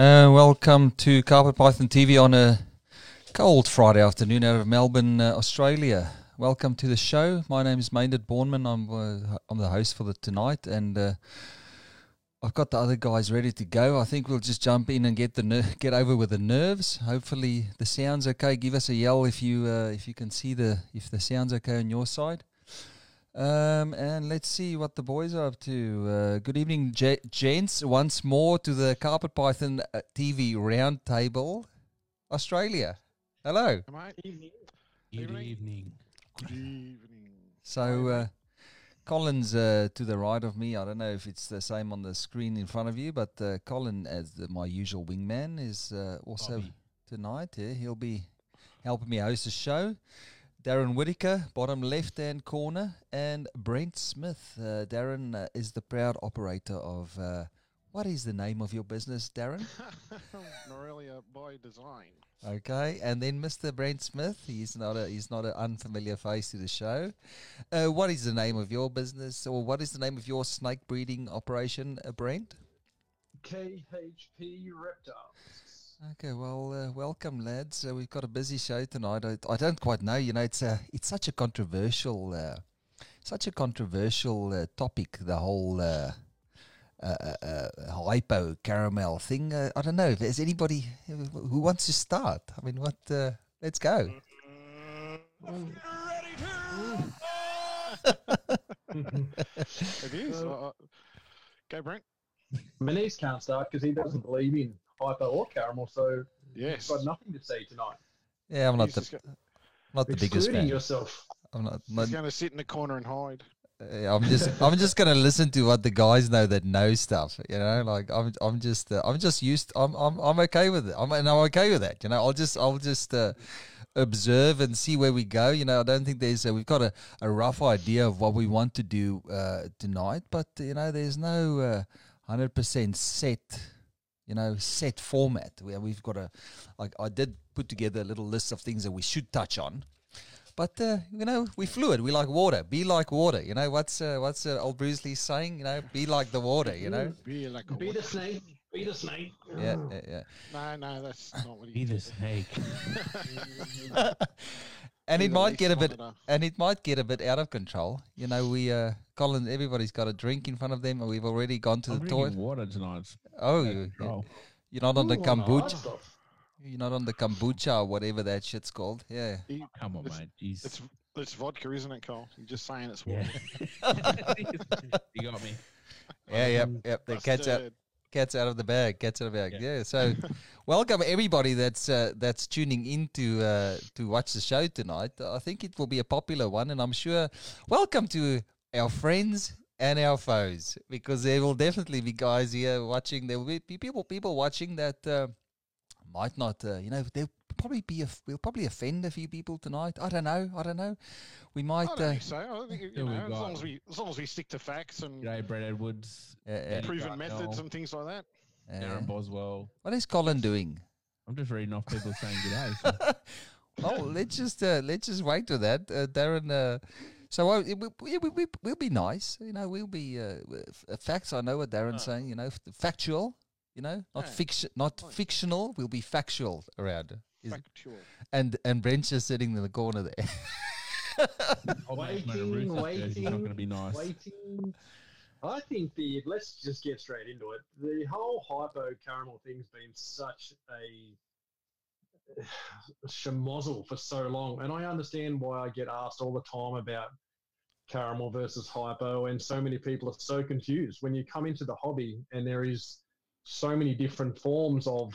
Uh, welcome to Carpet Python TV on a cold Friday afternoon out of Melbourne, uh, Australia. Welcome to the show. My name is Maynard Bornman. I'm uh, I'm the host for the tonight, and uh, I've got the other guys ready to go. I think we'll just jump in and get the ner- get over with the nerves. Hopefully the sound's okay. Give us a yell if you uh, if you can see the if the sound's okay on your side. Um, and let's see what the boys are up to. Uh, good evening, J- gents. Once more to the Carpet Python uh, TV Roundtable, Australia. Hello. Am I? Evening. Good Evening. evening. Good evening. So, uh, Colin's uh, to the right of me. I don't know if it's the same on the screen in front of you, but uh, Colin, as the, my usual wingman, is uh, also Bobby. tonight. Yeah, he'll be helping me host the show. Darren Whittaker, bottom left hand corner, and Brent Smith. Uh, Darren uh, is the proud operator of. Uh, what is the name of your business, Darren? Norelia by design. Okay, and then Mr. Brent Smith. He's not a he's not an unfamiliar face to the show. Uh, what is the name of your business, or what is the name of your snake breeding operation, uh, Brent? KHP Reptiles. Okay, well, uh, welcome, lads. Uh, we've got a busy show tonight. I, I don't quite know. You know, it's a it's such a controversial, uh, such a controversial uh, topic. The whole. Uh, uh, uh, uh, hypo caramel thing. Uh, I don't know if there's anybody who who wants to start. I mean, what? Uh, let's go. It is. Uh, Uh, go, Brent. Manish can't start because he doesn't believe in hypo or caramel, so Yes. he's got nothing to say tonight. Yeah, I'm not He's the go- not the biggest Excluding fan. yourself. I'm not. he's going to sit in the corner and hide. uh, I'm just. I'm just gonna listen to what the guys know that know stuff. You know, like I'm. I'm just. Uh, I'm just used. I'm. I'm. I'm okay with it. I'm. And I'm okay with that. You know, I'll just. I'll just. Uh, observe and see where we go you know i don't think there's a, we've got a, a rough idea of what we want to do uh, tonight but you know there's no uh, 100% set you know set format where we've got a like i did put together a little list of things that we should touch on but uh, you know, we fluid. We like water. Be like water. You know what's uh, what's uh, old Bruce Lee saying? You know, be like the water. You know. Be like a Be wa- the snake. Be the snake. Yeah, yeah, yeah. No, no, that's not what Be he the snake. And it might get a bit, and it might get a bit out of control. You know, we, uh, Colin, everybody's got a drink in front of them, and we've already gone to I'm the drinking toilet. water tonight. Oh, Out you, you're not on the Ooh, hard kombucha. You're not on the kombucha or whatever that shit's called. Yeah. He- Come on, It's- mate. Jeez. It's it's vodka, isn't it, Cole? You're just saying it's yeah. water. you got me. Yeah, yep, Um, yep. The cat's out, Busted. Cat's out of the bag. Cat's out of the bag. Yeah. Yeah. So, welcome everybody that's uh, that's tuning in to uh, to watch the show tonight. I think it will be a popular one, and I'm sure. Welcome to our friends and our foes, because there will definitely be guys here watching. There will be people people watching that uh, might not. Uh, you know, they'll probably be. We'll probably offend a few people tonight. I don't know. I don't know. We I might. don't Uh, think so. I think you know, as long as we as long as we stick to facts and G'day, Brett Edwards. uh, uh, proven methods and things like that. uh, Darren Boswell. what is Colin doing? I'm just reading off people saying g'day. So oh, let's just uh, let's just wait with that, uh, Darren. Uh, so uh, it, will- we, we, we, we'll be nice, you know. We'll be uh, facts. I know what Darren's Oh. saying. You know, factual. You know, not Yeah. fiction, not Nice. fictional. We'll be factual around. It. Is- Factual. and and Brent's just sitting in the corner there. I'll make my Waiting, Roosters not waiting, going to be nice. Waiting. I think the let's just get straight into it. The whole hypo caramel thing's been such a schmozzle for so long, and I understand why I get asked all the time about caramel versus hypo, and so many people are so confused when you come into the hobby, and there is so many different forms of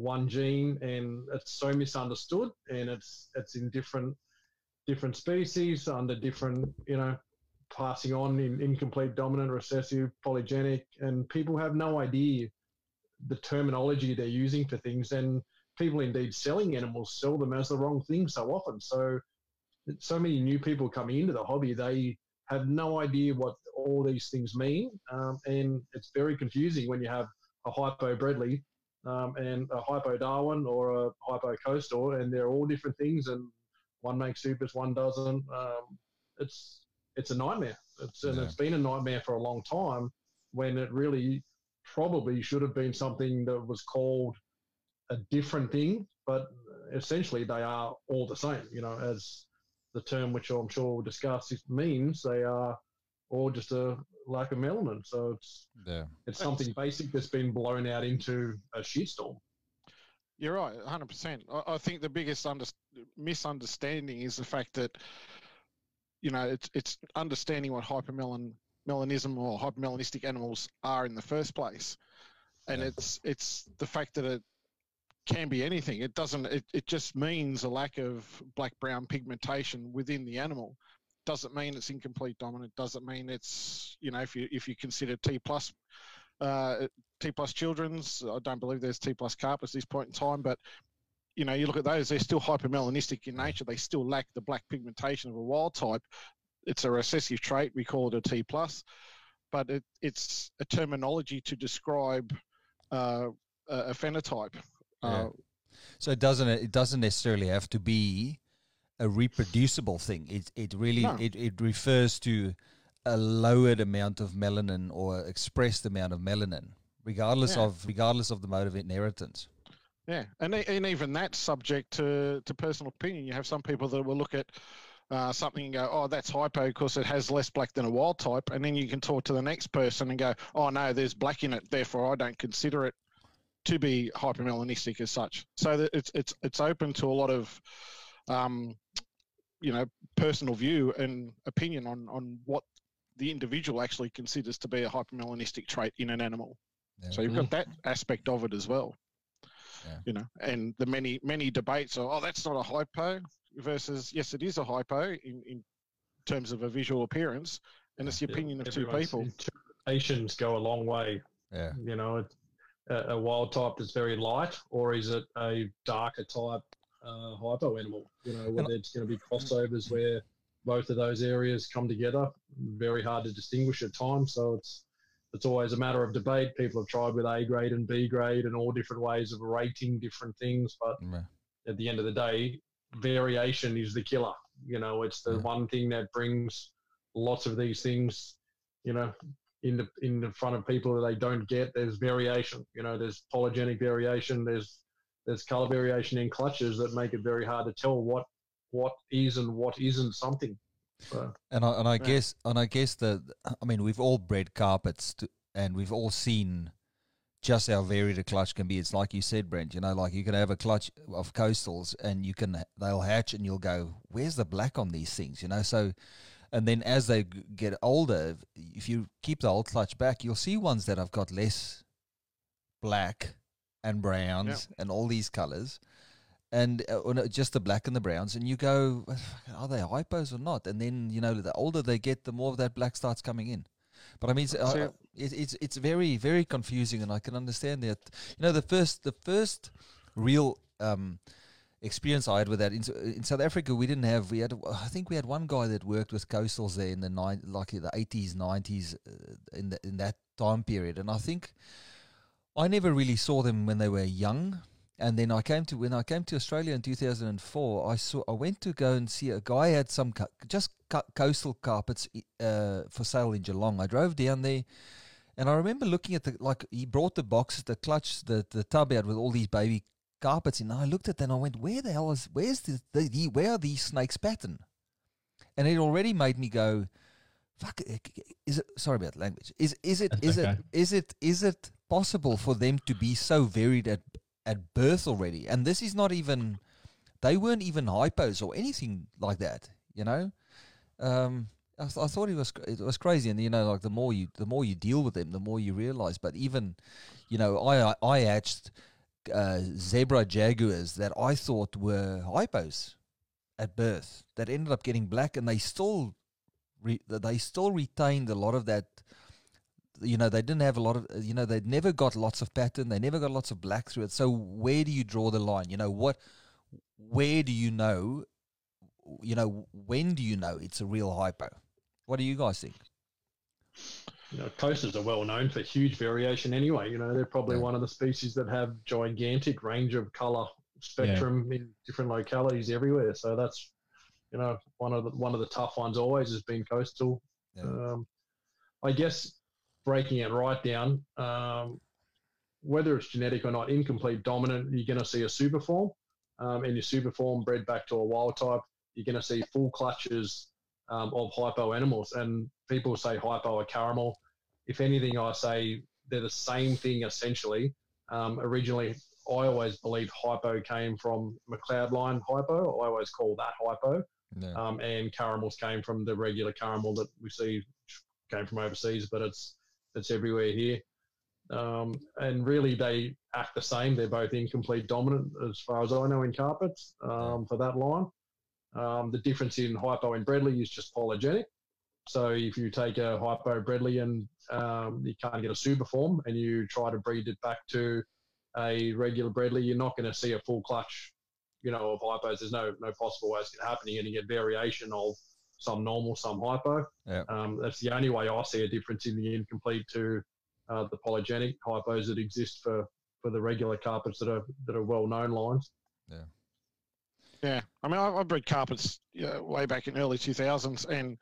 one gene, and it's so misunderstood, and it's it's in different different species under different, you know, passing on in incomplete dominant, recessive, polygenic, and people have no idea the terminology they're using for things, and people indeed selling animals sell them as the wrong thing so often. So, so many new people coming into the hobby, they have no idea what all these things mean, um, and it's very confusing when you have a hypo Bredli um, and a hypo Darwin or a hypo coastal, and they're all different things, and one makes supers, one doesn't. Um, it's it's a nightmare. It's and Yeah. it's been a nightmare for a long time. When it really probably should have been something that was called a different thing, but essentially they are all the same. You know, as the term which I'm sure we'll discuss means, they are all just a lack of melanin. So it's Yeah. it's something basic that's been blown out into a shitstorm. You're right, 100%. I, I think the biggest under, misunderstanding is the fact that, you know, it's, it's understanding what hypermelon, melanism or hypermelanistic animals are in the first place. And Yeah. it's it's the fact that it can be anything. It doesn't, it, it just means a lack of black brown pigmentation within the animal. Doesn't mean it's incomplete dominant. Doesn't mean it's, you know, if you if you consider T plus uh, T plus children's. I don't believe there's T plus carpets at this point in time, but you know, you look at those, they're still hypermelanistic in nature. They still lack the black pigmentation of a wild type. It's a recessive trait. We call it a T plus, but it, it's a terminology to describe uh, a phenotype. Uh, So it doesn't it doesn't necessarily have to be a reproducible thing. It it really No. it, it refers to a lowered amount of melanin or expressed amount of melanin, regardless Yeah. of regardless of the mode of inheritance. Yeah, and and even that's subject to to personal opinion. You have some people that will look at uh, something and go, "Oh, that's hypo because it has less black than a wild type," and then you can talk to the next person and go, "Oh no, there's black in it, therefore I don't consider it to be hypermelanistic as such." So that it's it's it's open to a lot of, um, you know, personal view and opinion on on what the individual actually considers to be a hypermelanistic trait in an animal. Yeah. So you've got that aspect of it as well. Yeah. You know, and the many many debates are, oh, that's not a hypo versus yes, it is a hypo in, in terms of a visual appearance, and it's the Yeah, opinion of two everyone's people. Interpretations go a long way. Yeah. You know, a, a wild type that's very light, or is it a darker type uh, hypo animal? You know, whether it's going to be crossovers where both of those areas come together, very hard to distinguish at times. So it's it's always a matter of debate. People have tried with A grade and B grade and all different ways of rating different things, but Yeah. at the end of the day, variation is the killer. You know, it's the Yeah. one thing that brings lots of these things, you know, in the in the front of people that they don't get. There's variation. You know, there's polygenic variation. There's there's color variation in clutches that make it very hard to tell what what is and what isn't something. So, And I, and I Yeah. guess and I guess the I mean we've all bred carpets to, and we've all seen just how varied a clutch can be. It's like you said, Brent. You know, like you can have a clutch of coastals and you can they'll hatch and you'll go, where's the black on these things? You know, so and then as they get older, if you keep the old clutch back, you'll see ones that have got less black and browns and all these colors. And uh, or no, just the black and the browns, and you go, are they hypos or not? And then you know, the older they get, the more of that black starts coming in. But I mean, it's, uh, uh, it, it's it's very very confusing, and I can understand that. You know, the first the first real um, experience I had with that in, in South Africa, we didn't have. We had, I think, we had one guy that worked with coastals there in the nine, like the eighties, nineties, uh, in the, in that time period, and I think I never really saw them when they were young. And then I came to when I came to Australia in 2004. I saw I went to go and see a guy had some just co- coastal carpets uh, for sale in Geelong. I drove down there, and I remember looking at the like he brought the box, the clutch, the the tub out with all these baby carpets. And I looked at that and I went, "Where the hell is where's the, the, the where are these snakes pattern?" And it already made me go, "Fuck! eh, Is it sorry about the language? Is is it is okay. it is it is it possible for them to be so varied at at birth already? And this is not even they weren't even hypos or anything like that, you know." Um, I, th- I thought it was it was crazy, and you know, like the more you the more you deal with them, the more you realize. But even, you know, I I, I hatched uh, zebra jaguars that I thought were hypos at birth that ended up getting black, and they still re- they still retained a lot of that. You know, they didn't have a lot of. You know, they'd never got lots of pattern. They never got lots of black through it. So where do you draw the line? You know what? Where do you know? You know when do you know it's a real hypo? What do you guys think? you know, coasters are well known for huge variation anyway. You know, they're probably Yeah. one of the species that have gigantic range of color spectrum in different localities everywhere. So that's, you know, one of the one of the tough ones always has been coastal. Yeah. Um, I guess breaking it right down, um, whether it's genetic or not, incomplete dominant, you're going to see a super form. Um, and your super form bred back to a wild type, you're going to see full clutches um, of hypo animals. And people say hypo or caramel. If anything, I say they're the same thing essentially. Um, originally, I always believed hypo came from McLeod line hypo. I always call that hypo. Yeah. Um, and caramels came from the regular caramel that we see came from overseas, but it's it's everywhere here. Um, and really, they act the same. They're both incomplete dominant, as far as I know, in carpets um, for that line. Um, the difference in hypo and Bredli is just polygenic. So if you take a hypo Bredli and um, you can't get a super form, and you try to breed it back to a regular Bredli, you're not going to see a full clutch, you know, of hypos. There's no no possible way it's going to happen. You're going to get variation of some normal, some hypo. Yeah. Um, that's the only way I see a difference in the incomplete to uh, the polygenic hypos that exist for, for the regular carpets that are that are well known lines. Yeah, Yeah, I mean, I, I bred carpets you know, way back in early 2000s, and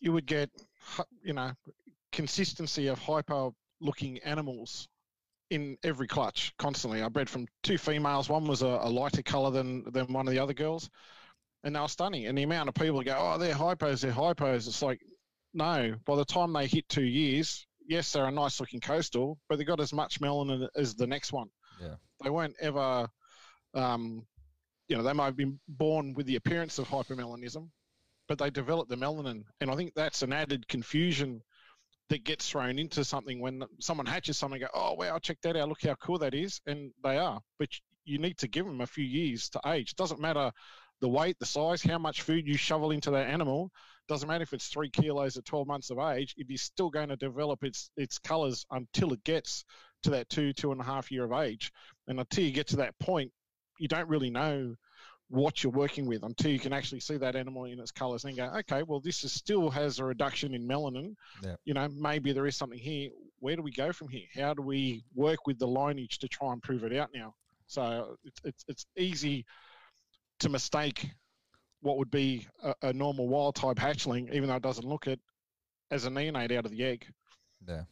you would get, you know, consistency of hyper-looking animals in every clutch constantly. I bred from two females. One was a, a lighter colour than than one of the other girls, and they were stunning. And the amount of people go, "Oh, they're hypos, they're hypos." It's like, no. By the time they hit two years, yes, they're a nice-looking coastal, but they got as much melanin as the next one. Yeah. They weren't ever um, you know, they might have been born with the appearance of hypermelanism, but they develop the melanin. And I think that's an added confusion that gets thrown into something when someone hatches something, go, oh, wow, check that out. Look how cool that is. And they are. But you need to give them a few years to age. Doesn't matter the weight, the size, how much food you shovel into that animal. Doesn't matter if it's three kilos at 12 months of age, it is still going to develop its, its colors until it gets to that two, two and a half year of age. And until you get to that point, you don't really know what you're working with until you can actually see that animal in its colors and go, okay, well, this is still has a reduction in melanin. Yeah. You know, maybe there is something here. Where do we go from here? How do we work with the lineage to try and prove it out now? So it's it's, it's easy to mistake what would be a, a normal wild type hatchling, even though it doesn't look it, as a neonate out of the egg. Yeah.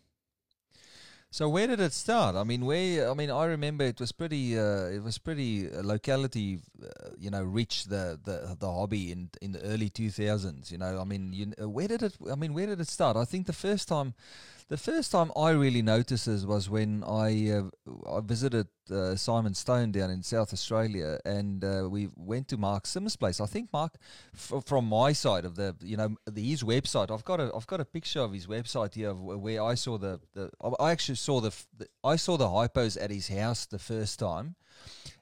So where did it start? I mean, where? I mean, I remember it was pretty. Uh, it was pretty uh, locality, uh, you know, rich the, the the hobby in in the early two thousands. You know, I mean, you, uh, where did it? I mean, where did it start? I think the first time, the first time I really noticed this was when I uh, I visited uh, Simon Stone down in South Australia, and uh, we went to Mark Sims' place. I think Mark, f- from my side of the, you know, the, his website. I've got a I've got a picture of his website here of where I saw the the. I actually saw the, the I saw the hypos at his house the first time,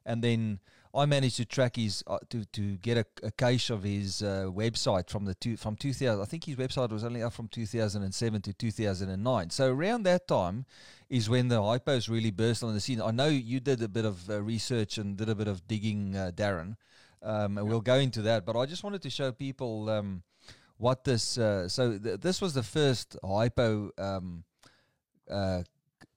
and then. I managed to track his uh, to to get a, a cache of his uh, website from the two from 2000. I think his website was only up from 2007 to 2009. So around that time is when the hypos really burst on the scene. I know you did a bit of uh, research and did a bit of digging, uh, Darren. Um, and we'll go into that, but I just wanted to show people um, what this. Uh, so th- this was the first hypo. Um, uh,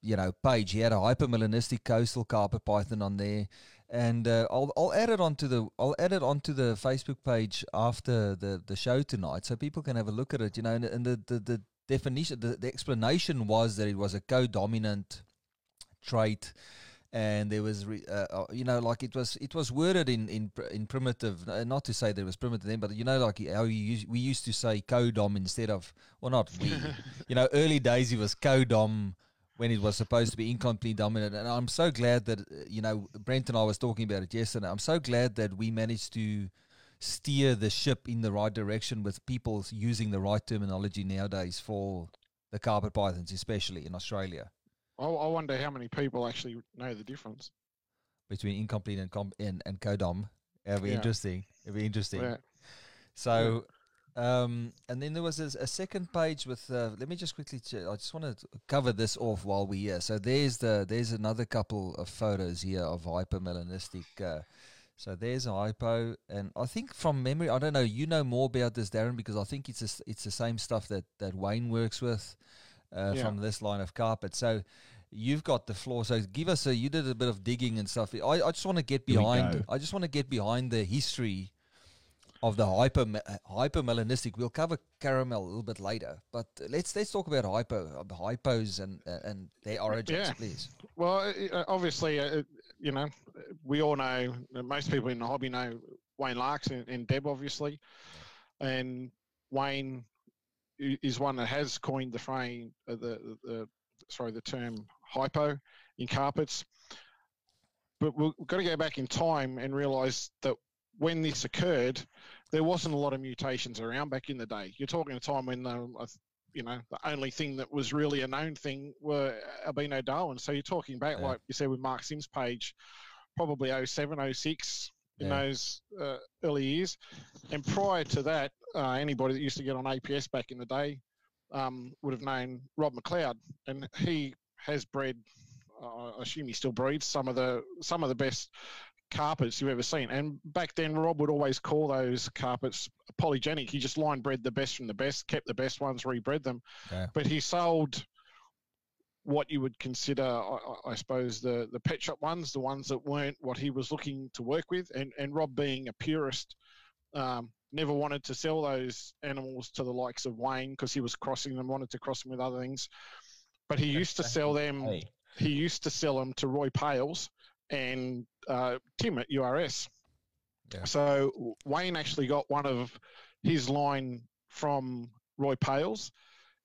you know, page. He had a hypermelanistic coastal carpet python on there, and uh, I'll I'll add it onto the I'll add it onto the Facebook page after the, the show tonight, so people can have a look at it. You know, and, and the, the the definition, the, the explanation was that it was a co-dominant trait. And there was, re, uh, uh, you know, like it was, it was worded in in in primitive. uh, Not to say that it was primitive then, but you know, like how you use, we used to say co-dom instead of, well, not we. you know, early days it was co-dom when it was supposed to be incomplete dominant. And I'm so glad that, uh, you know, Brent and I was talking about it yesterday. I'm so glad that we managed to steer the ship in the right direction with people using the right terminology nowadays for the carpet pythons, especially in Australia, I, I wonder how many people actually know the difference. between incomplete and, com- and, and codom. It'll be Yeah. interesting. It'll be interesting. Yeah. So, um, and then there was a, a second page with. Uh, let me just quickly. Ch- I just want to cover this off while we're here. So there's the there's another couple of photos here of hypermelanistic. Uh, so there's a hypo, and I think from memory, I don't know. You know more about this, Darren, because I think it's a it's the same stuff that that Wayne works with uh, Yeah. from this line of carpet. So. You've got the floor, so give us a. You did a bit of digging and stuff. I, I just want to get behind. I just want to get behind the history of the hyper hypermelanistic. We'll cover caramel a little bit later, but let's let's talk about hypo hypos and and their origins, Yeah. please. Well, uh, obviously, uh, you know, we all know, uh, most people in the hobby know Wayne Larks and, and Deb, obviously. And Wayne is one that has coined the frame, uh, the, the, sorry, the term hypo in carpets. But we've got to go back in time and realise that when this occurred, there wasn't a lot of mutations around back in the day. You're talking a time when the, you know, the only thing that was really a known thing were albino Darwin. So you're talking back, Yeah. like you said, with Mark Sims' page, probably 07, 06 in Yeah. those uh, early years. And prior to that, uh, anybody that used to get on APS back in the day um, would have known Rob McLeod, and he has bred. Uh, I assume he still breeds some of the some of the best carpets you've ever seen. And back then, Rob would always call those carpets polygenic. He just line bred the best from the best, kept the best ones, rebred them. Yeah. But he sold what you would consider, I, I- suppose, the, the pet shop ones, the ones that weren't what he was looking to work with. And, and Rob, being a purist, um, never wanted to sell those animals to the likes of Wayne because he was crossing them, wanted to cross them with other things. But he used to sell them he used to sell them to Roy Pales and uh, Tim at URS. Yeah. So Wayne actually got one of his line from Roy Pales.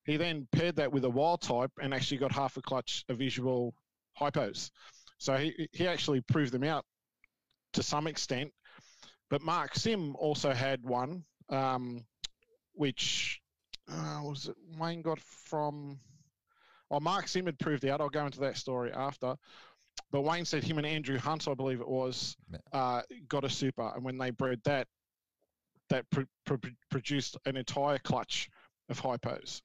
He then paired that with a wild type and actually got half a clutch of visual hypos. So he, he actually proved them out to some extent. But Mark Sim also had one, um, which uh, was it Wayne got from well, Mark Sim had proved out. I'll go into that story after. But Wayne said him and Andrew Hunt, I believe it was, uh, got a super, and when they bred that, that pr- pr- produced an entire clutch of hypos.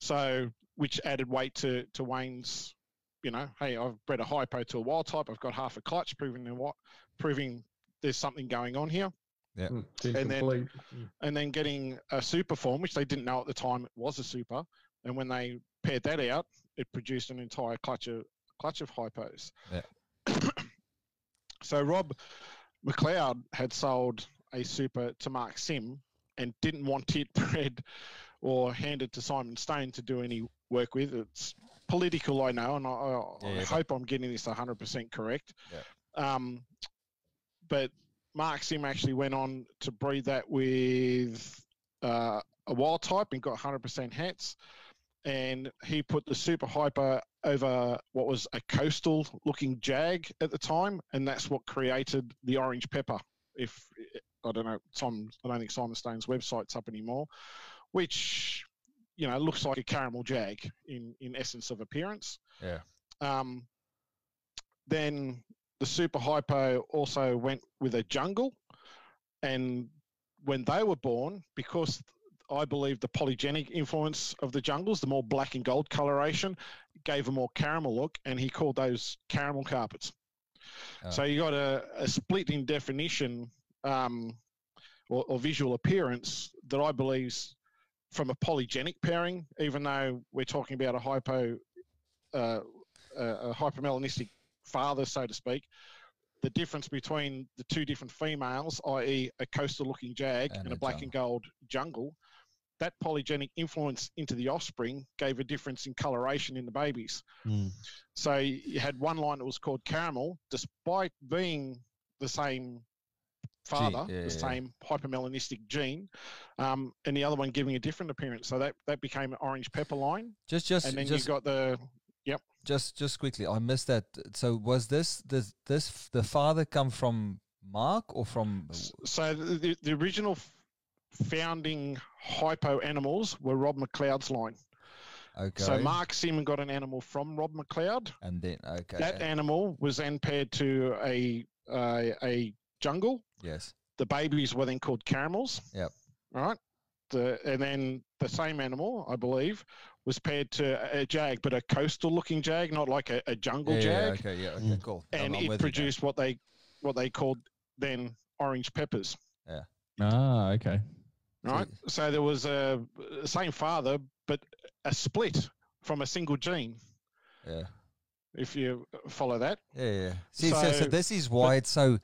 So, which added weight to to Wayne's, you know, hey, I've bred a hypo to a wild type. I've got half a clutch, proving what, proving there's something going on here. Mm, it's And then- and then getting a super form, which they didn't know at the time it was a super. And when they paired that out, it produced an entire clutch of clutch of hypos. Yeah. so Rob McLeod had sold a super to Mark Sim and didn't want it bred or handed to Simon Stone to do any work with. It's political, I know, and I, I, Yeah, yeah, hope I'm getting this 100% correct. Um, but Mark Sim actually went on to breed that with uh, a wild type and got 100% hats. And he put the super hyper over what was a coastal looking jag at the time, and that's what created the orange pepper. If I don't know, Tom, I don't think Simon Stone's website's up anymore, which you know looks like a caramel jag in in essence of appearance. Yeah. Um, then the super hypo also went with a jungle, and when they were born, because I believe the polygenic influence of the jungles, the more black and gold coloration, gave a more caramel look, and he called those caramel carpets. Oh. So you got a, a split in definition um, or, or visual appearance that I believe from a polygenic pairing, even though we're talking about a hypo, uh, a, a hypermelanistic father, so to speak. The difference between the two different females, i.e., a coastal-looking jag And and, a a black and gold jungle, that polygenic influence into the offspring gave a difference in coloration in the babies. Mm. So you had one line that was called caramel, despite being the same father, yeah, the yeah. same hypermelanistic gene, um, and the other one giving a different appearance. So that, that became an orange pepper line. Just just and then just you got the yep. just just quickly, I missed that. So was this this this the father come from Mark or from? so the, the, original founding hypo animals were Rob McLeod's line. Okay. So Mark Seaman got an animal from Rob McLeod. and then okay. That animal was then paired to a uh, a jungle. yes. The babies were then called caramels. Yep. All right. The, and then the same animal, I believe, was paired to a jag, but a coastal looking jag, not like a, a jungle Yeah, yeah, jag. okay. Yeah. Okay. Mm. Cool. I'm- And I'm it with you produced what they what they called then orange peppers. Yeah. Ah, okay. Right. So there was a same father, but a split from a single gene. Yeah. if you follow that. Yeah, yeah. See, so, so, So- this is why it's so.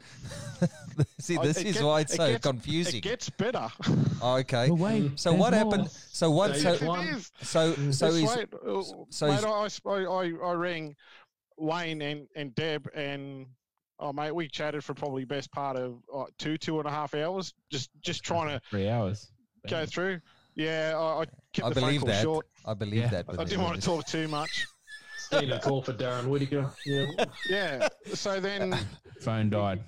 see, this it is get- why it's it so gets- confusing. It gets better. Oh, okay. But wait, Mm. So what more. happened? So what? Stage So Yes, it one. is. so so That's he's right. Uh, so mate, I, I, I, I rang Wayne and, and Deb and oh mate, we chatted for probably best part of uh, two two and a half hours, just just trying to Three hours. go through. Yeah, I, I kept I the phone believe call that. short. I believe Yeah. that. I didn't want to talk too much. Need a call for Darren Whittaker. Yeah. Yeah. So then Phone died.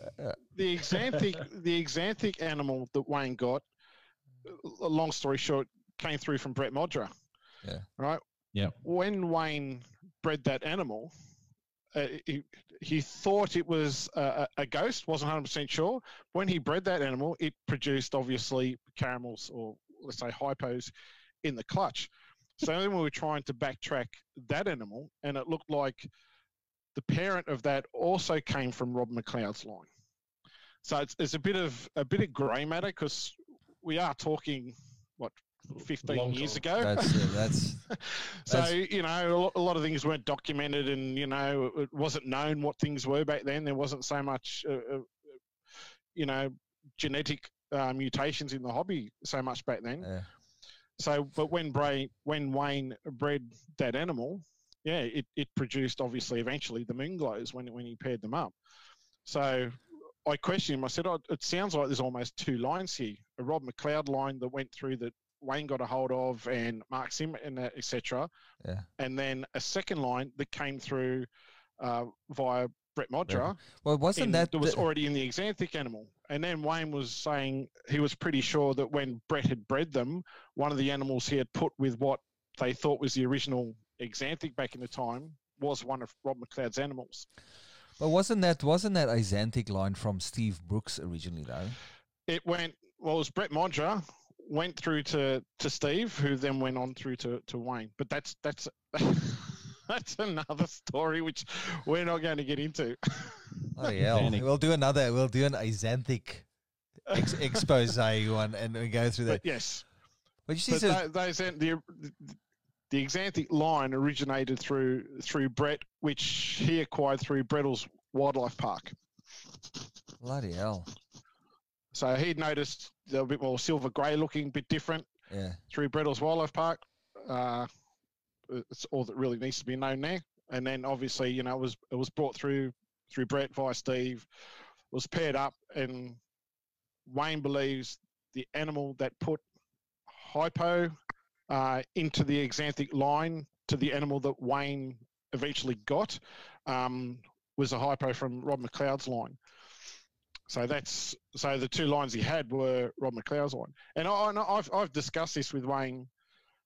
the exanthic the exanthic animal that Wayne got, uh, long story short, came through from Brett Modra. Yeah. Right. Yeah. When Wayne bred that animal, uh, he, he thought it was a, a ghost. wasn't hundred percent sure. When he bred that animal, it produced obviously caramels or let's say hypos in the clutch. So then we were trying to backtrack that animal, and it looked like the parent of that also came from Rob McLeod's line. So it's, it's a bit of a bit of grey matter because we are talking 15 Long years time. ago. That's uh, that's so that's- you know a lot, of things weren't documented, and you know it wasn't known what things were back then. There wasn't so much, uh, uh, you know, genetic uh, mutations in the hobby so much back then. yeah. So, but when Bray, when Wayne bred that animal, yeah, it, it produced obviously eventually the moon glows when when he paired them up. So I questioned him. I said, oh, it sounds like there's almost two lines here: a Rob McLeod line that went through that Wayne got a hold of, and Mark Sim and etc. Yeah. And then a second line that came through uh, via Brett Modra Well, wasn't that that was the- already in the exanthic animal. And then Wayne was saying he was pretty sure that when Brett had bred them, one of the animals he had put with what they thought was the original exanthic back in the time was one of Rob McLeod's animals. But wasn't that wasn't that a Xanthic line from Steve Brooks originally though? It went well. It was Brett Modra went through to to Steve, who then went on through to to Wayne. But that's that's. That's another story which we're not going to get into. Oh yeah, we'll do another. We'll do an Xanthic ex- expose one, and we go through that. But yes, But you see, But so, tho- those the the exanthic line originated through through Brett, which he acquired through Bredl's Wildlife Park. bloody hell, So he'd noticed they're a bit more silver grey looking, bit different yeah, through Bredl's Wildlife Park. Uh, it's all that really needs to be known there. And then obviously, you know, it was it was brought through through Brett via Steve, was paired up, and Wayne believes the animal that put hypo uh, into the exanthic line to the animal that Wayne eventually got um, was a hypo from Rob McLeod's line. So that's so the two lines he had were Rob McLeod's line, and I, and I've I've discussed this with Wayne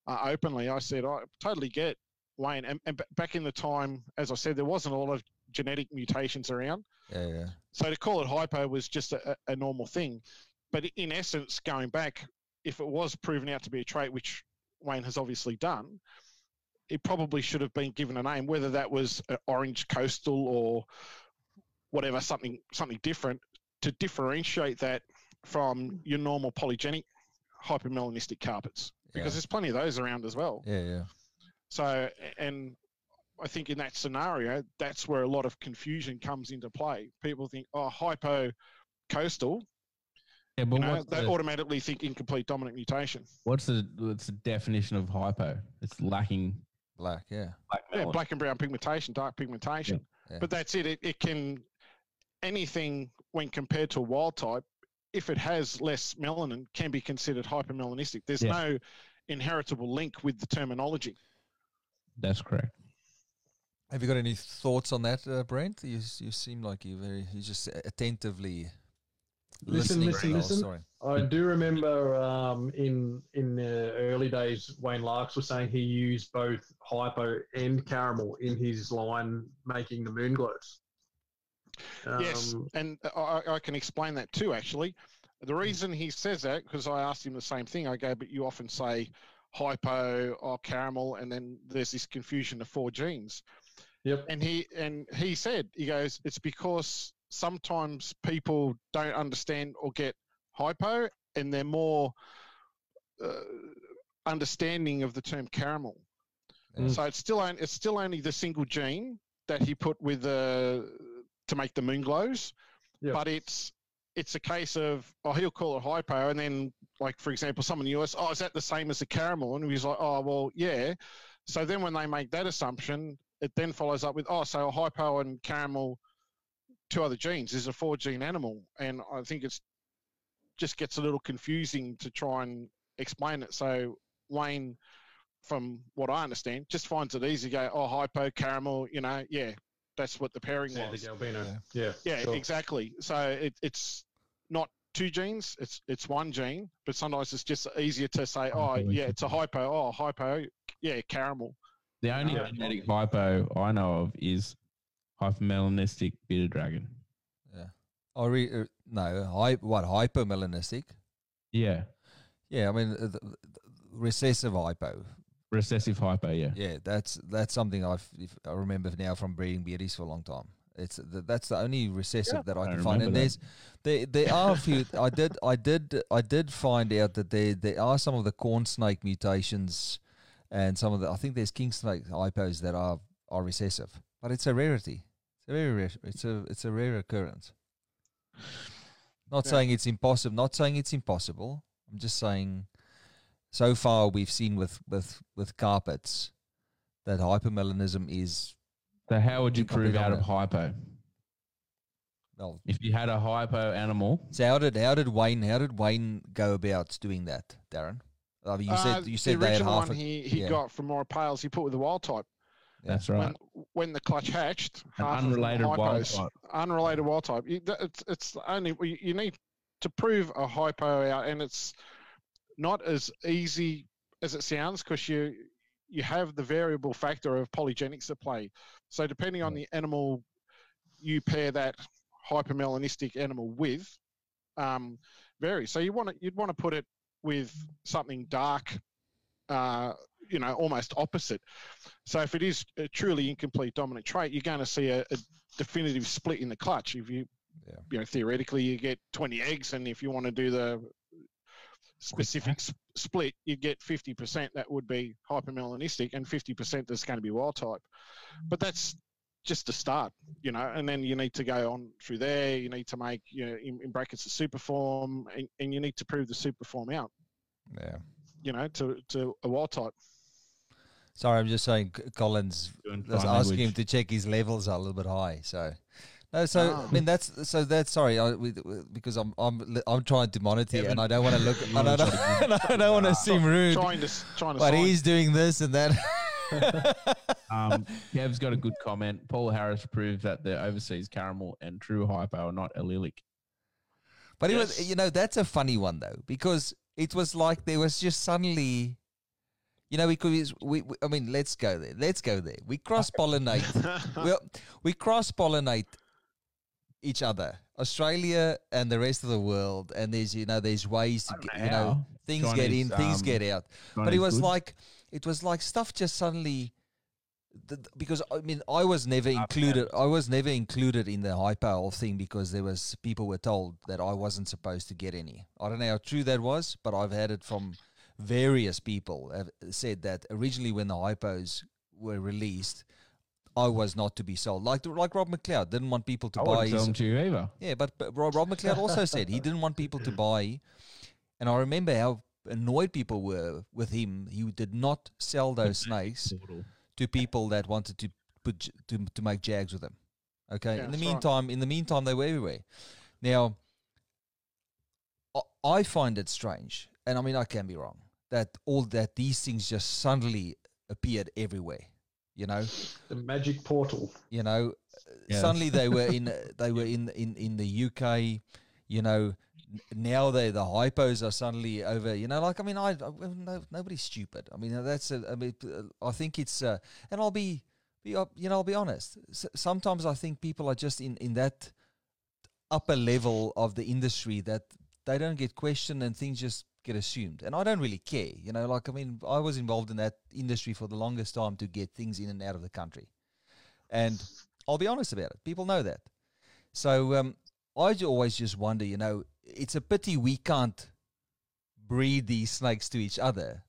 uh, openly. I said I totally get Wayne, and, and b- back in the time, as I said, there wasn't a lot of genetic mutations around. yeah, yeah. So to call it hypo was just a, a normal thing. But in essence, going back, if it was proven out to be a trait, which Wayne has obviously done, it probably should have been given a name, whether that was an orange coastal or whatever, something something different, to differentiate that from your normal polygenic hypermelanistic carpets, because Yeah. there's plenty of those around as well. Yeah, yeah. So, and I think in that scenario, that's where a lot of confusion comes into play. People think, oh, hypo coastal, Yeah, but you know, they the, automatically think incomplete dominant mutation. what's the what's the definition of hypo? It's lacking Black, yeah. black Yeah, black and brown pigmentation, dark pigmentation. Yeah. But that's it. it. It can, anything when compared to a wild type, if it has less melanin, can be considered hypermelanistic. There's Yeah. no inheritable link with the terminology. That's correct. Have you got any thoughts on that, uh, Brent? You you seem like you very you just attentively Listen, listening. listen, Oh, listen. Sorry. I do remember um, in in the early days, Wayne Larks was saying he used both hypo and caramel in his line, making the moon glows. Yes, Um, and I, I can explain that too. Actually, the reason he says that because I asked him the same thing. I go, but you often say hypo or caramel, and then there's this confusion of four genes. Yep. And he and he said he goes, it's because sometimes people don't understand or get hypo, and they're more uh, understanding of the term caramel. Yeah. So it's still on, it's still only the single gene that he put with the to make the moon glows, Yeah. but it's it's a case of oh he'll call it hypo and then like for example someone in the US oh is that the same as the caramel? And he's like oh well yeah. So then when they make that assumption it then follows up with oh so a hypo and caramel two other genes is a four gene animal. And I think it's just gets a little confusing to try and explain it. So Wayne from what I understand just finds it easy to go oh hypo caramel you know yeah that's what the pairing Yeah, was the albino. Yeah. yeah, sure. exactly. So it, it's not two genes; it's it's one gene. But sometimes it's just easier to say, oh yeah, it's a hypo. Oh hypo, yeah, caramel. The only Yeah. genetic hypo I know of is hypermelanistic bearded dragon. Yeah. I re, uh, no, hy, what hypomelanistic? Yeah. Yeah, I mean uh, the, the recessive hypo. Recessive hypo, yeah. Yeah, that's that's something I've if I remember now from breeding beardies for a long time. It's th- that's the only recessive that I I can find. And remember there's there there are a few. I did I did I did find out that there there are some of the corn snake mutations, and some of the I think there's king snake hypos that are are recessive, but it's a rarity. It's a very rare. It's a it's a rare occurrence. Not Yeah. saying it's impossible. Not saying it's impossible. I'm just saying, so far we've seen with with with carpets that hypermelanism is So how would you prove out of dominant. hypo? well. If you had a hypo animal, So how did how did Wayne how did Wayne go about doing that, Darren? I mean, you Uh, said you said the they had original half. one A, he, he yeah. got from Mora Pales. He put with the wild type. That's right. When when the clutch hatched, An half of them were unrelated wild type. unrelated wild type. You, it's it's only you you need to prove a hypo out, and it's not as easy as it sounds because you you have the variable factor of polygenics at play. So depending on the animal you pair that hypermelanistic animal with, um, varies. So you want to you'd want to put it with something dark. Uh, you know, almost opposite. So if it is a truly incomplete dominant trait, you're going to see a, a definitive split in the clutch. If you, Yeah. you know, theoretically you get 20 eggs, and if you want to do the specific s- split, you get 50% that would be hypermelanistic, and 50% that's going to be wild type. But that's just a start, you know, and then you need to go on through there. You need to make, you know, in, in brackets, a super form, and, and you need to prove the super form out, Yeah. you know, to, to a wild type. Sorry, I'm just saying. C- Collins was sign asking him to check his levels are a little bit high. So no, so Ah. I mean that's so that's sorry I, we, we- because I'm I'm I'm trying to monitor Kevin, and I don't want to look you and I wanna don't, and I don't want to seem rude, Trying to, trying to but sign. he's doing this and that. Um, Kev's got a good comment. Paul Harris proved that the overseas caramel and true hypo are not allelic. But it was, you know, that's a funny one though, because it was like there was just suddenly, you know, because we, we I mean, let's go there. Let's go there. We cross pollinate. we, we cross pollinate each other, Australia and the rest of the world, and there's you know there's ways to get, know you know things get in, Chinese, things um, get out. but it was good. like it was like stuff just suddenly th- th- because I mean I was never included I was never included in the whole thing because there was people were told that I wasn't supposed to get any. I don't know how true that was, but I've had it from various people have said that originally when the hypos were released I was not to be sold. Like like Rob McLeod didn't want people to I buy wouldn't his sell them to you either. yeah, but, but Rob, Rob McLeod also said he didn't want people to buy, and I remember how annoyed people were with him. He did not sell those snakes to people that wanted to put to to make jags with them. Okay. Yeah, in the that's right. meantime, in the meantime, they were everywhere. Now, I, I find it strange, and I mean I can be wrong that all that these things just suddenly appeared everywhere. You know, The magic portal. you know Yes. suddenly they were in they were in in in the UK you know now they the hypos are suddenly over you know like I mean I, I no, nobody's stupid I mean that's a, I mean I think it's uh, and I'll be be up- you know I'll be honest S- sometimes I think people are just in in that upper level of the industry that they don't get questioned and things just get assumed and I don't really care you know like I mean I was involved in that industry for the longest time to get things in and out of the country and I'll be honest about it. People know that. So um, I always just wonder, you know, it's a pity we can't breed these snakes to each other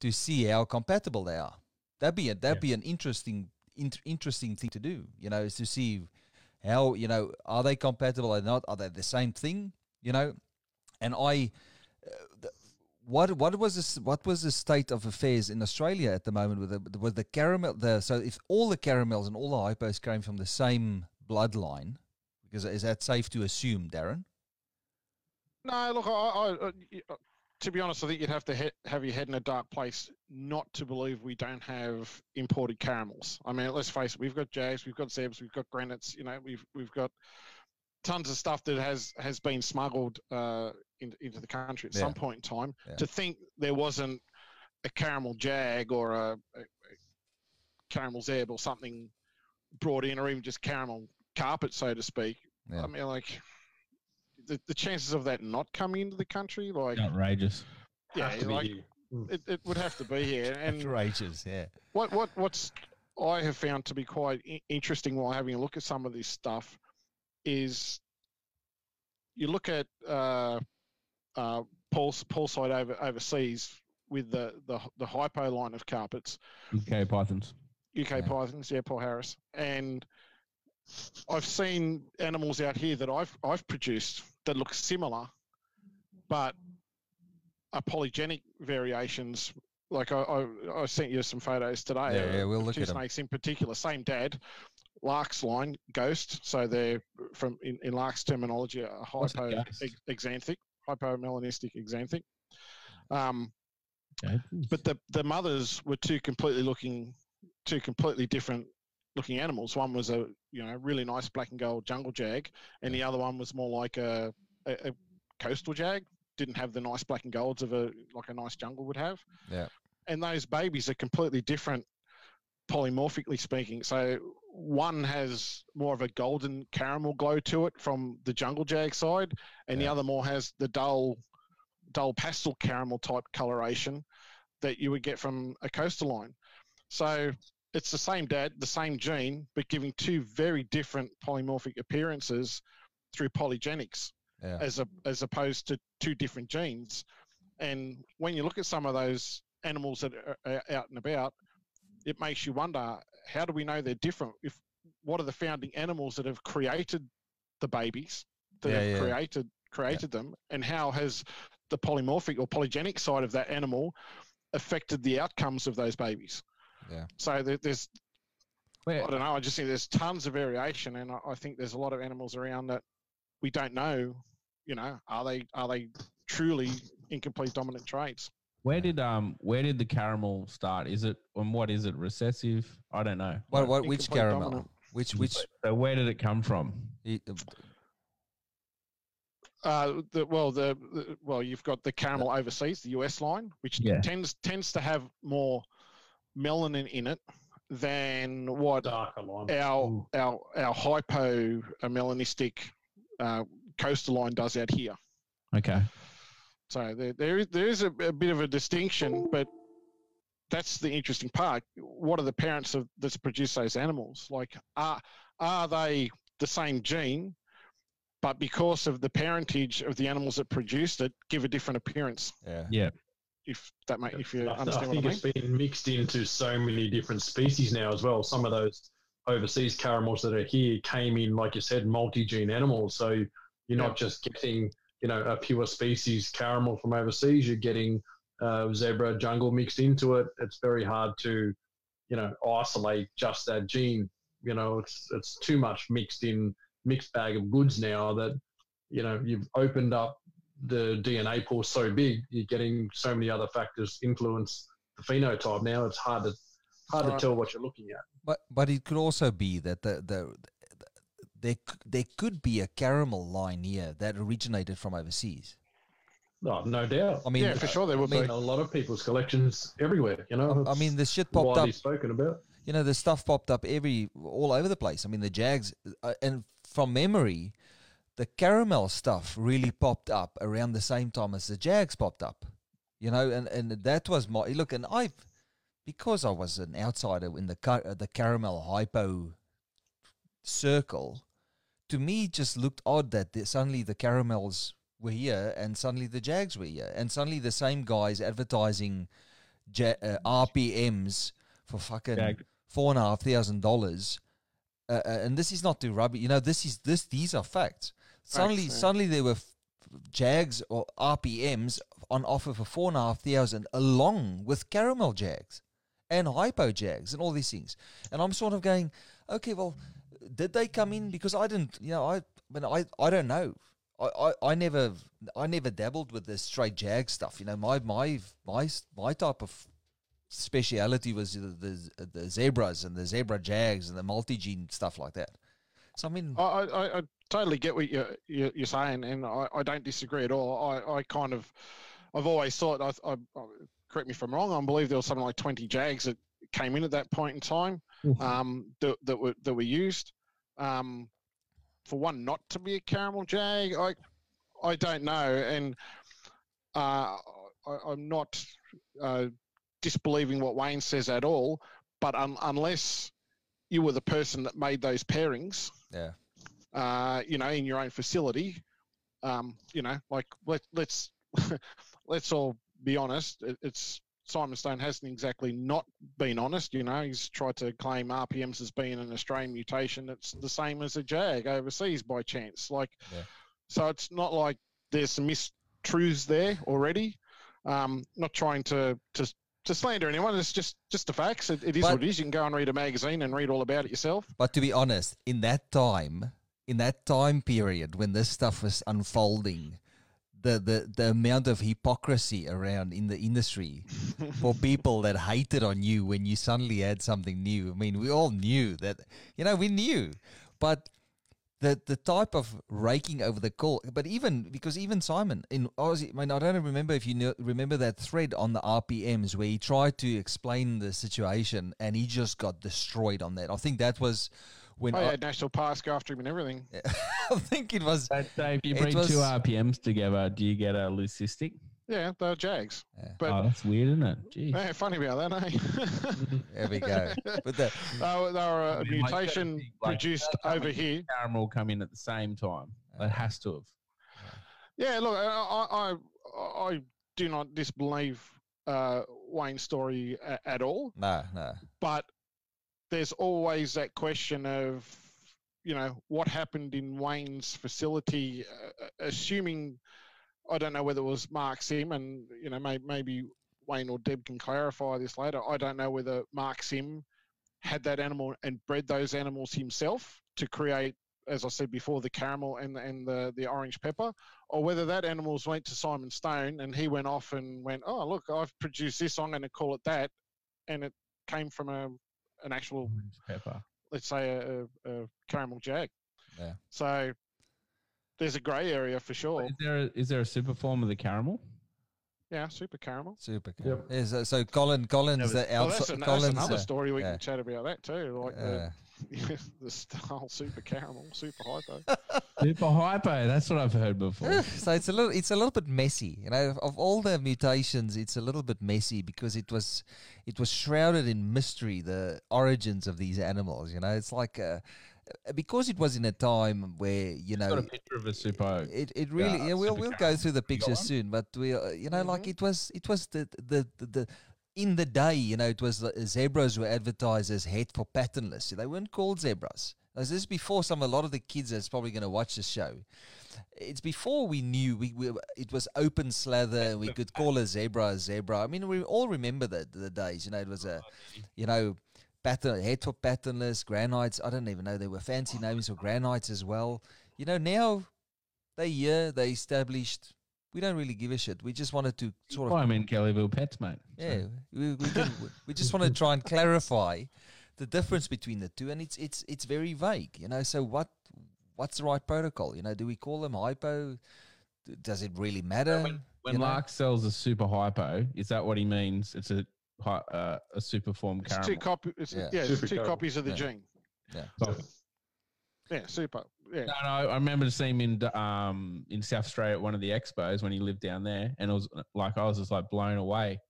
to see how compatible they are. That'd be a, that'd be an interesting in- interesting thing to do. You know, is to see how you know are they compatible or not? Are they the same thing? You know, and I. Uh, what what was this, what was the state of affairs in Australia at the moment with the with the caramel the so if all the caramels and all the hypos came from the same bloodline because is that safe to assume Darren No, look, I, I, I, uh, to be honest, I think you'd have to he- have your head in a dark place not to believe we don't have imported caramels. I mean, let's face it, we've got Jags, we've got Zebs, we've got Granites, you know, we've we've got tons of stuff that has has been smuggled uh, in, into the country at Yeah. some point in time. Yeah. To think there wasn't a caramel Jag or a, a, a caramel Zeb or something brought in, or even just caramel carpet, so to speak. Yeah. I mean, like the, the chances of that not coming into the country, like Outrageous. yeah, Have to be like. It, it would have to be here. And outrageous yeah what what what's I have found to be quite interesting while having a look at some of this stuff is you look at uh, uh, Paul's Paul side over overseas with the, the the hypo line of carpets, UK Pythons. UK Yeah. pythons, yeah, Paul Harris, and I've seen animals out here that I've I've produced that look similar, but are polygenic variations. Like I, I, I sent you some photos today. Yeah, yeah, we'll look two at snakes in particular, same dad, Lark's line, ghost. So they're from in, in Lark's terminology, a hypo ex- axanthic, hypomelanistic axanthic. Um, Okay. but the the mothers were two completely looking two completely different looking animals one was a you know really nice black and gold jungle jag and the other one was more like a, a, a coastal jag didn't have the nice black and golds of a like a nice jungle would have Yeah. and those babies are completely different polymorphically speaking so one has more of a golden caramel glow to it from the jungle jag side and the other more has the dull dull pastel caramel type coloration that you would get from a coastal line. So it's the same dad, the same gene, but giving two very different polymorphic appearances through polygenics yeah as a, as opposed to two different genes. And when you look at some of those animals that are out and about, it makes you wonder how do we know they're different? If what are the founding animals that have created the babies that Yeah, have yeah. created created them, and how has the polymorphic or polygenic side of that animal affected the outcomes of those babies? Yeah. So there's Where, I don't know. I just think there's tons of variation, and I, I think there's a lot of animals around that we don't know. You know, are they are they truly incomplete dominant traits? Where did um where did the caramel start? Is it and what is it? Recessive? I don't know. what, what which caramel dominant. which which So where did it come from? Uh, the, well, the, the well, you've got the caramel overseas, the US line, which Yeah. tends tends to have more melanin in it than what Darker line. our Ooh. our our hypo melanistic uh, coastal line does out here. Okay. So there, there, is- there is a, a bit of a distinction, but that's the interesting part. What are the parents of that's produced those animals? Like, are are they the same gene, but because of the parentage of the animals that produced it, give a different appearance? yeah Yeah. If that make, if you I- I understand what I think mean. it's been mixed into so many different species now as well. Some of those overseas caramels that are here came in, like you said, multi-gene animals. So you're not just getting, you know, a pure species caramel from overseas. You're getting uh, zebra jungle mixed into it. It's very hard to, you know, isolate just that gene. You know, it's it's too much mixed in mixed bag of goods now that, you know, you've opened up the DNA pool so big, you're getting so many other factors influence the phenotype. Now it's hard to hard to tell what you're looking at. But but it could also be that the the, the there there could be a caramel line here that originated from overseas. No, no doubt. I mean, yeah, for sure there would I mean, be. a lot of people's collections everywhere. You know, I mean, the shit popped up. spoken about. You know, the stuff popped up every all over the place. I mean, the Jags, uh, and from memory, the caramel stuff really popped up around the same time as the Jags popped up. You know, and and that was my look. And I, because I was an outsider in the car, uh, the caramel hypo circle, to me just looked odd that the, suddenly the caramels were here and suddenly the Jags were here and suddenly the same guys advertising ja- uh, RPMs for fucking Jag. four and a half thousand dollars, uh, uh, and this is not to rub it. You know, this is this. These are facts. Suddenly, suddenly there were f- Jags or RPMs on offer for four and a half thousand, along with caramel Jags and hypo Jags and all these things. And I'm sort of going, okay, well, did they come in because I didn't, you know, I, but I, I don't know. I, I, I never, I never dabbled with the straight Jag stuff. You know, my, my, my, my type of speciality was the, the the zebras and the zebra jags and the multi gene stuff like that. So I mean, I, I, I totally get what you're, you're, you're saying, and I, I don't disagree at all. I, I kind of, I've always thought, I, I, correct me if I'm wrong, I believe there was something like 20 Jags that came in at that point in time um, that, that, were, that were used. Um, for one not to be a caramel Jag, I, I don't know. And uh, I, I'm not uh, disbelieving what Wayne says at all, but un, unless you were the person that made those pairings, yeah, uh, you know, in your own facility, um, you know, like let, let's let's all be honest. It, it's Simon Stone hasn't exactly not been honest. You know, he's tried to claim RPMs as being an Australian mutation. It's the same as a Jag overseas by chance. Like, Yeah. so it's not like there's some mistruths there already. Um, not trying to to to slander anyone. It's just just the facts. It, it is But- what it is. You can go and read a magazine and read all about it yourself. But to be honest, in that time, in that time period when this stuff was unfolding, the, the, the amount of hypocrisy around in the industry for people that hated on you when you suddenly had something new. I mean, we all knew that, you know, we knew, but the the type of raking over the call, but even because even Simon in Aussie, I mean, I don't remember if you know, remember that thread on the RPMs where he tried to explain the situation and he just got destroyed on that. I think that was when I I, had National Parks go after him and everything. I think it was. So, so if you It bring two RPMs together, do you get a leucistic? Yeah, they're Jags. But oh, that's weird, isn't it? Jeez. yeah, funny about that, eh? There we go. But the, they, were, they were a I mean, mutation thing, like, produced that's how over many here. Caramel come in at the same time. It has to have. Yeah, look, I, I, I, I do not disbelieve uh, Wayne's story a, at all, no, no. but there's always that question of, you know, what happened in Wayne's facility, uh, assuming, I don't know whether it was Mark Sim, and, you know, may, maybe Wayne or Deb can clarify this later. I don't know whether Mark Sim had that animal and bred those animals himself to create, as I said before, the caramel and and the the orange pepper, or whether that animals went to Simon Stone and he went off and went, oh look, I've produced this, I'm going to call it that, and it came from a an actual, Pepper. let's say, a, a, caramel jag. Yeah. So there's a grey area for sure. Is there a, is there a super form of the caramel? Yeah, super caramel. Super. Yep. Cool. Yeah, so, so Colin, Colin's Never- the Well, that's, outside. an, that's Colin's another uh, story we yeah. can chat about that too, like uh, the the whole super caramel, super hypo. Super hypo. That's what I've heard before. so it's a little it's a little bit messy you know of, of all the mutations it's a little bit messy because it was it was shrouded in mystery the origins of these animals you know it's like uh, because it was in a time where you know, Got a picture of a super. it, it really Yeah, yeah, we'll we'll go through the pictures soon but we uh, you know like Mhm. it was it was the the the, the in the day, you know, it was the zebras were advertised as head for patternless. They weren't called zebras. This is before some a lot of the kids that's probably going to watch this show. It's before we knew we, we it was open slather and we could call a zebra a zebra. I mean, we all remember the the days. You know, it was a you know pattern head for patternless granites. I don't even know there were fancy names for granites as well. You know, now they here they established. We don't really give a shit. We just wanted to sort of Well, I'm in Kellyville Pets, mate. So- yeah, we we, did, we just want to try and clarify the difference between the two, and it's it's it's very vague, you know. So what what's the right protocol? You know, do we call them hypo? Does it really matter? when when you know? Lark sells a super hypo, is that what he means? It's a hy- uh, a super form It's caramel. two copy. It's, Yeah. yeah, it's two caramel. copies of the Yeah. gene. So- Yeah, super. Yeah. No, no, I remember seeing him in um in South Australia at one of the expos when he lived down there, and it was like I was just like blown away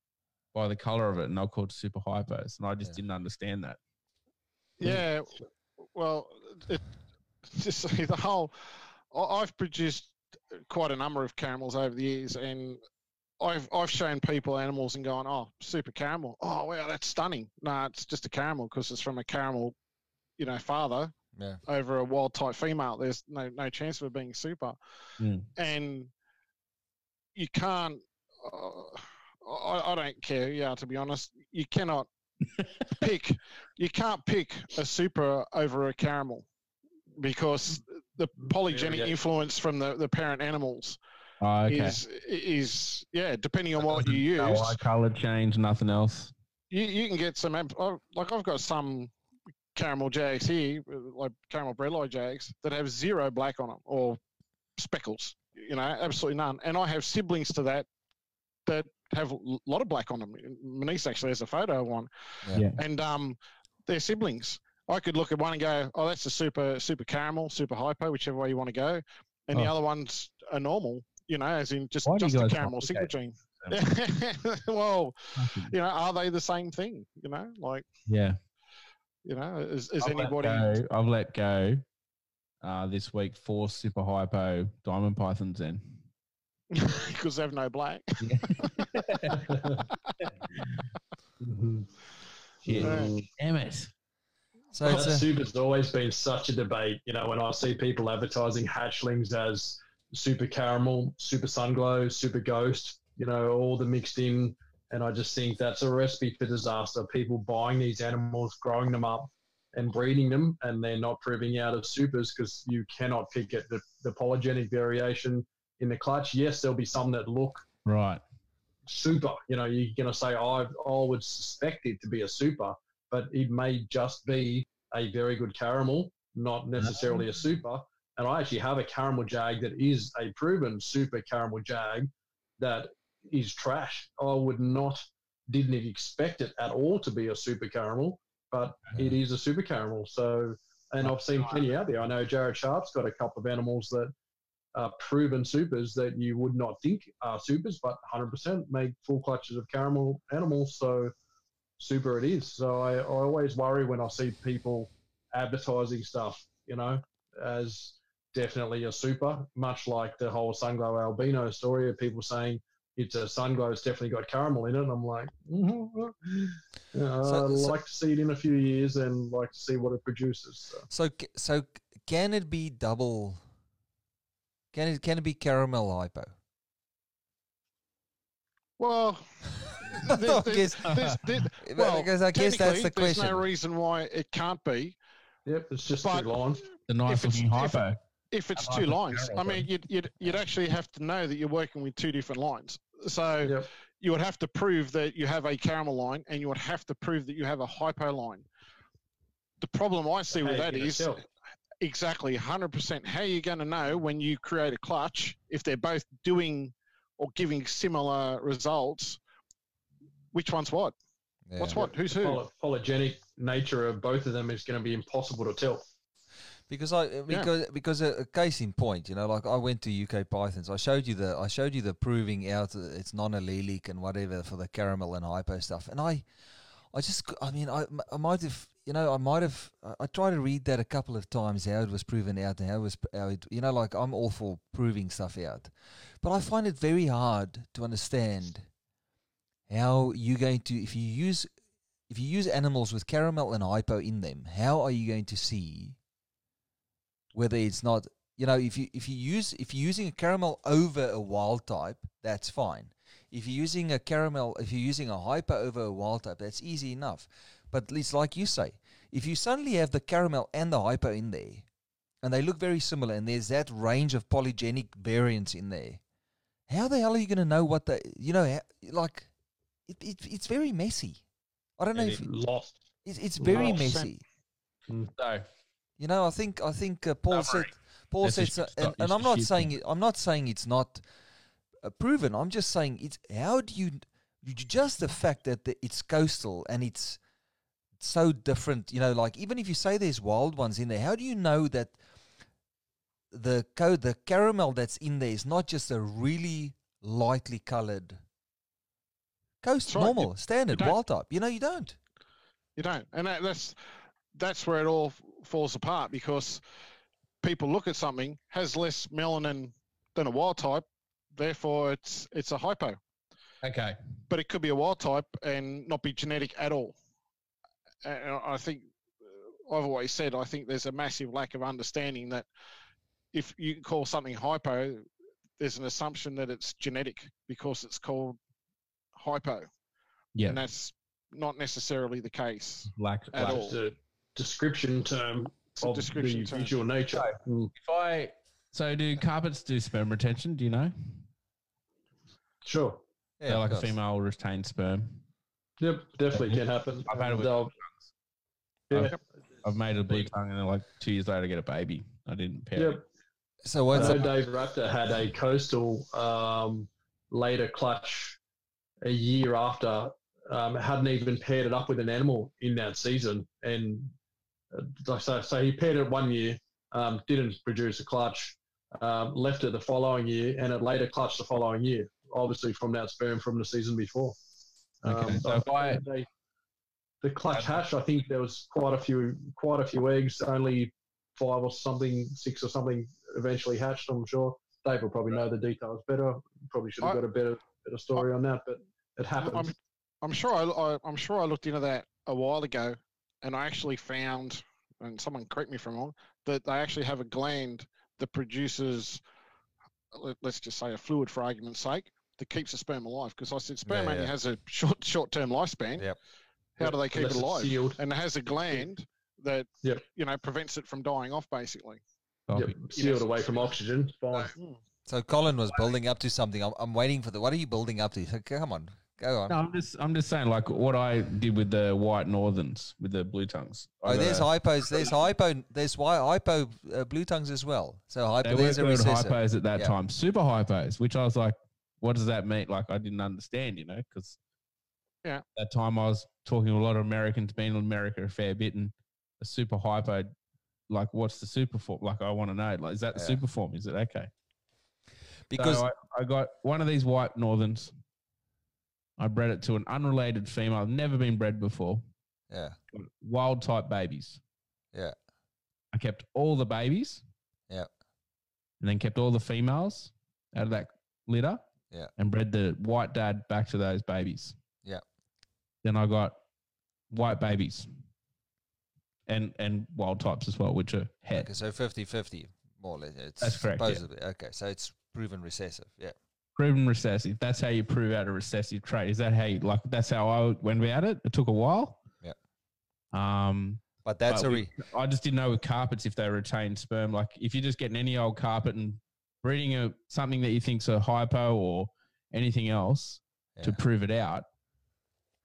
by the color of it, and they were called super hypos, and I just Yeah. didn't understand that. Yeah, well, it, just see the whole. I- I've produced quite a number of caramels over the years, and I've I've shown people animals and gone, oh, super caramel. Oh, wow, that's stunning. No, it's just a caramel because it's from a caramel, you know, father Yeah. over a wild type female. There's no no chance of it being super, Mm. and you can't. Uh, I, I don't care. Yeah, to be honest, you cannot pick. You can't pick a super over a caramel because the polygenic yeah. influence from the, the parent animals Oh, okay. is is yeah. Depending on what you use, No eye color change, nothing else. you, you can get some oh, like I've got some caramel jags here, like caramel Bredli jags that have zero black on them or speckles. You know, absolutely none. And I have siblings to that that have a lot of black on them. My niece actually has a photo of one, Yeah. Yeah. and um, they're siblings. I could look at one and go, "Oh, that's a super super caramel, super hypo, whichever way you want to go," and the Oh. other ones are normal. You know, as in just Why just a guys caramel single complicate gene. well, you know, are they the same thing? You know, like Yeah. you know, is, is I've let anybody? go- I've let go uh, this week four super hypo diamond pythons in. Because they have no black. Shit. Yeah. Damn it. So Well, it's a, super's always been such a debate. You know, when I see people advertising hatchlings as super caramel, super sunglow, super ghost, you know, all the mixed in, and I just think that's a recipe for disaster. People buying these animals, growing them up, and breeding them, and they're not proving out of supers because you cannot pick it. The, the polygenic variation in the clutch, yes, there'll be some that look Right. super. You know, you're going to say, I, I would suspect it to be a super, but it may just be a very good caramel, not necessarily a super. And I actually have a caramel jag that is a proven super caramel jag that is trash. I would not, didn't expect it at all to be a super caramel, but uh-huh. it is a super caramel. So, and I've seen plenty out there. I know Jared Sharp's got a couple of animals that are proven supers that you would not think are supers, but 100% make full clutches of caramel animals. So super it is. So I, I always worry when I see people advertising stuff, you know, as definitely a super, much like the whole Sunglow albino story of people saying it's a Sunglow, it's definitely got caramel in it. And I'm like, mm I'd So- so- like to see it in a few years and like to see what it produces. So. so so can it be double? Can it can it be caramel hypo? Well, I there's, guess- there's, there's, there's, well, because I guess that's the technically, There's question. no reason why it can't be. Yep, it's just But- two lines. The nice it's- looking if- hypo. If it's two lines, I mean, you'd, you'd you'd actually have to know that you're working with two different lines. So Yep. you would have to prove that you have a caramel line, and you would have to prove that you have a hypo line. The problem I see with you that gonna is tell? exactly 100%. How are you going to know when you create a clutch if they're both doing or giving similar results? Which one's what? What's what? Who's who? Poly- polygenic nature of both of them is going to be impossible to tell. Because I uh, because because a, a case in point, you know, like I went to UK Pythons. I showed you the I showed you the proving out that it's non-allelic and whatever for the caramel and hypo stuff. And I I just I mean I I might have you know I might have I, I tried to read that a couple of times how it was proven out and how it was how it, you know like I'm all for proving stuff out, but I find it very hard to understand how you're going to if you use if you use animals with caramel and hypo in them, how are you going to see whether it's not you know if you if you use if you're using a caramel over a wild type that's fine. If you're using a caramel if you're using a hyper over a wild type that's easy enough. But it's like you say if you suddenly have the caramel and the hyper in there and they look very similar and there's that range of polygenic variants in there how the hell are you going to know what the you know ha- like it, it, it's very messy. I don't know if lost. it's, it's very Lost. messy. So you know, I think I think uh, Paul said Paul That's said, so, and, and I'm not saying it, I'm not saying it's not uh, proven. I'm just saying it's how do you, you just the fact that the, it's coastal and it's so different. You know, like even if you say there's wild ones in there, how do you know that the co- the caramel that's in there is not just a really lightly coloured coast That's right. You- normal standard don't- wild type? You know, you don't. You don't, and that, that's that's where it all f- falls apart because people look at something has less melanin than a wild type, therefore it's it's a hypo. Okay. but it could be a wild type and not be genetic at all. And I think uh, I've always said I think there's a massive lack of understanding that if you call something hypo, there's an assumption that it's genetic because it's called hypo, Yeah. and that's not necessarily the case. Lack, At lack- all. It's a description term of description the term. visual nature. Mm, If I so do carpets do sperm retention? Do you know? Sure. Yeah, They're like a female will retain sperm. Yep, definitely can happen. I've had it with They'll- yeah, I've, I've made a blue tongue and then like two years later I get a baby. I didn't pair. yep. it. So I what's know Dave Raptor had a coastal um, later clutch a year after. Um, hadn't even paired it up with an animal in that season, and like so, so he paired it one year, um, didn't produce a clutch, um, left it the following year, and it later clutched the following year. Obviously, from that sperm from the season before. Okay, so if I- they, the clutch hash, I think there was quite a few, quite a few eggs. Only five or something, six or something eventually hatched. I'm sure Dave will probably know the details better. Probably should have got a better better story on that, but it happens. I'm, I'm sure I, I, I'm sure I looked into that a while ago, and I actually found, and someone correct me if I'm wrong, that they actually have a gland that produces, let- let's just say, a fluid for argument's sake, that keeps the sperm alive. Because I said sperm Yeah, only yeah. has a short short term lifespan. Yep. How do they keep Unless it alive? Sealed. And it has a gland that Yep. you know prevents it from dying off, basically. Oh, yep, sealed away from oxygen. Fine. Hmm. so Colin was building up to something. I'm, I'm waiting for the. What are you building up to? So come on, go on. No, I'm just I'm just saying like what I did with the white northerns with the blue tongues. I Oh, got there's a- hypos. There's hypo. There's why hypo uh, blue tongues as well. So hypo. They were There's a called recessive. hypos at that Yeah. time, super hypos, which I was like, what does that mean? Like I didn't understand, you know, because Yeah. that time I was talking to a lot of Americans, been in America a fair bit, and a super hypo, like what's the super form? Like I want to know, like is that the Yeah. super form? Is it okay? Because so I, I got one of these white northerns. I bred it to an unrelated female, I've never been bred before. yeah, Wild type babies. yeah, I kept all the babies. Yeah. And then kept all the females out of that litter. Yeah. And bred the white dad back to those babies. Yeah. Then I got white babies. And and wild types as well, which are het. okay. So 50-50, more or less. It's That's correct, yeah. Okay. So it's proven recessive. Yeah. Proven recessive. That's how you prove out a recessive trait. Is that how you like that's how I went about it? It took a while. Yeah. Um But that's But a we- I just didn't know with carpets if they retain sperm. Like if you're just getting any old carpet and breeding a something that you think's a hypo or anything else to prove it out,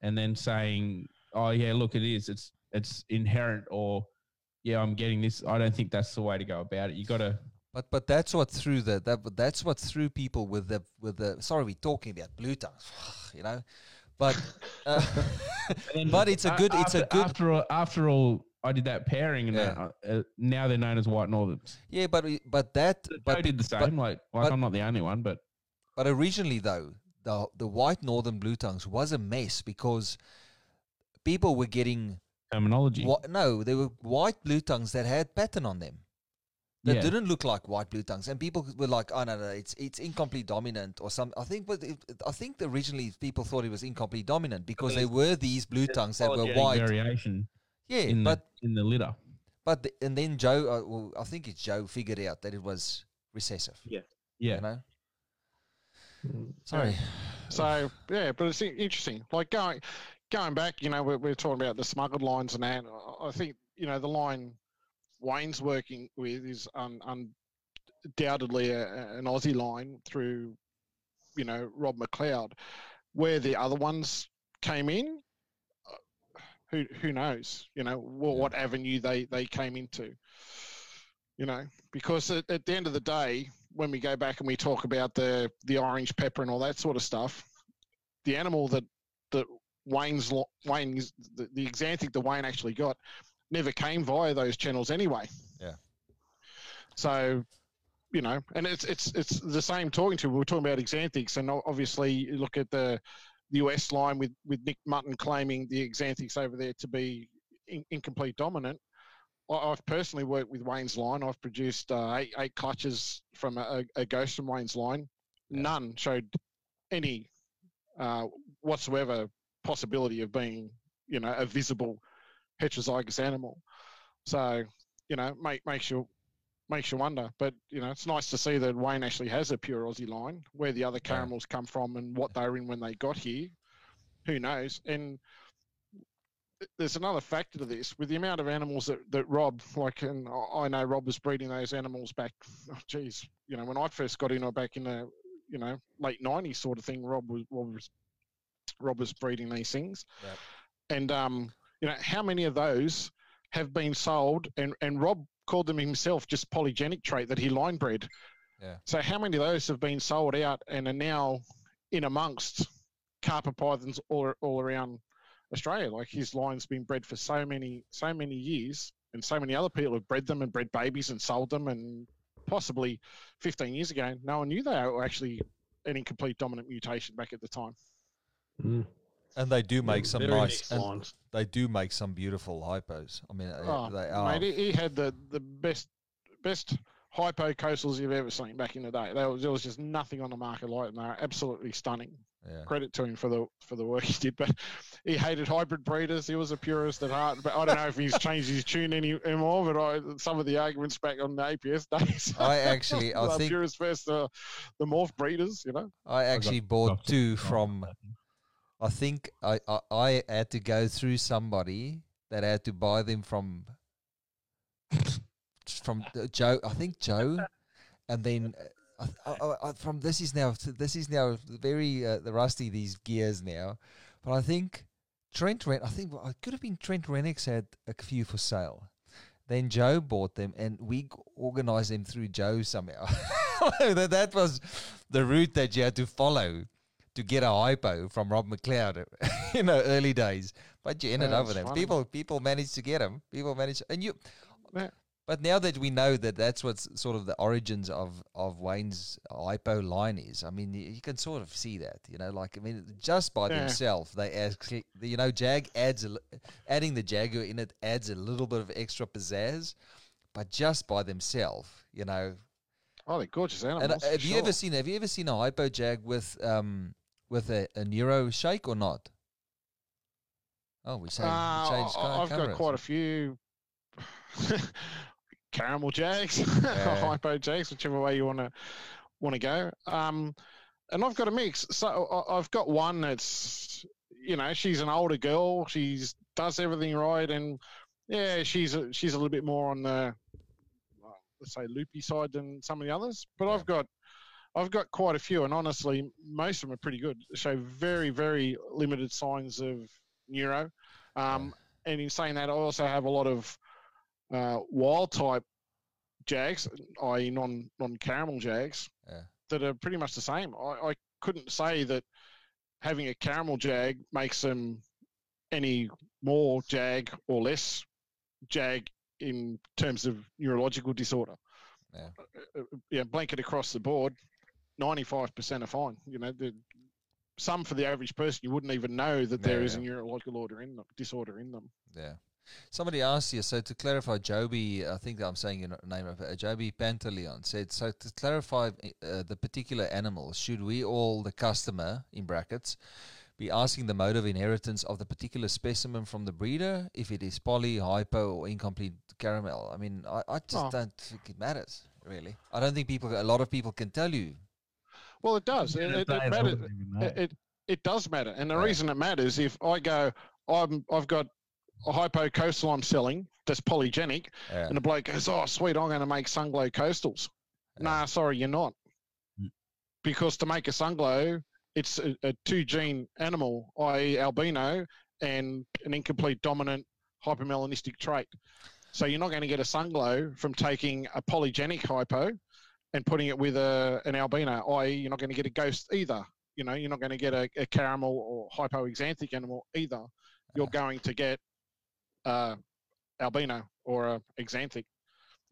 and then saying, "Oh yeah, look, it is. It's it's inherent," or "Yeah, I'm getting this." I don't think that's the way to go about it. You got to. But but that's what threw the that that's what threw people with the with the sorry we're talking about blue tongues, you know, but uh, but it's a good it's a good After all, after all, I did that pairing, and Yeah. that, uh, now they're known as white northerns. yeah but we- but that Joe but did the same. but- like, like but- I'm not the only one, but But originally, though, the the white northern blue tongues was a mess because people were getting terminology. wha- no, there were white blue tongues that had pattern on them that Yeah. didn't look like white blue tongues, and people were like, "Oh no, no, it's it's incomplete dominant or some." I think, but it, I think originally people thought it was incomplete dominant because there were these blue tongues that were white. variation Yeah, in but the in the litter. but the, and then Joe, uh, well, I think it's Joe figured out that it was recessive. Yeah. You know, Mm. sorry. So yeah, but it's interesting. Like going going back, you know, we're, we're talking about the smuggled lines and that. I- I think you know the line Wayne's working with is un, undoubtedly a, an Aussie line through, you know, Rob McLeod. Where the other ones came in, uh, who who knows? You know what, what avenue they they came into. You know, because at, at the end of the day, when we go back and we talk about the the orange pepper and all that sort of stuff, the animal that that Wayne's Wayne's the, the axanthic that Wayne actually got never came via those channels anyway. Yeah. So, you know, and it's it's it's the same talking to. We are talking about axanthics, and obviously you look at the the US line with with Nick Mutton claiming the axanthics over there to be in, incomplete dominant. I- I've personally worked with Wayne's line. I've produced uh, eight, eight clutches from a, a ghost from Wayne's line. Yeah. None showed any uh, whatsoever possibility of being, you know, a visible heterozygous animal. So, you know, make, makes you makes you wonder. But you know, it's nice to see that Wayne actually has a pure Aussie line. Where the other caramels come from and what they were in when they got here, who knows? And there's another factor to this with the amount of animals that, that Rob like and I- I know Rob was breeding those animals back oh geez you know when I first got in or back in the you know late 90s sort of thing Rob was Rob was, Rob was breeding these things Yep. and um you know how many of those have been sold and and Rob called them himself just polygenic trait that he line bred Yeah. so how many of those have been sold out and are now in amongst carpet pythons all, all around Australia. Like his line's been bred for so many, so many years, and so many other people have bred them and bred babies and sold them, and possibly 15 years ago, no one knew they were actually an incomplete dominant mutation back at the time. Mm. And they do make some Very nice, and lines. they do make some beautiful hypos. I mean, Oh, they are. Mate, he, he had the, the best best hypo coastals you've ever seen back in the day. There was, there was just nothing on the market like them. They were absolutely stunning. yeah. credit to him for the for the work he did. But he hated hybrid breeders. He was a purist at heart. But I don't know if he's changed his tune any anymore. But I, some of the arguments back on the APS days. I actually- I the think- purists versus the, the morph breeders. You know. I actually bought Doctor two John, from. I think. I I, I had to go through somebody that had to buy them from from Joe. I think Joe, and then uh, I, I, from this is now this is now very uh, the rusty these gears now, but I think Trent Ren. I think it could have been Trent Renix had a few for sale. Then Joe bought them, and we organized them through Joe somehow. that, that was the route that you had to follow to get a hypo from Rob McLeod, you know, early days. But you ended Yeah, up with funny. People, people managed to get them. People managed, and you. Yeah. But now that we know that that's what's sort of the origins of of Wayne's hypo line is, I mean, you, you can sort of see that, you know, like I mean, just by Yeah. themselves, they actually, you know, Jag adds a, adding the Jaguar in it adds a little bit of extra pizzazz, but just by themselves, you know, Oh, they're gorgeous animals. and uh, have you ever seen have you ever seen a hypo jag with um with a, a neuro shake or not? Oh, we say Uh, changed I- I've got quite a few caramel jags, Yeah. hypo jags, whichever way you want to want to go. Um, and I've got a mix. So I- I've got one that's you know she's an older girl. She's does everything right, and yeah, she's a, she's a little bit more on the let's say loopy side than some of the others. But Yeah. I've got I've got quite a few, and honestly, most of them are pretty good. Show very very limited signs of neuro. Um, And in saying that, I also have a lot of uh, wild type jags, i.e., non non caramel jags, Yeah. that are pretty much the same. I, I couldn't say that having a caramel jag makes them any more jag or less jag in terms of neurological disorder. Yeah. Uh, uh, yeah, blanket across the board, ninety-five percent are fine. You know, the, some for the average person, you wouldn't even know that there Yeah, is yeah. a neurological order in them, disorder in them. Yeah. Somebody asked you, so to clarify, Joby, I think I'm saying your name, of uh, Joby Pantaleon said, so to clarify uh, the particular animal, should we all, the customer, in brackets, be asking the mode of inheritance of the particular specimen from the breeder, if it is poly, hypo, or incomplete caramel? I mean, I, I just Oh. don't think it matters, really. I don't think people, a lot of people can tell you. Well, it does. It, it, it matters. wouldn't even know. It, it it does matter, and the Right. reason it matters if I go, I'm I've got a hypo coastal I'm selling that's polygenic, Yeah. and the bloke goes, oh sweet, I'm going to make sunglow coastals. Yeah. Nah, sorry, you're not, Mm. because to make a sunglow, it's a, a two gene animal, i.e., albino, and an incomplete dominant hypomelanistic trait. So you're not going to get a sunglow from taking a polygenic hypo and putting it with a, an albino, i.e., you're not going to get a ghost either. You know, you're not going to get a, a caramel or hypoaxanthic animal either. You're going to get uh, albino or a axanthic.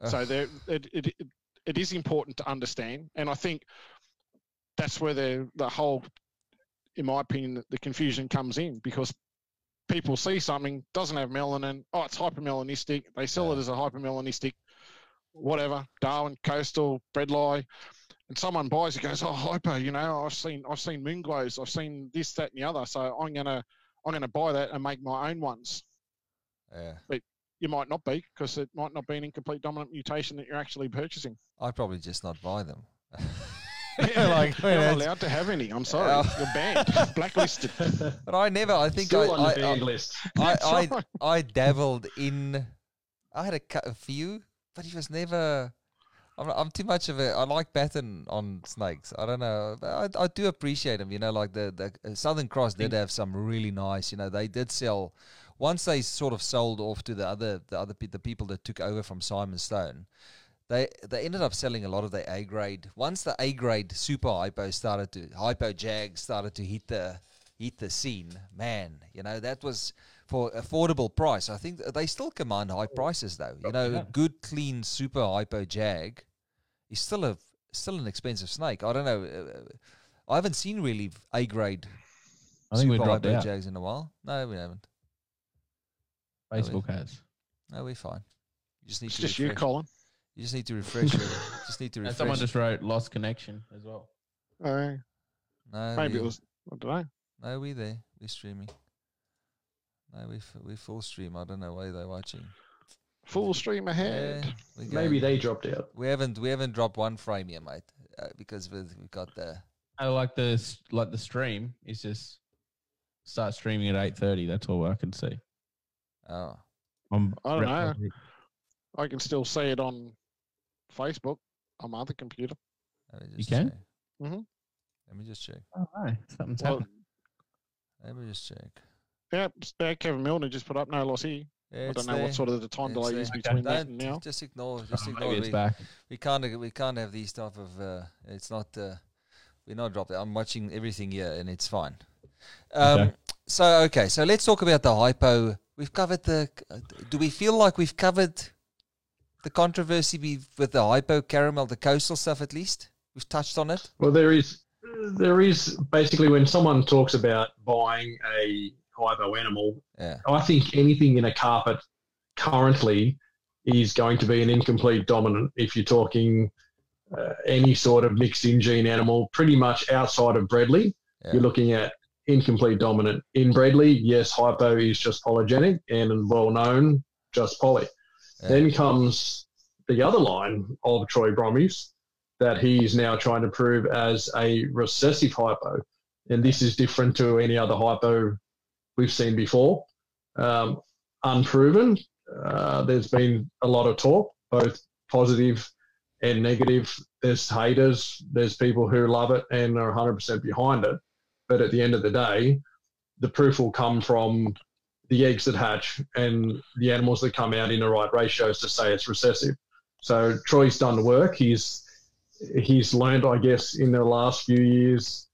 So there, it, it, it, is important to understand, and I think that's where the the whole, in my opinion, the, the confusion comes in because people see something doesn't have melanin. Oh, it's hypermelanistic. They sell it as a hypermelanistic, whatever. Darwin, coastal, Bredli. and someone buys it, goes, "Oh, hyper, you know, I've seen I've seen moon glows, I've seen this, that, and the other, so I'm gonna I'm gonna buy that and make my own ones." Yeah. But You might not be because it might not be an incomplete dominant mutation that you're actually purchasing. I'd probably just not buy them. Yeah, like, you're not allowed to have any. I'm sorry, Yeah. you're banned, blacklisted. but I never. I think Still I, on the I, banned I, list. I, That's I. I dabbled in. I had a, cou- a few, but he was never. I'm, I'm too much of a. I like batten on snakes. I don't know. but I, I do appreciate them. You know, like the the uh, Southern Cross did have some really nice. You know, they did sell. Once they sort of sold off to the other the other pe- the people that took over from Simon Stone, they they ended up selling a lot of their A grade. Once the A grade super hypo started to hypo jag started to hit the hit the scene, man, you know that was for affordable price. I think they still command high prices though. You know, Yeah. a good clean super hypo jag is still a still an expensive snake. I don't know. uh, I haven't seen really A grade I think we super dropped hypo out. jags in a while. No, we haven't. Facebook has. No, we're fine. You just need It's to just you. Colin. You just need to refresh. your, just need to refresh. And someone just wrote lost connection as well. Uh, no, maybe we- it was. I don't know. No, we there. We're streaming. No, we f- we full stream. I don't know why they're watching. Full stream ahead. Yeah, we go. Maybe they dropped out. We haven't we haven't dropped one frame yet, mate, uh, because we've, we've got the. I like the like the stream is just start streaming at eight thirty. That's all I can see. Oh, I'm I don't know. I can still see it on Facebook on my other computer. let me You can? check. Mhm. Let me just check. Oh, no, something's Well, happened. Let me just check. Yeah, s- uh, Kevin Milner just put up no loss here. Yeah, I don't know there. what sort of the time It's delay there. is Okay. between that and now. just ignore. Just Oh, ignore. maybe We, it's back. we can't we can't have these type of. Uh, it's not. Uh, we're not dropped. I'm watching everything here, and it's fine. Um, Okay. So okay, so let's talk about the hypo. We've covered the. uh, Do we feel like we've covered the controversy with the hypo caramel, the coastal stuff at least? We've touched on it. Well, there is, there is basically when someone talks about buying a hypo animal, Yeah. I think anything in a carpet currently is going to be an incomplete dominant. If you're talking uh, any sort of mixed in gene animal, pretty much outside of Bredli. Yeah. you're looking at incomplete dominant. In Bredli, yes, hypo is just polygenic and well known, just poly. Yeah. Then comes the other line of Troy Brommies that he is now trying to prove as a recessive hypo. And this is different to any other hypo we've seen before. Um, unproven. Uh, there's been a lot of talk, both positive and negative. There's haters, there's people who love it and are 100% behind it. But at the end of the day, the proof will come from the eggs that hatch and the animals that come out in the right ratios to say it's recessive. So Troy's done the work. He's he's learned, I guess, in the last few years,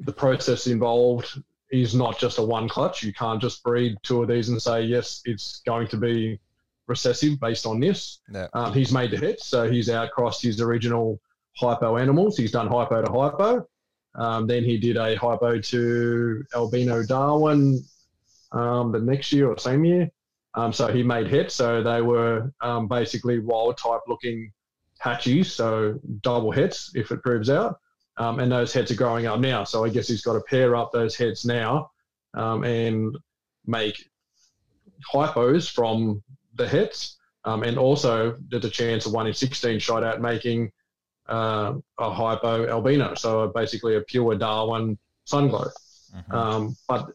the process involved is not just a one clutch. You can't just breed two of these and say yes, it's going to be recessive based on this. Yeah. Um, he's made the hets, so he's outcrossed his original hypo animals. He's done hypo to hypo. Um, then he did a hypo to albino Darwin um, the next year or same year. Um, so he made hets. So they were um, basically wild type looking hatchies, so double hets if it proves out. Um, and those hets are growing up now. So I guess he's got to pair up those hets now um, and make hypos from the hets. Um, and also, there's a chance of one in 16 shot at making uh, a hypo albino. So basically, a pure Darwin sunglow. Mhm. Um, but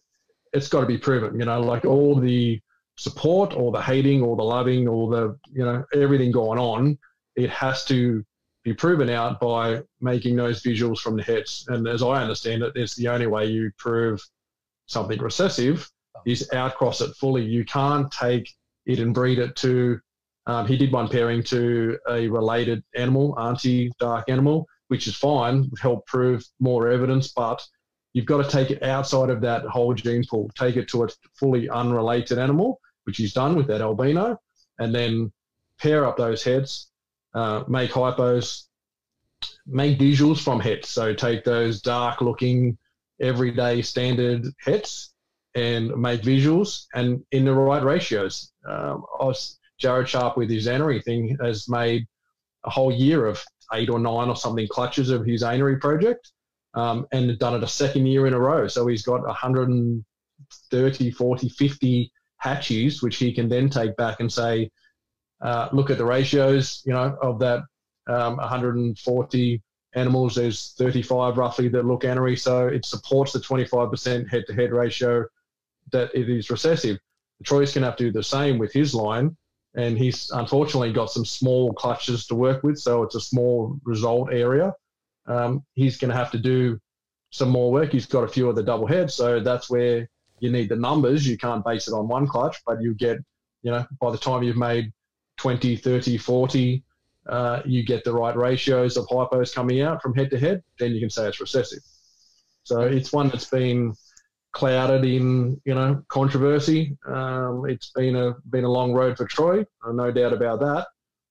it's got to be proven, you know, like all the support, all the hating, all the loving, all the, you know, everything going on, it has to be proven out by making those visuals from the hets. And as I understand it, it's the only way you prove something recessive is outcross it fully. You can't take it and breed it to, um, he did one pairing to a related animal, anti dark animal, which is fine, help prove more evidence, but you've got to take it outside of that whole gene pool, take it to a fully unrelated animal, which he's done with that albino, and then pair up those hets, uh, make hypos, make visuals from hets. So take those dark looking, everyday standard hets and make visuals and in the right ratios. Um, Jared Sharp with his Anery thing has made a whole year of eight or nine or something clutches of his anery project um, and done it a second year in a row. So he's got 130, 40, 50 hatchies, which he can then take back and say, uh, look at the ratios, you know, of that um, 140 animals. There's 35 roughly that look anery. So it supports the 25% het to het ratio that it is recessive. Troy's going to have to do the same with his line. And he's unfortunately got some small clutches to work with. So it's a small result area um, he's going to have to do some more work. He's got a few of the double hets, so that's where you need the numbers. You can't base it on one clutch, but you get, you know, by the time you've made 20, 30, 40, uh, you get the right ratios of hypos coming out from het to het, then you can say it's recessive. So it's one that's been clouded in, you know, controversy. Um, it's been a been a long road for Troy, no doubt about that.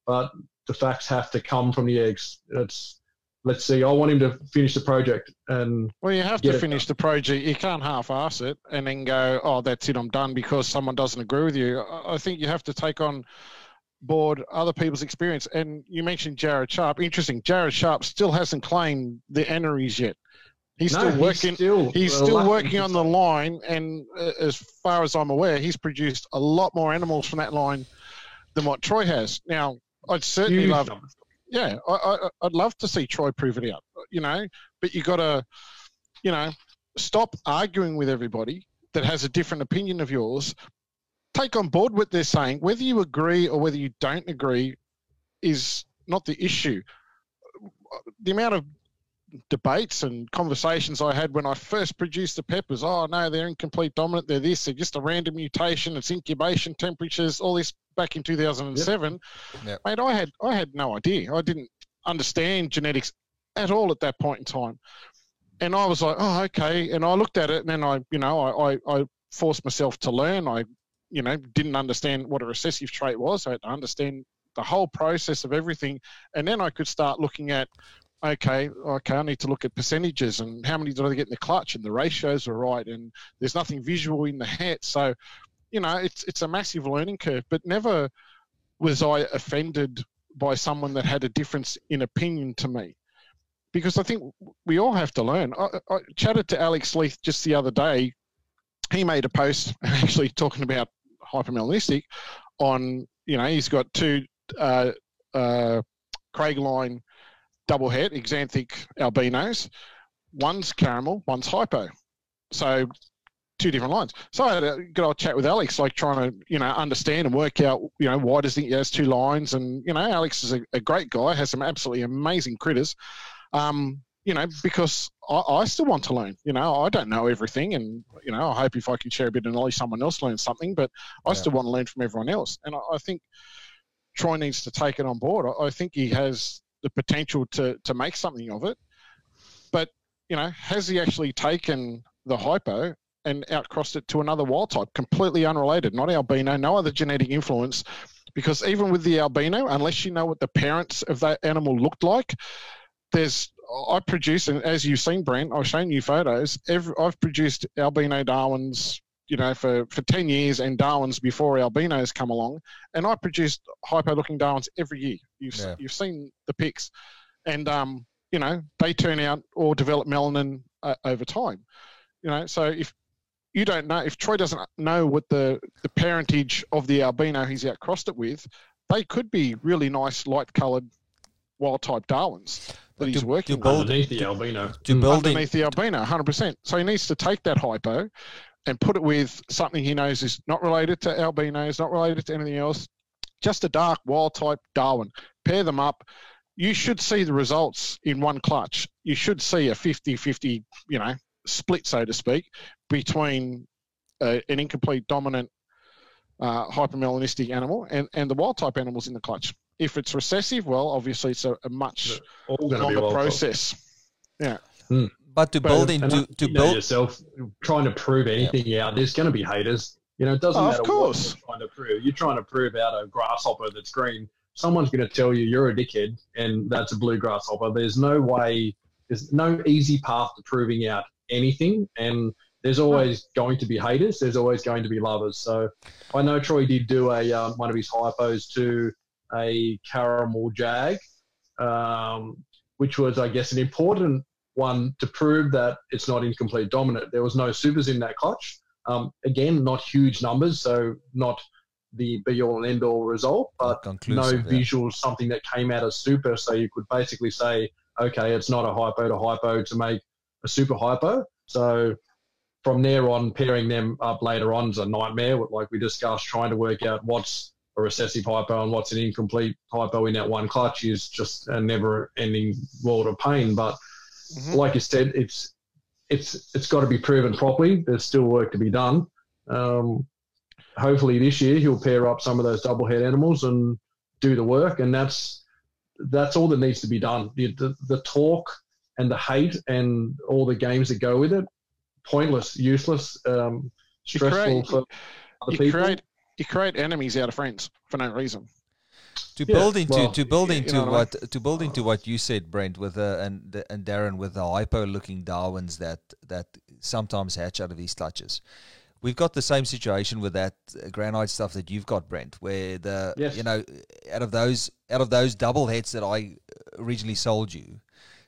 But the facts have to come from the eggs. It's let's see. I want him to finish the project and. Well, you have to finish the project. You can't half-ass it and then go, "Oh, that's it, I'm done," because someone doesn't agree with you. I think you have to take on board other people's experience. And you mentioned Jared Sharp. Interesting. Jared Sharp still hasn't claimed the aneries yet. He's no, still working. He's still, he's still working on the line, and uh, as far as I'm aware, he's produced a lot more animals from that line than what Troy has. Now, I'd certainly Huge love. Numbers yeah, I, I, would love to see Troy prove it out, you know, but you got to, you know, stop arguing with everybody that has a different opinion of yours. Take on board what they're saying. Whether you agree or whether you don't agree is not the issue. The amount of debates and conversations I had when I first produced the peppers. Oh no, they're incomplete dominant. They're this. They're just a random mutation. It's incubation temperatures. All this back in 2007. Yep. Yep. Mate, I had I had no idea. I didn't understand genetics at all at that point in time. And I was like, oh, okay. And I looked at it, and then I, you know, I, I, I forced myself to learn. I, you know, didn't understand what a recessive trait was. I had to understand the whole process of everything, and then I could start looking at okay, okay, I need to look at percentages and how many did I get in the clutch and the ratios are right and there's nothing visual in the hat. So, you know, it's it's a massive learning curve. But never was I offended by someone that had a difference in opinion to me. Because I think we all have to learn. I, I chatted to Alex Leith just the other day. He made a post actually talking about hypomelanistic on, you know, he's got two uh, uh, Craig line double het, axanthic albinos. One's caramel, one's hypo. So two different lines. So I had a good old chat with Alex, like trying to, you know, understand and work out, you know, why does he has two lines? And, you know, Alex is a, a great guy, has some absolutely amazing critters. Um, you know, because I, I, still want to learn. You know, I don't know everything, and you know, I hope if I can share a bit of knowledge, someone else learns something. But I yeah. still want to learn from everyone else, and I, I, think Troy needs to take it on board. I, I think he has the potential to to make something of it. But you know, has he actually taken the hypo and outcrossed it to another wild type, completely unrelated, not albino, no other genetic influence? Because even with the albino, unless you know what the parents of that animal looked like, there's I produce, and as you've seen, Brent, I've shown you photos. Every, I've produced albino Darwins you know, for, for 10 years and Darwin's before albinos come along. And I produced hypo looking Darwins every year. You've, yeah. you've seen the pics. And, um, you know, they turn out or develop melanin uh, over time. You know, so if you don't know, if Troy doesn't know what the, the parentage of the albino he's outcrossed it with, they could be really nice light coloured wild type Darwins that he's working to build, underneath the albino. To build underneath the albino, 100%. So he needs to take that hypo and put it with something he knows is not related to albinos, not related to anything else, just a dark wild type Darwin. Pair them up. You should see the results in one clutch. You should see a 50 50, you know, split, so to speak, between uh, an incomplete dominant uh, hypomelanistic animal and, and the wild type animals in the clutch. If it's recessive, well, obviously it's a, a much longer process. Yeah. Hmm. But to build into to, to you build yourself trying to prove anything yeah. out, there's going to be haters. You know, it doesn't oh, matter of course. what you're trying to prove. You're trying to prove out a grasshopper that's green. Someone's going to tell you you're a dickhead, and that's a blue grasshopper. There's no way. There's no easy path to proving out anything, and there's always going to be haters. There's always going to be lovers. So I know Troy did do a um, one of his hypos to a caramel jag um, which was, I guess, an important one to prove that it's not incomplete dominant. There was no supers in that clutch. Um, again, not huge numbers, so not the be all and end all result, but no yeah. visual something that came out of super. So you could basically say, okay, it's not a hypo to hypo to make a super hypo. So from there on, pairing them up later on is a nightmare. Like we discussed, trying to work out what's a recessive hypo and what's an incomplete hypo in that one clutch is just a never-ending world of pain. But mm-hmm. like you said, it's it's it's got to be proven properly. There's still work to be done. Um, hopefully this year he'll pair up some of those double het animals and do the work, and that's that's all that needs to be done. The, the, the talk and the hate and all the games that go with it, pointless, useless, um, stressful create, for other you people. Create, you create enemies out of friends for no reason. To Yeah, build into well, to build you into know what I what to build into what you said, Brent, with uh, and and Darren with the hypo looking Darwins that that sometimes hatch out of these clutches. We've got the same situation with that uh, granite stuff that you've got, Brent, where the Yes. you know out of those out of those double hets that I originally sold you,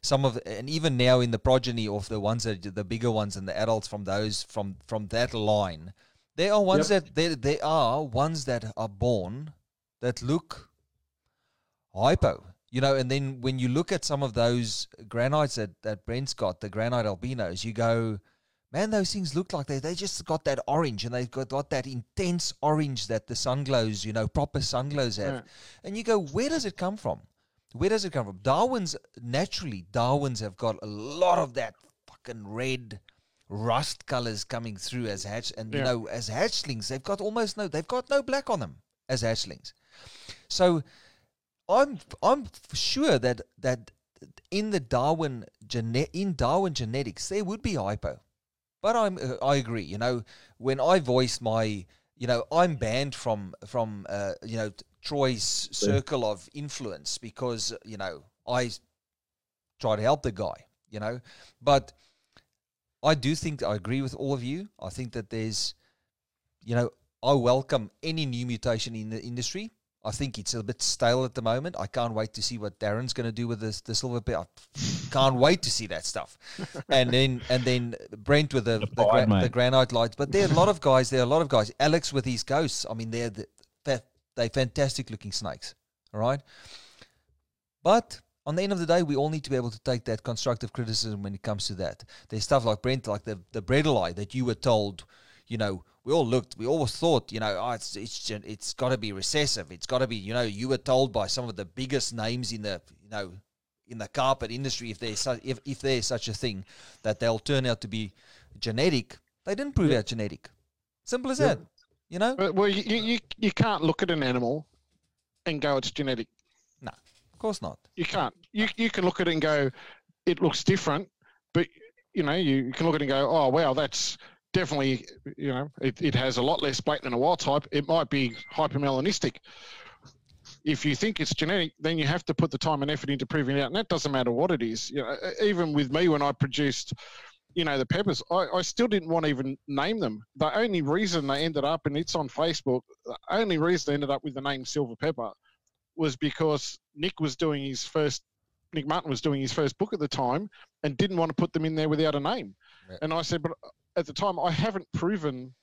some of and even now in the progeny of the ones that the bigger ones and the adults from those from from that line, there are ones that there there are ones that are born that look hypo. You know, and then when you look at some of those granites that, that Brent's got, the granite albinos, you go, man, those things look like they they just got that orange and they've got, got that intense orange that the sun glows, you know, proper sun glows have. Yeah. And you go, where does it come from? Where does it come from? Darwin's naturally, Darwin's have got a lot of that fucking red rust colors coming through as hatch and you know as hatchlings they've got almost no they've got no black on them as hatchlings so I'm I'm sure that that in the Darwin gene- in Darwin genetics there would be hypo, but I'm uh, I agree. You know, when I voice my you know I'm banned from from uh, you know Troy's circle of influence because you know I try to help the guy. You know, but I do think I agree with all of you. I think that there's you know I welcome any new mutation in the industry. I think it's a bit stale at the moment. I can't wait to see what Darren's going to do with this, the silver bit. I can't wait to see that stuff. And then and then Brent with the the, Abide, gra- the granite lights. But there are a lot of guys. There are a lot of guys. Alex with his ghosts. I mean, they're the, they're, they're fantastic looking snakes. All right. But on the end of the day, we all need to be able to take that constructive criticism when it comes to that. There's stuff like Brent, like the the Bredli that you were told, you know, we all looked, we always thought, you know, oh, it's it's it's got to be recessive. It's got to be, you know, you were told by some of the biggest names in the, you know, in the carpet industry, if there's su- if if there's such a thing, that they'll turn out to be genetic. They didn't prove out genetic. Simple as Yeah. that. You know, uh, well, you, you you can't look at an animal and go it's genetic. Course not. You can't. You you can look at it and go, it looks different, but you know you, you can look at it and go, oh wow, that's definitely you know it, it has a lot less black than a wild type. It might be hypomelanistic. If you think it's genetic, then you have to put the time and effort into proving it out, and that doesn't matter what it is. You know, even with me when I produced, you know, the peppers, I, I still didn't want to even name them. The only reason they ended up, and it's on Facebook, the only reason they ended up with the name Silver Pepper was because Nick was doing his first Nick Mutton was doing his first book at the time and didn't want to put them in there without a name. And I said, but at the time I haven't proven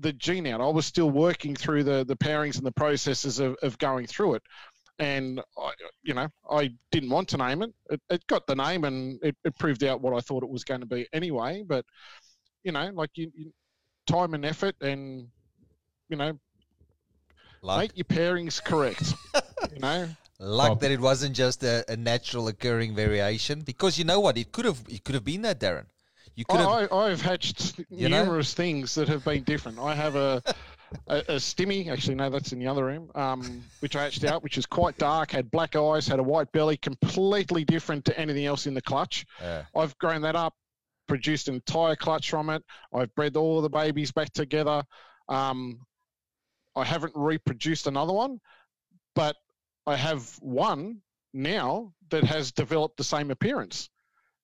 the gene out. I was still working through the the pairings and the processes of, of going through it. And I, you know, I didn't want to name it. It, it got the name, and it, it proved out what I thought it was going to be anyway. But you know, like you, you time and effort, and you know, Luck, make your pairings correct. you know, luck Bob. that it wasn't just a, a natural occurring variation. Because you know what, it could have it could have been that, Darren. You could have. I, I've hatched You know? numerous things that have been different. I have a, a, a stimmy, actually, no, that's in the other room, um, which I hatched out, which is quite dark, had black eyes, had a white belly, completely different to anything else in the clutch. I've grown that up, produced an entire clutch from it. I've bred all the babies back together. Um, I haven't reproduced another one, but I have one now that has developed the same appearance.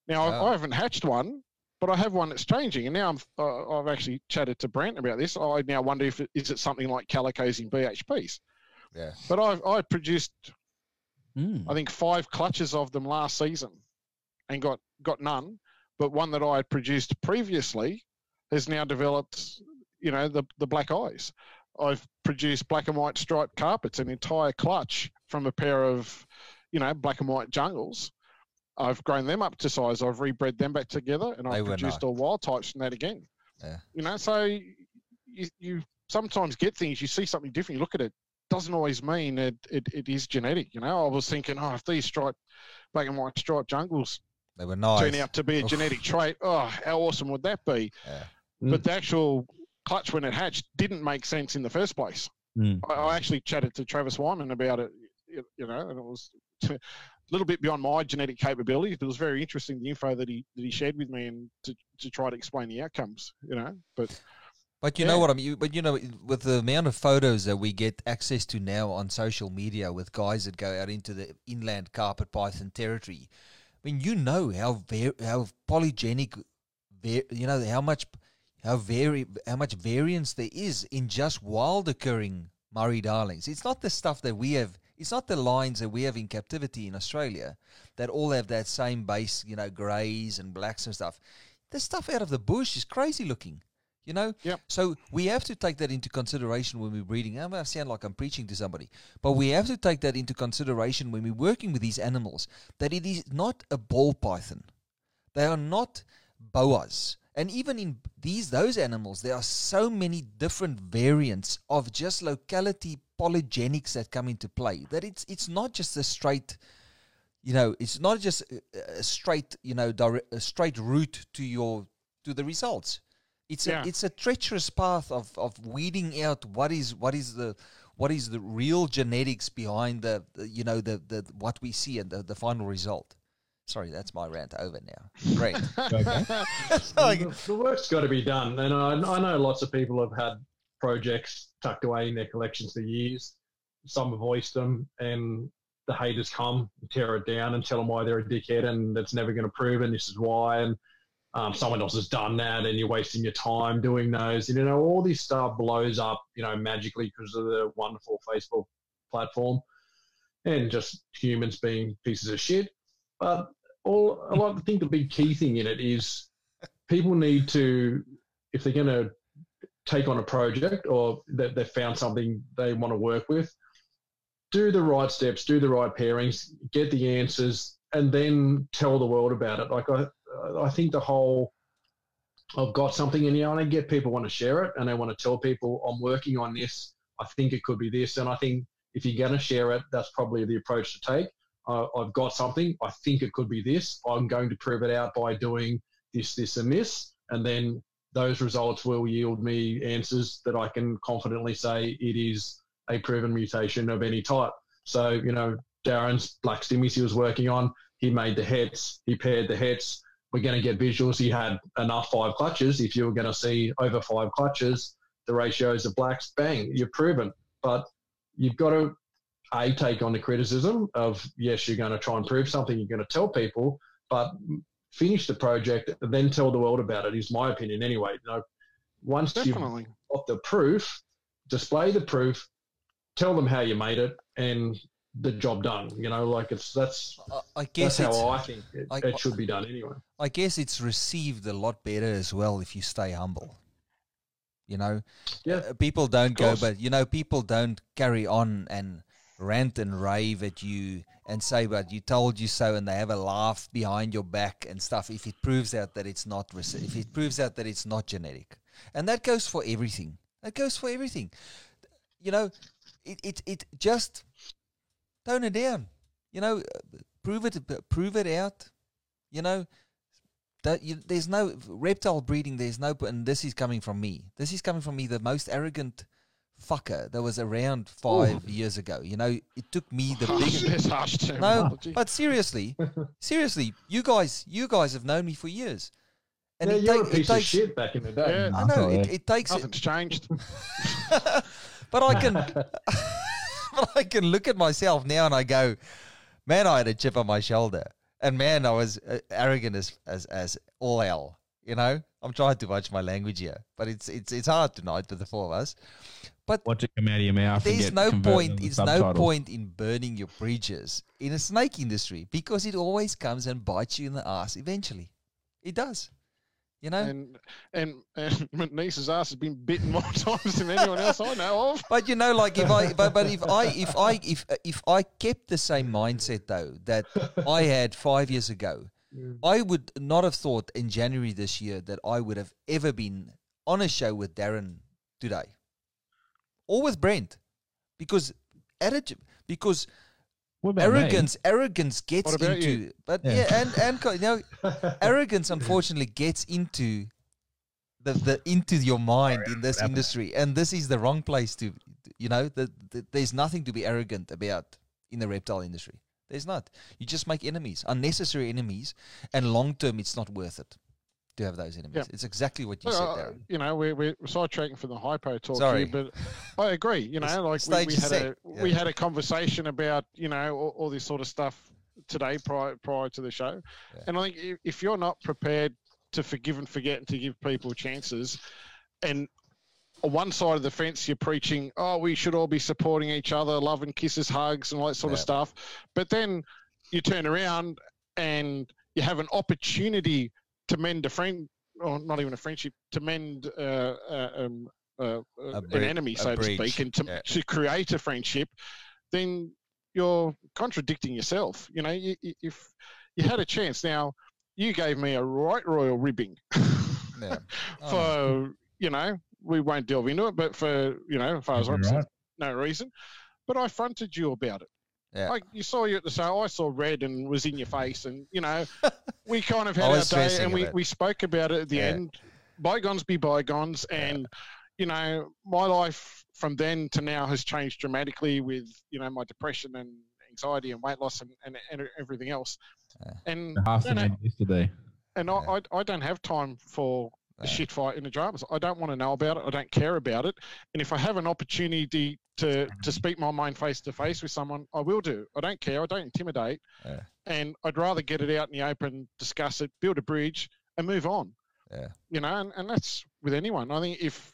Now, Wow. I, I haven't hatched one, but I have one that's changing. And now I'm, uh, I've actually chatted to Brent about this. I now wonder if it, is it something like calicos in BHPs. yeah. But I've, I produced Mm. I think five clutches of them last season, and got got none. But one that I had produced previously has now developed, you know, the the black eyes. I've produced black and white striped carpets, an entire clutch from a pair of, you know, black and white jungles. I've grown them up to size. I've rebred them back together, and I've produced not. all wild types from that again. Yeah. You know, so you, you sometimes get things. You see something different. You look at it. Doesn't always mean it, it, it is genetic. You know, I was thinking, oh, if these striped black and white striped jungles They were nice. turn out to be a Oof. genetic trait, oh, how awesome would that be? Yeah. Mm. But the actual clutch when it hatched didn't make sense in the first place. Mm. I, I actually chatted to Travis Wyman about it, you know, and it was a little bit beyond my genetic capabilities, but it was very interesting the info that he that he shared with me and to, to try to explain the outcomes, you know. But But you Yeah. know what I mean. You- But you know, with the amount of photos that we get access to now on social media, with guys that go out into the inland carpet python territory, I mean, you know how var- how polygenic, va- you know how much how vary how much variance there is in just wild occurring Murray darlings. It's not the stuff that we have. It's not the lines that we have in captivity in Australia that all have that same base, you know, greys and blacks and stuff. The stuff out of the bush is crazy looking. You know, Yep. so we have to take that into consideration when we're breeding. I sound like I'm preaching to somebody, but we have to take that into consideration when we're working with these animals. That it is not a ball python; they are not boas. And even in these those animals, there are so many different variants of just locality polygenics that come into play. That it's it's not just a straight, you know, it's not just a, a straight, you know, direct, a straight route to your to the results. It's Yeah. a it's a treacherous path of, of weeding out what is what is the what is the real genetics behind the, the you know the, the what we see and the, the final result. Sorry, that's my rant over now. Great. Okay. Like- the, the work's got to be done, and I, I know lots of people have had projects tucked away in their collections for years. Some have voiced them, and the haters come and tear it down and tell them why they're a dickhead and it's never going to prove, and this is why. And um, someone else has done that, and you're wasting your time doing those. And, you know, all this stuff blows up, you know, magically because of the wonderful Facebook platform and just humans being pieces of shit. But all I like to think the big key thing in it is people need to, if they're going to take on a project or that they've found something they want to work with, do the right steps, do the right pairings, get the answers, and then tell the world about it. Like I, I think the whole I've got something in here and I get people want to share it and they want to tell people I'm working on this. I think it could be this, and I think if you're going to share it, that's probably the approach to take. Uh, I've got something. I think it could be this. I'm going to prove it out by doing this, this, and this, and then those results will yield me answers that I can confidently say it is a proven mutation of any type. So, you know, Darren's black stimmies he was working on, he made the hets, he paired the hets. We're going to get visuals. He had enough five clutches. If you were going to see over five clutches, the ratios of blacks, bang, you're proven. But you've got to a take on the criticism of yes, you're going to try and prove something. You're going to tell people, but finish the project, then tell the world about it. Is my opinion anyway. You know, once you've got the proof, display the proof, tell them how you made it, and the job done. You know, like it's that's I- I guess that's how I think it, I- it should be done anyway. I guess it's received a lot better as well if you stay humble. You know, Yeah. Uh, people don't go, but you know, people don't carry on and rant and rave at you and say, "But you told you so," and they have a laugh behind your back and stuff. If it proves out that it's not, if it proves out that it's not genetic, and that goes for everything. That goes for everything. You know, it it, it just tone it down. You know, prove it, prove it out. You know, that you, there's no reptile breeding. There's no, and this is coming from me. This is coming from me, the most arrogant fucker that was around five years ago. You know, it took me the biggest. that's harsh No, but seriously, seriously, you guys, you guys have known me for years, and yeah, it, you're take- a it piece of takes. shit back in the day. Yeah. I know it, it takes, it, Nothing's changed. but I can, but I can look at myself now and I go, man, I had a chip on my shoulder, and man, I was uh, arrogant as as as all hell. You know, I'm trying to watch my language here, but it's it's it's hard tonight with the four of us. Watch it come out of your mouth. There's no point. into It's no point in burning your bridges in a snake industry because it always comes and bites you in the ass eventually. It does. You know. And and and my niece's ass has been bitten more times than anyone else I know of. But you know, like if I, but, but if I, if I, if if I kept the same mindset though that I had five years ago, Mm. I would not have thought in January this year that I would have ever been on a show with Darren today, or with Brent, because attitude, because What about me? arrogance, arrogance gets What into, you? but Yeah. yeah, and and co- you know, arrogance unfortunately gets into the, the into your mind in this industry and this is the wrong place to you know the, the, there's nothing to be arrogant about in the reptile industry there's not you just make enemies unnecessary enemies and long term it's not worth it to have those enemies Yeah. it's exactly what you said uh, Darren. you know, we're, we're sidetracking from the hypo talk Sorry. here, but I agree. You know, like we, we had set, a yeah. we had a conversation about you know all, all this sort of stuff today prior prior to the show, Yeah. and I think if, if you're not prepared to forgive and forget and to give people chances, and on one side of the fence you're preaching, oh, we should all be supporting each other, love and kisses, hugs, and all that sort of stuff, but then you turn around and you have an opportunity to mend a friend, or not even a friendship, to mend uh, uh, um, uh, an enemy, so to breach, speak, and to, yeah. to create a friendship, then you're contradicting yourself. You know, you, you- if you had a chance, now you gave me a right royal ribbing yeah. Oh, for, you know, we won't delve into it, but for, you know, as far as I'm Right. concerned, no reason. But I fronted you about it. Yeah. I, you saw you at the show. I saw red and was in your face, and you know, we kind of had our day, and we, bit. we spoke about it at the Yeah. end. Bygones be bygones, Yeah. and you know, my life from then to now has changed dramatically with you know my depression and anxiety and weight loss and, and, and everything else. Yeah. And Half no, the no, men yesterday. and Yeah. I, I I don't have time for a shit fight in the dramas. I don't want to know about it. I don't care about it. And if I have an opportunity to to mm-hmm. speak my mind face to face with someone, I will do. I don't care. I don't intimidate. Yeah. And I'd rather get it out in the open, discuss it, build a bridge, and move on. Yeah. You know, and, and that's with anyone. I think if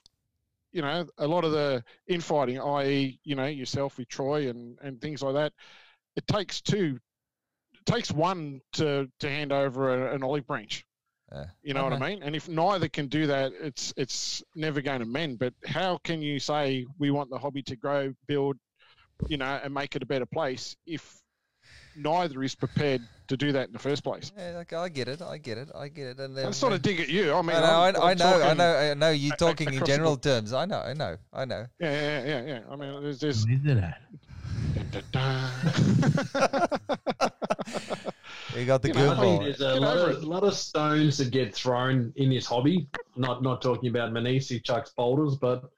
you know a lot of the infighting, i.e., you know yourself with Troy and and things like that, it takes two. It takes one to to hand over a, an olive branch. Yeah. You know what I mean? And if neither can do that, it's it's never going to mend. But how can you say we want the hobby to grow, build, you know, and make it a better place if neither is prepared to do that in the first place? Yeah, okay, I get it. I get it. I get it. And I then sort of uh, dig at you. I mean, I know, I, I'm- I know, I know, I know. You're a- talking in across the general terms. I know, I know, I know. Yeah, yeah, yeah, yeah. I mean, there's, there's What is it at? You got the You good I I ball. there's a lot of, it. lot of stones that get thrown in this hobby. Not not talking about Manisi chucks boulders, but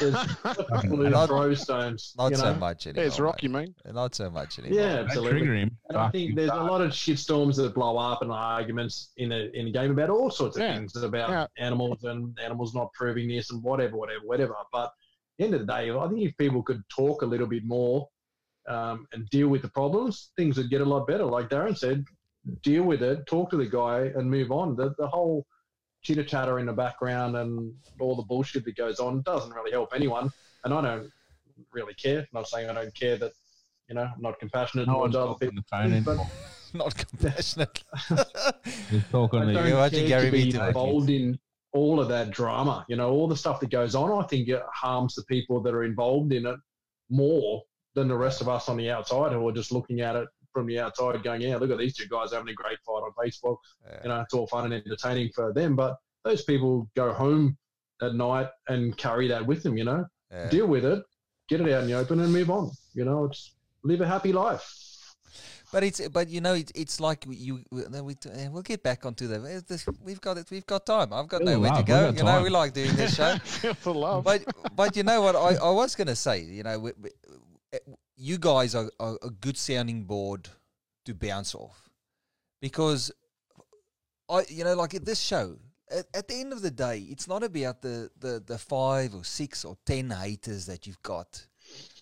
there's absolute Not- throw stones. Not you so know? much yeah, anymore. it's rock, you mate. mean? Not so much anymore. Yeah, absolutely. trigger him. And I think there's a lot of shitstorms that blow up and arguments in the in the game about all sorts of Yeah. things about Yeah. animals and animals not proving this and whatever, whatever, whatever. But at the end of the day, I think if people could talk a little bit more um, and deal with the problems, things would get a lot better. Like Darren said, deal with it, talk to the guy, and move on. The the whole chitter chatter in the background and all the bullshit that goes on doesn't really help anyone. And I don't really care. I'm not saying I don't care that you know I'm not compassionate No towards other people. the phone But. Not compassionate. Just talk on I the don't You're care Gary to be involved in all of that drama. You know, all the stuff that goes on. I think it harms the people that are involved in it more than the rest of us on the outside who are just looking at it from the outside, going, "Yeah, look at these two guys having a great fight on Facebook." Yeah. You know, it's all fun and entertaining for them, but those people go home at night and carry that with them. You know, Yeah. deal with it, get it out in the open, and move on. You know, it's live a happy life. But it's but you know it's it's like you we, no, we we'll get back onto the uh, we've got it we've got time I've got nowhere to go you know time. we like doing this show the love. but but you know what I, I was gonna say you know we, we, you guys are, are a good sounding board to bounce off because I you know like at this show at, at the end of the day it's not about the, the the five or six or ten haters that you've got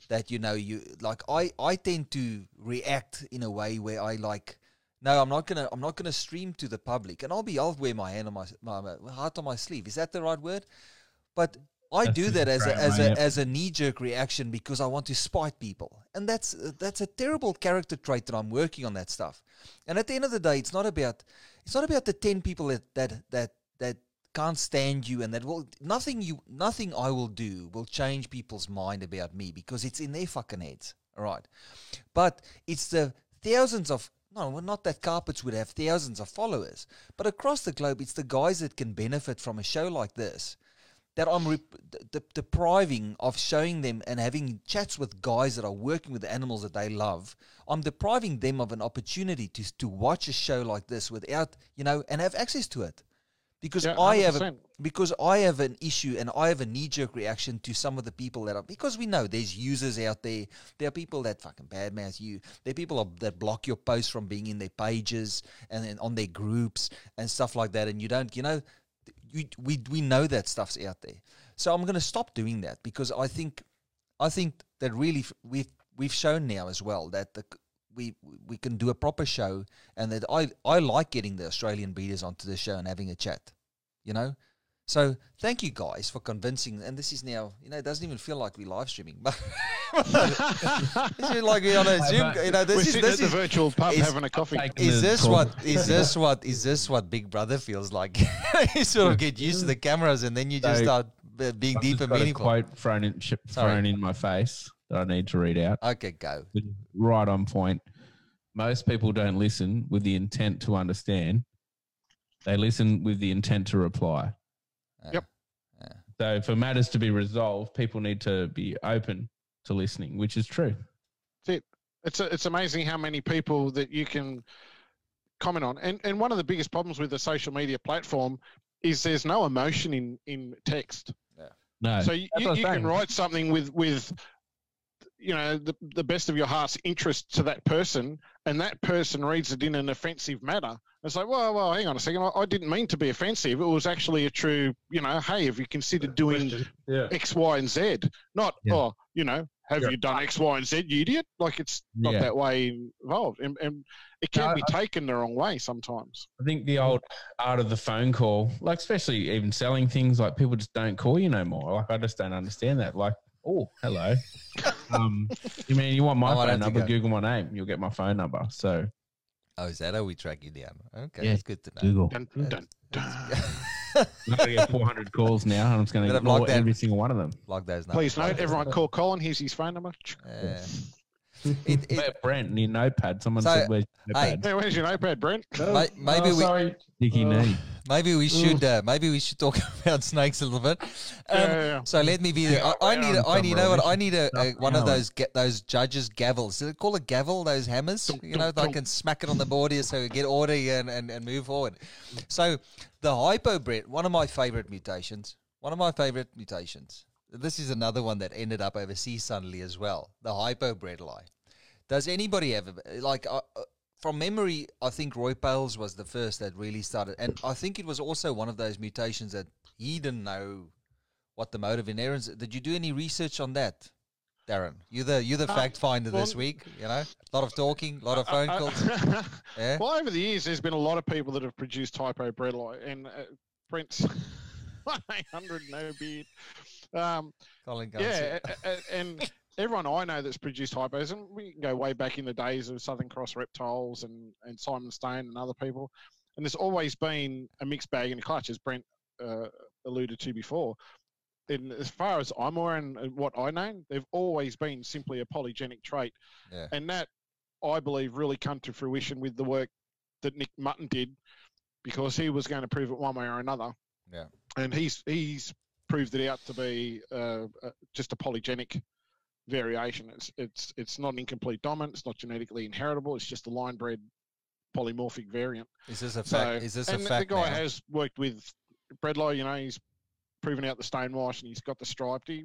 that you know you like I I tend to react in a way where I like no, I'm not gonna I'm not gonna stream to the public, and I'll be I'll wear my hand on my, my, my heart on my sleeve. Is that the right word? But I That's do that as a, as a yep. as a knee jerk reaction because I want to spite people, and that's that's a terrible character trait that I'm working on that stuff. And at the end of the day, it's not about it's not about the ten people that that that that can't stand you and that will nothing you nothing I will do will change people's mind about me because it's in their fucking heads. All right. But it's the thousands of no, well, not that carpets would have thousands of followers, but across the globe, it's the guys that can benefit from a show like this that I'm rep- de- de- depriving of showing them and having chats with guys that are working with animals that they love. I'm depriving them of an opportunity to to watch a show like this without you know and have access to it because Yeah, I have a, because I have an issue and I have a knee jerk reaction to some of the people that are because we know there's users out there. There are people that fucking badmouth you. There are people that block your posts from being in their pages and then on their groups and stuff like that. And you don't, you know, you, we we know that stuff's out there. So I'm going to stop doing that because I think I think that really we've we've shown now as well that the we we can do a proper show and that I I like getting the Australian beaters onto the show and having a chat, you know. So thank you guys for convincing. And this is now you know it doesn't even feel like we're live streaming, but this like we're on a Zoom. You know We're this is sitting this at the virtual pub is- having a coffee. Is this talk. what is this what is this what Big Brother feels like? you sort of get used to the cameras and then you just So, start uh, being I've deep and got a meaningful. quote thrown in, sh- thrown in my face that I need to read out. Okay, go. Right on point. Most people don't listen with the intent to understand. They listen with the intent to reply. Uh, Yep. So for matters to be resolved, people need to be open to listening, which is true. it's a, it's amazing how many people that you can comment on. And and one of the biggest problems with the social media platform is there's no emotion in in text. No. So you, you, you can write something with with you know the the best of your heart's interest to that person, and that person reads it in an offensive manner. It's like, well, well, hang on a second. I, I didn't mean to be offensive. It was actually a true, you know, hey, have you considered doing Yeah. X, Y, and Z? Not, Yeah. oh, you know, have Yeah. you done X, Y, and Z, you idiot? Like it's not Yeah. that way involved, and, and it can No, be taken the wrong way sometimes. I think the old art of the phone call, like especially even selling things, like people just don't call you no more. Like I just don't understand that. Like, oh, hello. um, you mean you want my Oh, I phone number? Google my name, you'll get my phone number. So Oh, is that how we track you down? Okay, Yeah, that's good to know. Google. Dun, Yeah. dun, dun. I'm gonna get 400 calls now, and I'm just gonna Better ignore block every single one of them. Log those numbers. Please note, everyone call Colin. Here's his phone number. Uh, it, it, Where, Brent, your notepad. Someone So, said, "Where's your hey, notepad?" Hey, where's your notepad, Brent? Ma- maybe Oh, we- sorry. Dicky Uh, knee. maybe we should uh, maybe we should talk about snakes a little bit. Um, Yeah, yeah, yeah. So let me be the. I, I need. A, on I need. You know what? I need a, a one of those get those judges gavels. Do they call it gavel? Those hammers. Dunk, You know, dunk, they can smack it on the board here so we get order here and, and, and move forward. So the hypo hypobred, one of my favorite mutations. One of my favorite mutations. This is another one that ended up overseas suddenly as well. The hypo Bredli. Does anybody have a, like uh, uh, from memory? I think Roy Pales was the first that really started, and I think it was also one of those mutations that he didn't know what the mode motive inherence. Did you do any research on that, Darren? You the you the Uh, fact finder this week. You know, a lot of talking, a lot of phone Uh, uh, calls. Yeah. well, over the years, there's been a lot of people that have produced hypo Bredli and uh, Brent's 100 no beard. Um, Colin Garcia. yeah, and everyone I know that's produced hypos, and we can go way back in the days of Southern Cross Reptiles and, and Simon Stone and other people, and there's always been a mixed bag in the clutch, as Brent uh, alluded to before. And as far as I'm aware and and what I know, they've always been simply a polygenic trait, Yeah. and that I believe really come to fruition with the work that Nick Mutton did, because he was going to prove it one way or another. Yeah. And he's he's proved it out to be uh, uh, just a polygenic variation. It's it's it's not an incomplete dominant. It's not genetically inheritable. It's just a line bred polymorphic variant. Is this a So, fact? Is this a and the- fact? the guy now? has worked with Bredli. You know, he's proven out the stonewash and he's got the striped. He,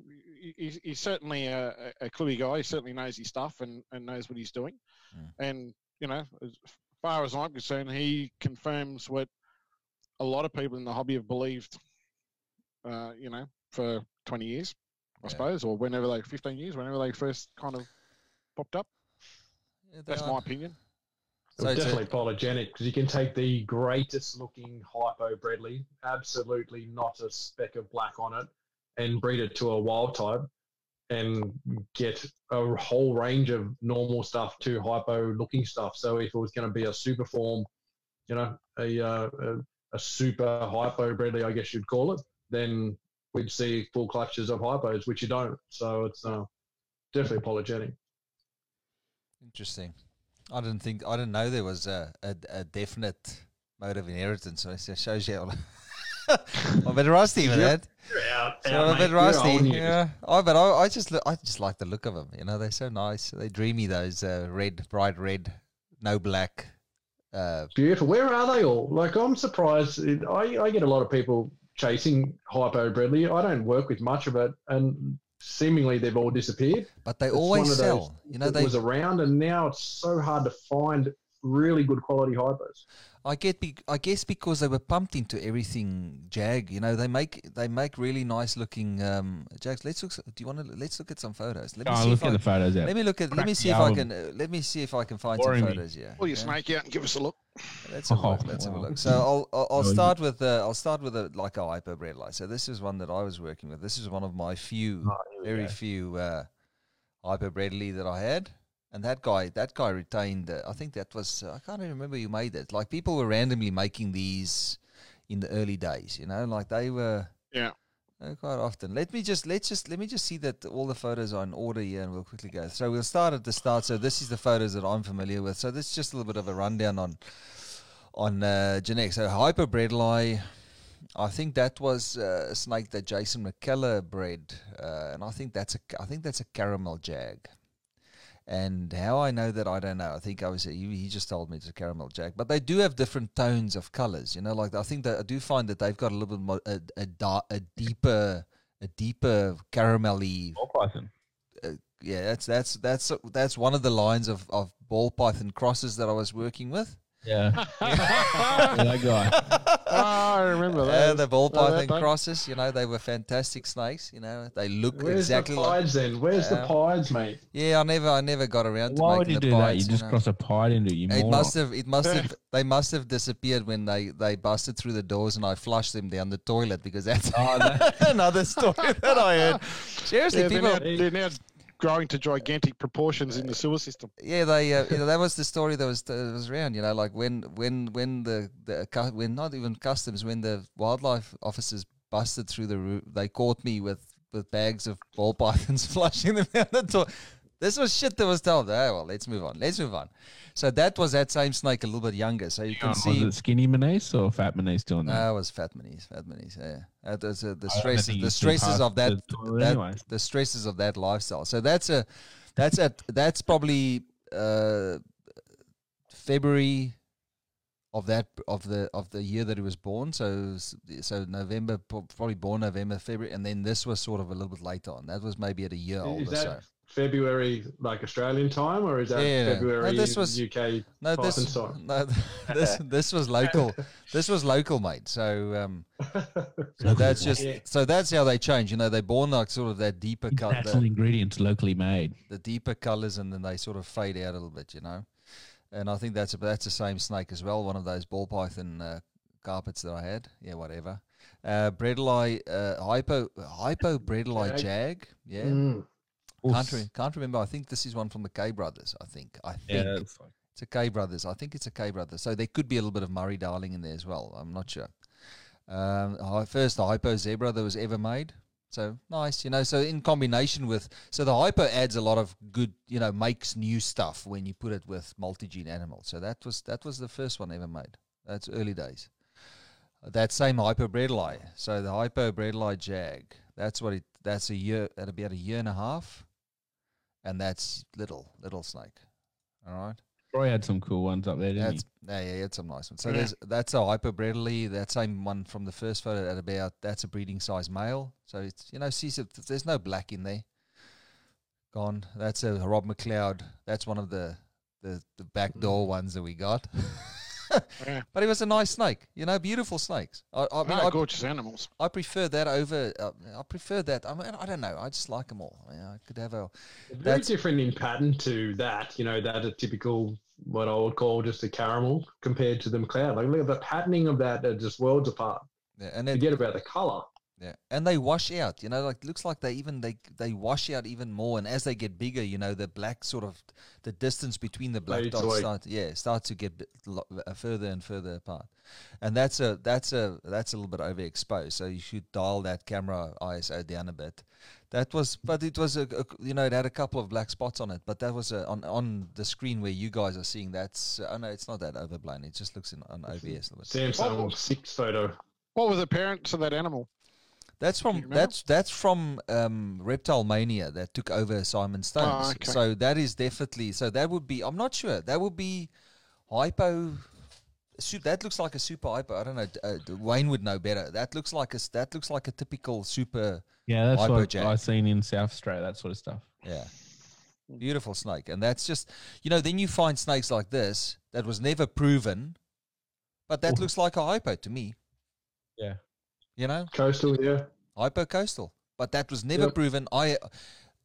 he he's, certainly a, a a cluey guy. He certainly knows his stuff and, and knows what he's doing. Mm. And you know, as far as I'm concerned, he confirms what a lot of people in the hobby have believed. Uh, you know, for 20 years, I Yeah. suppose, or whenever they 15 years, whenever they first kind of popped up. Yeah, That's are. my opinion. So it's a- definitely polygenic because you can take the greatest looking hypo Bredli, absolutely not a speck of black on it, and breed it to a wild type and get a whole range of normal stuff to hypo looking stuff. So if it was going to be a super form, you know, a, uh, a, a super hypo Bredli, I guess you'd call it, then we'd see full clutches of hypos, which you don't. So it's uh, definitely polygenic. Interesting. I didn't think I didn't know there was a, a, a definite mode of inheritance. So it shows you. all- I'm a bit rusty with Yep. that. You're out, So I'm a bit rusty. Yeah. Oh, but I, I just I just like the look of them. You know, they're so nice. They dreamy. Those uh, red, bright red, no black. Uh, Beautiful. Where are they all? Like, I'm surprised. I, I get a lot of people chasing hypo Bredli. I don't work with much of it, and seemingly they've all disappeared. but they It's always one those sell. You know, It they. was around, and now it's so hard to find really good quality hypos. I get. Be, I guess because they were pumped into everything Jag. You know, they make they make really nice looking um, Jags. Let's look. Do you want to? Let's look at some photos. Let me Oh, see look if at I, the photos out. Let me look at. Let me see if I can. Uh, let me see if I can find Boring some me. photos. Yeah. Pull your yeah. snake out and give us a look. Let's have a look. Oh, Let's have a look. So I'll I'll, I'll Oh, start with uh, I'll start with a like a hypo Bredli. So this is one that I was working with. This is one of my few, very few uh, hypo Bredli that I had. And that guy, that guy retained. Uh, I think that was uh, I can't even remember who made it. Like people were randomly making these in the early days. You know, like they were. Yeah. Uh, quite often. Let me just let's just let me just see that all the photos are in order here, and we'll quickly go. So we'll start at the start. So this is the photos that I'm familiar with. So this is just a little bit of a rundown on on uh, genetics. So hyper I think that was uh, a snake that Jason McKellar bred, uh, and I think that's a I think that's a caramel jag. And how I know that I don't know. I think I was he, he just told me it's a caramel jag, but they do have different tones of colors. You know, like I think that I do find that they've got a little bit more a a, da- a deeper a deeper caramelly Ball python. Uh, yeah, that's that's that's that's one of the lines of, of ball python crosses that I was working with. Yeah. yeah, that guy. oh, I remember Yeah, that. the ball Oh, that python thing. crosses, you know, they were fantastic snakes. You know, they look Where's exactly the like. pieds then? Where's Yeah. the pides, mate? Yeah, I never, I never got around to Why would you the do that? pies, You just know. cross a pied into it. You It must have, it must have, they must have disappeared when they they busted through the doors and I flushed them down the toilet because that's Oh, that- another story that I heard. Seriously, Yeah, they're, people, now, they're now growing to gigantic proportions in the sewer system. yeah, they uh, you know, that was the story that was that was around. You know, like when when when the the when not even customs when the wildlife officers busted through the roof, they caught me with with bags of ball pythons flushing them down the toilet. This was shit that was told. Oh well, let's move on. Let's move on. So that was that same snake, a little bit younger. So you Hang can on, see. Was it skinny Manise or fat Manise doing that? No, it was fat minis, fat minis. Yeah, that was, uh, the stresses, the stresses of that, the that anyway. the stresses of that lifestyle. So that's a, that's at that's probably uh, February of that of the of the year that he was born. So so November, probably born November, February, and then this was sort of a little bit later on. That was maybe at a year old Is or so. February, like Australian time, or is that Yeah. No, February this was- UK? No, this time. no, this this was local. This was local, mate. So um, So that's just Yeah. so that's how they change. You know, they're born like sort of that deeper color, Natural the, ingredients locally made. the deeper colors, and then they sort of fade out a little bit. You know, and I think that's that's the same snake as well. One of those ball python uh, carpets that I had. Yeah, whatever. Uh, Bredli, uh, hypo hypo Bredli Jag. jag. Yeah, Mm. can't re- can't remember. I think this is one from the K brothers. I think. I think Yeah, it's like it's a K brothers. I think it's a K brothers. So there could be a little bit of Murray Darling in there as well. I'm not sure. Um, first the hypo zebra that was ever made. So nice, you know. So in combination with, so the hypo adds a lot of good, you know, makes new stuff when you put it with multi-gene animals. So that was that was the first one ever made. That's early days. That same hypo bredli. So the hypo bredli jag. That's what it. That's a year. That'll be at a year and a half, and that's little little snake. All right. Troy had some cool ones up there, didn't That's yeah, yeah, it's some nice ones. So Yeah. there's that's a hypo Bredli. That same one from the first photo at about that's a breeding size male. So it's you know, see, there's no black in there. Gone. That's a Rob McLeod. That's one of the the the back door hmm. ones that we got. Yeah. but he was a nice snake. You know, beautiful snakes. I, I mean, No, I, gorgeous animals. I prefer that over. Uh, I prefer that. I mean, I don't know. I just like them all. I, mean, I could have a. Very different in pattern to that. You know, that a typical what I would call just a caramel compared to the McLeod. Like look at the patterning of that are just worlds apart. Yeah, and then Forget about the color. Yeah, and they wash out. You know, like looks like they even they they wash out even more. And as they get bigger, you know, the black sort of the distance between the black dots start yeah start to get bit lo- uh, further and further apart. And that's a that's a that's a little bit overexposed. So you should dial that camera ISO down a bit. That was, but it was a, a you know it had a couple of black spots on it. But that was a, on on the screen where you guys are seeing. That's oh no, it's not that overblown. It just looks in on OBS a little bit. Samsung six photo. What was apparent to that animal? That's from that's that's from um, Reptile Mania that took over Simon Stones. Oh, okay. So that is definitely so that would be I'm not sure that would be hypo. su- That looks like a super hypo. I don't know. Uh, Wayne would know better. That looks like a s- that looks like a typical super. Yeah, that's what Hypojack. I've seen in South Australia. That sort of stuff. Yeah, beautiful snake, and that's just you know. Then you find snakes like this that was never proven, but that Oh. looks like a hypo to me. Yeah. You know, Coastal, yeah. hypo coastal, but that was never Yep. proven. I,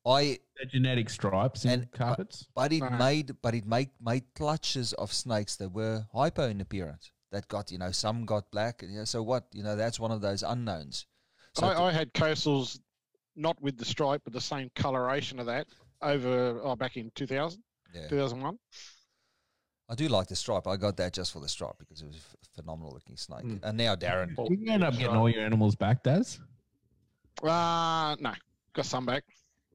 I They're genetic stripes And, carpets. But it Right. made but it made made clutches of snakes that were hypo in appearance. That got you know some got black. You know, so what you know that's one of those unknowns. So I, I had coastals not with the stripe, but the same coloration of that over oh, back in 2000, yeah, 2001. I do like the stripe. I got that just for the stripe because it was a phenomenal looking snake. Mm. And now Darren, Well, Did you end up getting all your animals back, Daz? Uh, no, got some back,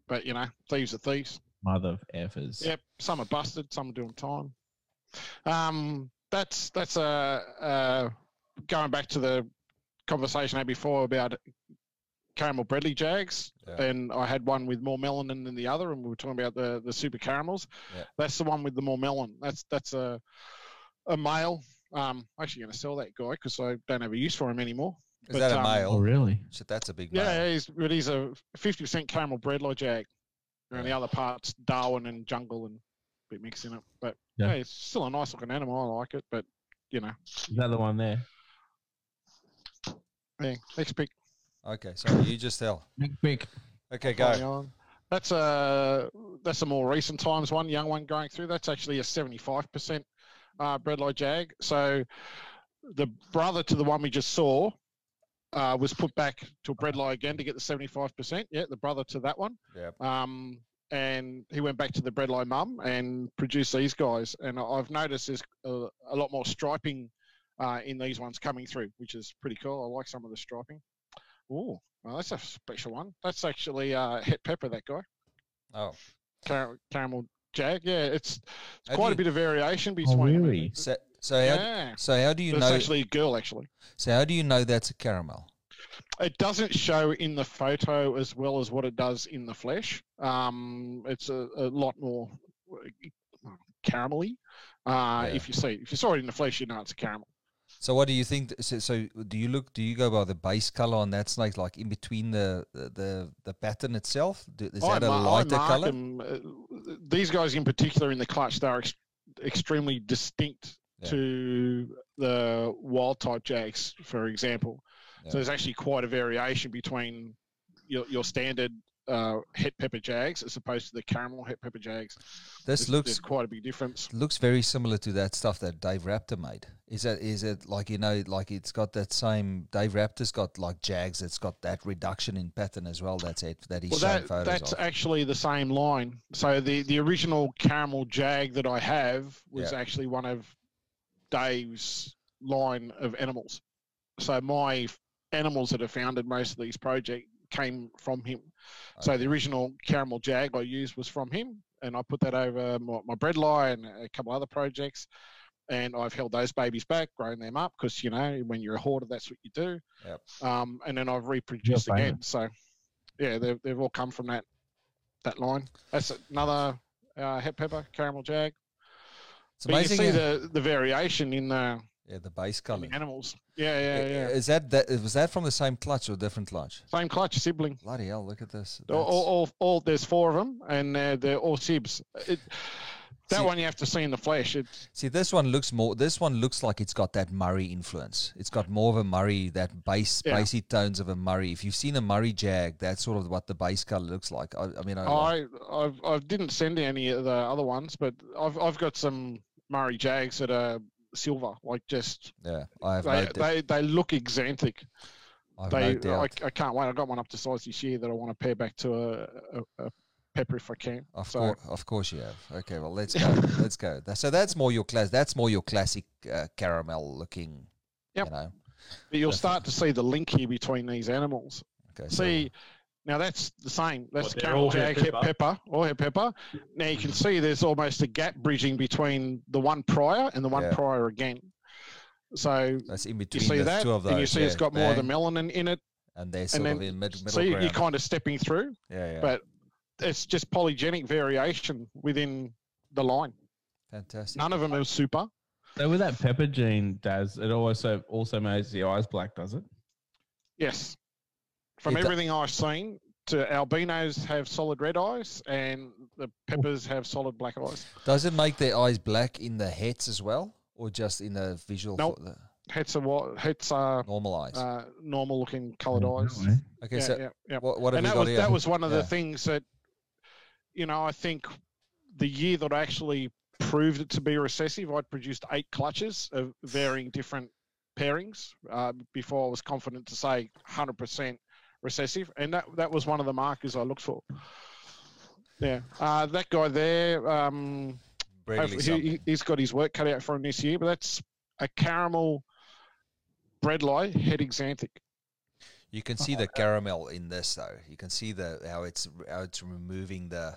but you know, thieves are thieves. Mother of effers. Yep, some are busted, some are doing time. Um, that's that's uh, uh, going back to the conversation I had before about caramel Bredli Jags, Yeah. and I had one with more melanin than the other, and we were talking about the the super caramels. Yeah. That's the one with the more melanin. That's that's a a male. Um, I'm actually going to sell that guy because I don't have a use for him anymore. is But, that a um, Oh, male? really? Shit, that's a big male. Yeah, he's but he's a 50% caramel Bredli Jag, and the other parts Darwin and jungle and a bit mixed in it. But Yeah. yeah, it's still a nice looking animal. I like it, but you know, Is that the one there? yeah, next pick. Okay, so you just tell. Big, big. Okay, go. That's a that's a more recent times one, young one going through. That's actually a 75% uh, Bredli Jag. So the brother to the one we just saw uh, was put back to a Bredli again to get the 75%. Yeah, the brother to that one. Yeah. Um, and he went back to the Bredli mum and produced these guys. And I- I've noticed there's a, a lot more striping uh, in these ones coming through, which is pretty cool. I like some of the striping. Oh, well, that's a special one. That's actually uh, Het Pepper, that guy. Oh, Car- caramel Jag. Yeah, it's, it's quite you- a bit of variation Oh, between them. really? so so how, Yeah. so how do you It's know? actually a girl, actually. So how do you know that's a caramel? It doesn't show in the photo as well as what it does in the flesh. Um, it's a, a lot more uh, caramelly. Uh, Yeah. If you see, if you saw it in the flesh, you know it's a caramel. So what do you think? So, so do you look? Do you go by the base color on that snake, like in between the the the, pattern itself? Do, is that a lighter color? 'em, uh, these guys in particular in the clutch, they're ex- extremely distinct Yeah. to the wild type jacks, for example. Yeah. So there's actually quite a variation between your, your standard uh, het pepper jags as opposed to the caramel het pepper jags. This There's, looks there's quite a big difference. looks very similar to that stuff that Dave Raptor made. Is that is it like you know like it's got that same Dave Raptor's got like Jags. It's got that reduction in pattern as well. That's it. That he's Well, that, photos that's of. actually the same line. So the, the original caramel jag that I have was Yeah. actually one of Dave's line of animals. So my animals that have founded most of these projects came from him. So the original caramel jag I used was from him, and I put that over my, my Bredli and a couple other projects. And I've held those babies back, grown them up because you know when you're a hoarder, that's what you do. Yep. Um, and then I've reproduced again. So yeah, they've, they've all come from that that line. That's another uh, pepper caramel jag. It's But you amazing. can see the the variation in the, yeah, the base color. the animals. Yeah, yeah, yeah. Is that that was that from the same clutch or different clutch? Same clutch sibling. Bloody hell! Look at this. All, all, all, all, there's four of them, and uh, they're all sibs. It, That See- one you have to see in the flesh. It, See, this one looks more. This one looks like it's got that Murray influence. It's got more of a Murray, that bass, Yeah. bassy tones of a Murray. If you've seen a Murray Jag, that's sort of what the base color looks like. I, I mean, I, I I've, I didn't send any of the other ones, but I've I've got some Murray Jags that are silver, like just yeah, I have they no, they, they look axanthic. I They no doubt. I, I can't wait. I got one up to size this year that I want to pair back to a, a, a pepper if I can. Of So- course, of course you have. Okay, well let's go. let's go. So that's more your class. That's more your classic uh, caramel looking. Yep. You know. But you'll start to see the link here between these animals. Okay. so- See, now that's the same. That's What, the they're all hair jag hip pepper? pepper or hair pepper. Now you can see there's almost a gap bridging between the one prior and the one Yeah. prior again. So that's in between. you see the that, two of those. and you see it's yeah, got more of the bang, melanin in it. and they're sort of then- in mid, middle So you- ground. you're kind of stepping through, yeah, yeah. but it's just polygenic variation within the line. Fantastic. None of them are super. So with that pepper gene, Daz, it also also makes the eyes black, does it? Yes. From It everything I've seen, to albinos have solid red eyes, and the peppers have solid black eyes. Does it make their eyes black in the heads as well, or just in the visual? Nope. for the Hets are what? Hets are normal eyes. uh, normal looking coloured eyes. okay, yeah, so yeah, yeah. what, what have and we that got was here? that was one of Yeah. the things that, you know, I think the year that I actually proved it to be recessive, I'd produced eight clutches of varying different pairings uh, before I was confident to say 100% recessive, and that that was one of the markers I looked for. Yeah, uh, that guy there. Um, Bradley hopefully something. he, he's got his work cut out for him this year, but that's a caramel Bredli het axanthic. You can see the caramel in this though. You can see the how it's how it's removing the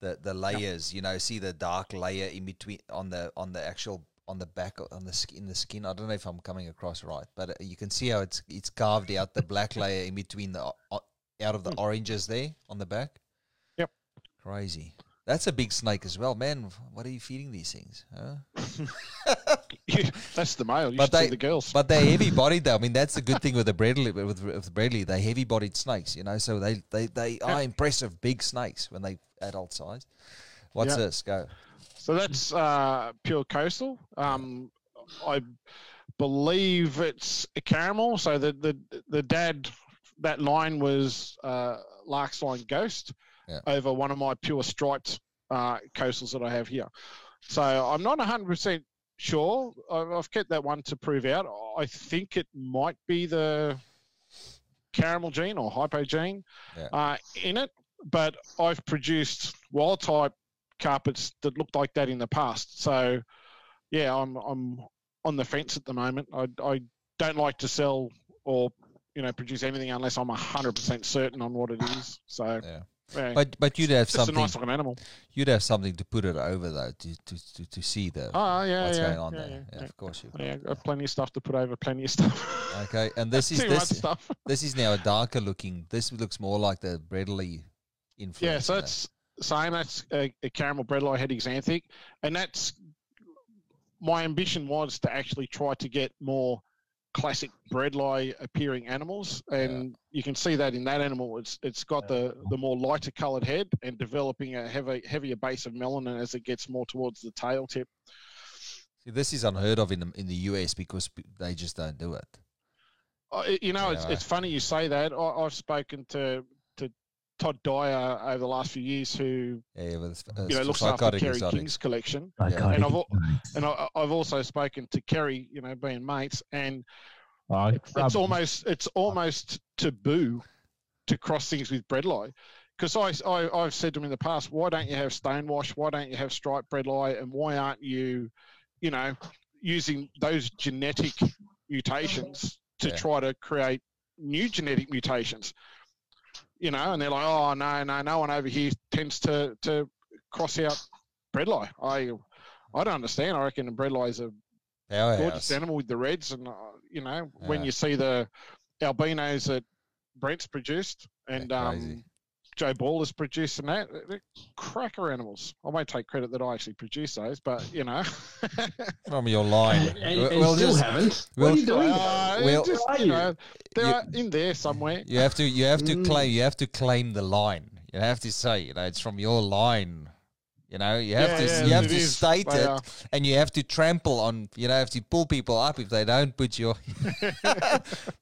the the layers. You know, see the dark layer in between on the on the actual on the back on the skin the skin. I don't know if I'm coming across right, but uh, you can see how it's it's carved out the black layer in between the o- out of the oranges there on the back. Yep. Crazy. That's a big snake as well, man. What are you feeding these things? Huh? that's the male. You But they- the girls. But they're heavy bodied though. I mean, that's the good thing with the Bradley with, with Bradley. They're heavy bodied snakes, you know. So they they, they are impressive big snakes when they adult size. What's Yeah. this? Go. So that's uh, pure coastal. Um, I believe it's a caramel. So the the the dad that line was uh, Lark's line Ghost Yeah. over one of my pure striped uh, coastals that I have here. So I'm not 100 percent sure. I've, I've kept that one to prove out. I think it might be the caramel gene or hypo gene Yeah. uh, in it, but I've produced wild type carpets that looked like that in the past. So, yeah, I'm I'm on the fence at the moment. I I don't like to sell or you know produce anything unless I'm hundred percent certain on what it is. So, Yeah. yeah, But but you'd have it's something. nice looking animal. You'd have something to put it over though to to to, to see the Oh yeah, what's yeah, going on yeah, there. of course you. Yeah, got plenty of stuff to put over plenty of stuff. Okay, and this is this stuff. this is now a darker looking. This looks more like the Bradley influence. Yeah, so that's same. That's a, a caramel Bredli het axanthic, and that's my ambition was to actually try to get more classic Bredli appearing animals, and you can see that in that animal. It's it's got the the more lighter coloured head and developing a heavy heavier base of melanin as it gets more towards the tail tip. See, this is unheard of in the, in the US because they just don't do it. Uh, you know, it's, Yeah. it's funny you say that. I, I've spoken to Todd Dyer over the last few years, who Yeah, but it's, uh, you know looks after Kerry exotics. King's collection. Yeah. And I've and I, I've also spoken to Kerry, you know, being mates, and Oh, it's almost it's almost taboo to cross things with Bredli. Because I, I, I've said to him in the past, why don't you have stonewash? Why don't you have striped Bredli? And why aren't you, you know, using those genetic mutations to Yeah. try to create new genetic mutations? You know, and they're like, oh no, no, no one over here tends to to cross out Bredli. I I don't understand. I reckon the Bredli is a gorgeous animal with the reds, and uh, you know when you see the albinos that Brent's produced and Yeah, um, Joe Ball is producing that they're cracker animals. I won't take credit that I actually produced those, but you know, From your line. And, and, We'll- and still just- haven't. we'll- what are you doing? Uh, Well- it's just, are you you? know, they're You- in there somewhere. You have to you have to Mm. claim you have to claim the line. You have to say, you know, it's from your line. You know, you have Yeah, to yeah, you have to is. state it, are. and you have to trample on. You know, have to pull people up if they don't put your.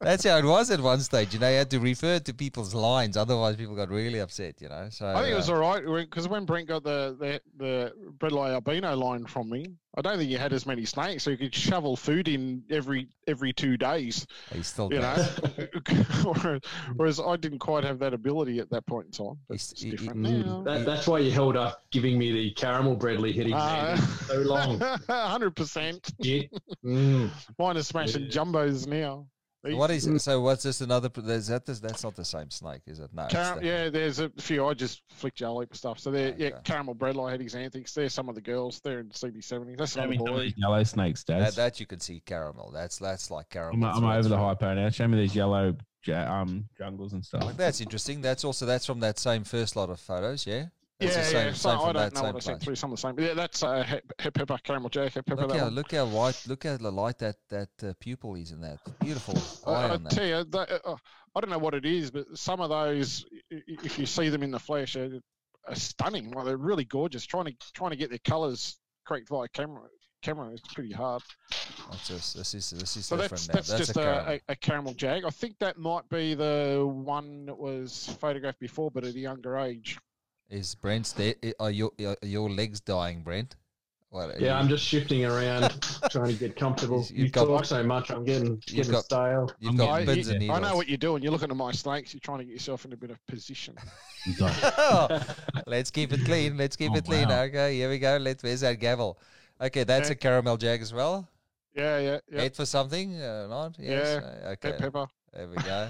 That's how it was at one stage. You know, you had to refer to people's lines, otherwise people got really upset. You know, so I think it was uh, all right because when Brent got the the, the Bredli albino line from me, I don't think you had as many snakes, so you could shovel food in every every two days. he's still You there. know, whereas, whereas I didn't quite have that ability at that point in time. But He's- it's he- he- different now. that, that's why you held up giving me the caramel Bradley hitting Uh, so long. Hundred percent. Shit. Mm. Mine is smashing Yeah. jumbos now. So what is so? What's this another? Is that this, that's not the same snake, is it? No. it's Car- yeah, there's a few. I just flicked jelly for stuff. So they're yeah, Okay. caramel bread light headings, antics. They're some of the girls. They're in CB70. That's Show not me some boy. yellow snakes, That, Dad. that you can see caramel. That's that's like caramel. I'm, I'm through and over the through. hypo now. Show me these yellow um jungles and stuff. Like, that's interesting. That's also that's from that same first lot of photos. Yeah. Yeah, same, yeah. So I don't know what I sent place. through. Some of the same. Yeah, that's uh, hep, hep pepper, caramel jack, pepper. Look that how one. look how white. Look how the light that that uh, pupil is in that. Beautiful I, eye I on that. tell you, that, uh, I don't know what it is, but some of those, if you see them in the flesh, are, are stunning. Like they're really gorgeous. Trying to trying to get their colours correct via camera camera is pretty hard. That's just, this is this is So that's that's, That's just a a, caramel. a, a caramel jag. I think that might be the one that was photographed before, but at a younger age. Is Brent's de- are your are your legs dying, Brent? What, Yeah, you- I'm just shifting around, trying to get comfortable. You've You got- talk so much, I'm getting You've getting got- stale. You've I'm got getting- pins and I know what you're doing. You're looking at my snakes. You're trying to get yourself in a bit of position. Let's keep it clean. Let's keep Oh, it clean. wow. Okay, here we go. Let's where's that gavel? Okay, that's Okay. a caramel jag as well. Yeah, yeah, yeah. Head for something? Uh, not? Yes. Uh, okay. Pepper. There we go.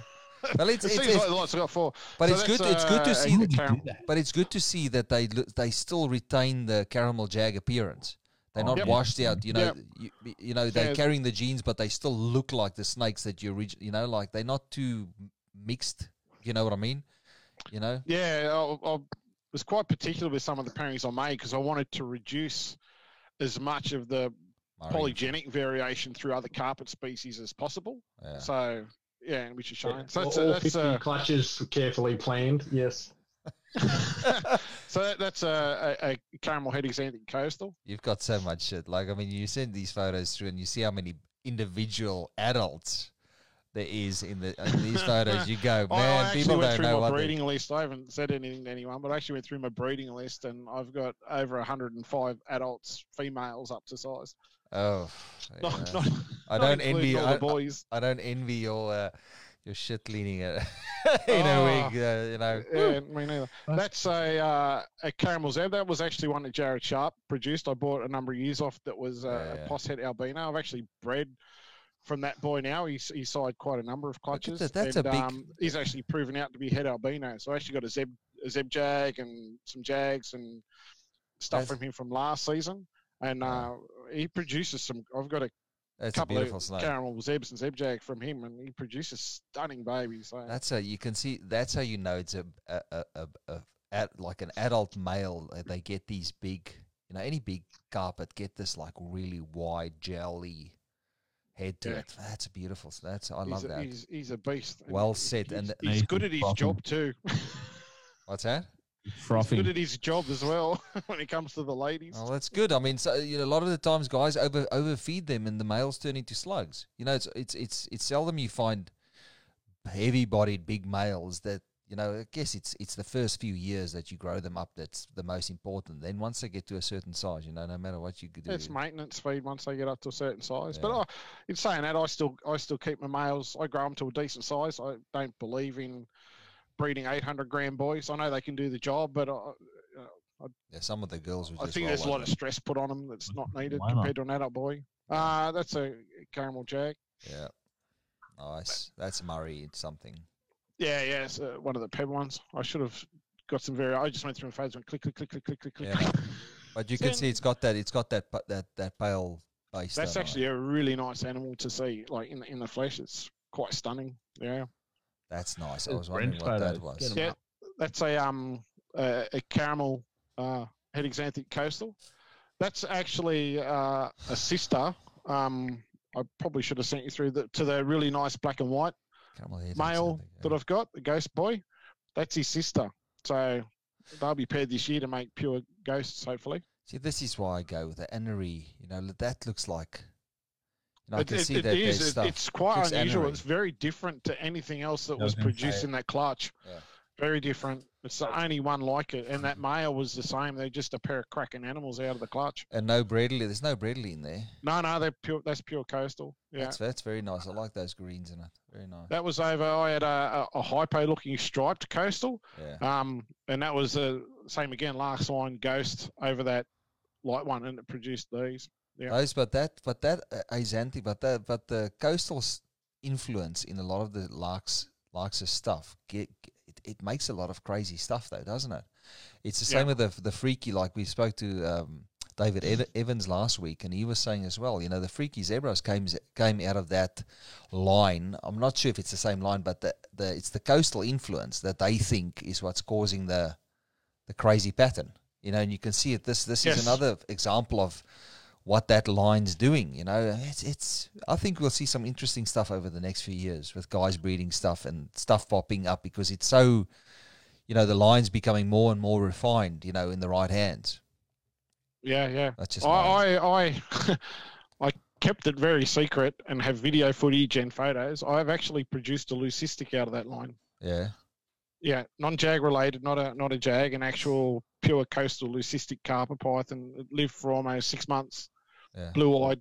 Well, it's, It it's, seems it's like the lots I got four. but So it's good. that's, It's good to uh, see. That, but it's good to see that they they still retain the caramel jag appearance. They're not Yep. washed out. You know, Yep. you, you know they're Yeah. carrying the genes, but they still look like the snakes that you reach. You know, like they're not too mixed. You know what I mean? You know. Yeah, I, I was quite particular with some of the pairings I made because I wanted to reduce as much of the Murray. polygenic variation through other carpet species as possible. Yeah. So, yeah, which is Yeah, showing. So all that's, all a, that's 50 a, clutches carefully planned. Yes. so that, that's a, a, a caramel het axanthic coastal. You've got so much shit. Like, I mean, you send these photos through and you see how many individual adults there is in the in these photos. You go, I- I man, actually people went don't through know my what they breeding list. I haven't said anything to anyone, but I actually went through my breeding list and I've got over 105 adults, females up to size. Oh, Not, yeah. not, I don't including envy. all I, the boys. I don't envy your uh, your shit leaning uh, in a Oh. wig. Uh, you know, Yeah, me neither. That's a uh, a caramel zeb. That was actually one that Jared Sharp produced. I bought a number of years off. That was uh, Yeah, yeah. a poss head albino. I've actually bred from that boy now. He's he's sired quite a number of clutches. that, that's and, a big- Um, he's actually proven out to be head albino. So I actually got a zeb a zeb jag and some jags and stuff That's- from him from last season. And uh, he produces some. I've got a that's a couple beautiful of snake. caramel zebs and zeb jag from him, and he produces stunning babies. So. That's how you can see. That's how you know it's a a a, a, a at, like an adult male. They get these big, you know, any big carpet get this like really wide jelly head to Yeah. it. That's beautiful. That's I he's love that. He's, he's a beast. Well said, He's, and- he's Nathan good at his Frothing. job too. What's that? He's good at his job as well when it comes to the ladies. Oh, that's good. I mean, so, you know, a lot of the times guys over overfeed them, and the males turn into slugs. You know, it's it's it's it's seldom you find heavy-bodied big males that you know. I guess it's it's the first few years that you grow them up that's the most important. Then once they get to a certain size, you know, no matter what you do, It's maintenance feed once they get up to a certain size. But I, in saying that, I still I still keep my males. I grow them to a decent size. I don't believe in breeding 800 gram boys. I know they can do the job, but I, yeah, some of the girls would I think roll there's a lot over. of stress put on them that's not needed Why not? compared to an adult boy. Uh, that's a caramel jag. Yeah, nice. That's Murray something. Yeah, yeah, it's uh, one of the peb ones. I should have got some very. I just went through and phase went click, click, click, click, click, click, click. But you can see it's got that. It's got that pa- that that pale base. That's don't I? actually a really nice animal to see, like in the, in the flesh. It's quite stunning. Yeah, that's nice. I was wondering Brent what that photos. was. Yeah. that's a um a, a caramel uh, het axanthic coastal. That's actually uh, a sister. Um, I probably should have sent you through the, to the really nice black and white Caramel head male something, that. I've got, the ghost boy. That's his sister. So they'll be paired this year to make pure ghosts, hopefully. See, this is why I go with the Anery. You know, that looks like. You know, I can it- see it that is, there's it- stuff. it's quite Looks unusual. Anery. It's very different to anything else that I was was produced in that clutch. Yeah. Very different. It's the only one like it, and that male was the same. They're just a pair of cracking animals out of the clutch. And no Bradley. There's no Bradley in there. No, no, they're pure. That's pure coastal. Yeah, That's that's very nice. I like those greens in it. Very nice. that was over. I had a, a, a hypo-looking striped coastal, Yeah. um, and that was the same again. Last line ghost over that light one, and it produced these. Yeah. Those, but that, but that uh, but that, but the coastal s- influence in a lot of the Larks, Larks' stuff, get, it, it makes a lot of crazy stuff though, doesn't it? It's the Yeah. same with the the freaky. Like we spoke to um, David Ed- Evans last week, and he was saying as well. You know, the freaky zebras came came out of that line. I'm not sure if it's the same line, but the, the it's the coastal influence that they think is what's causing the the crazy pattern. You know, and you can see it. This this Yes. is another example of what that line's doing. You know, it's it's. I think we'll see some interesting stuff over the next few years with guys breeding stuff and stuff popping up because it's so. You know, the line's becoming more and more refined. You know, in the right hands. Yeah, yeah. That's just I, I, I, I kept it very secret and have video footage and photos. I've actually produced a leucistic out of that line. yeah. Yeah, non-jag related, not a not a jag, an actual pure coastal leucistic carpet python. It lived for almost six months, Yeah. blue-eyed.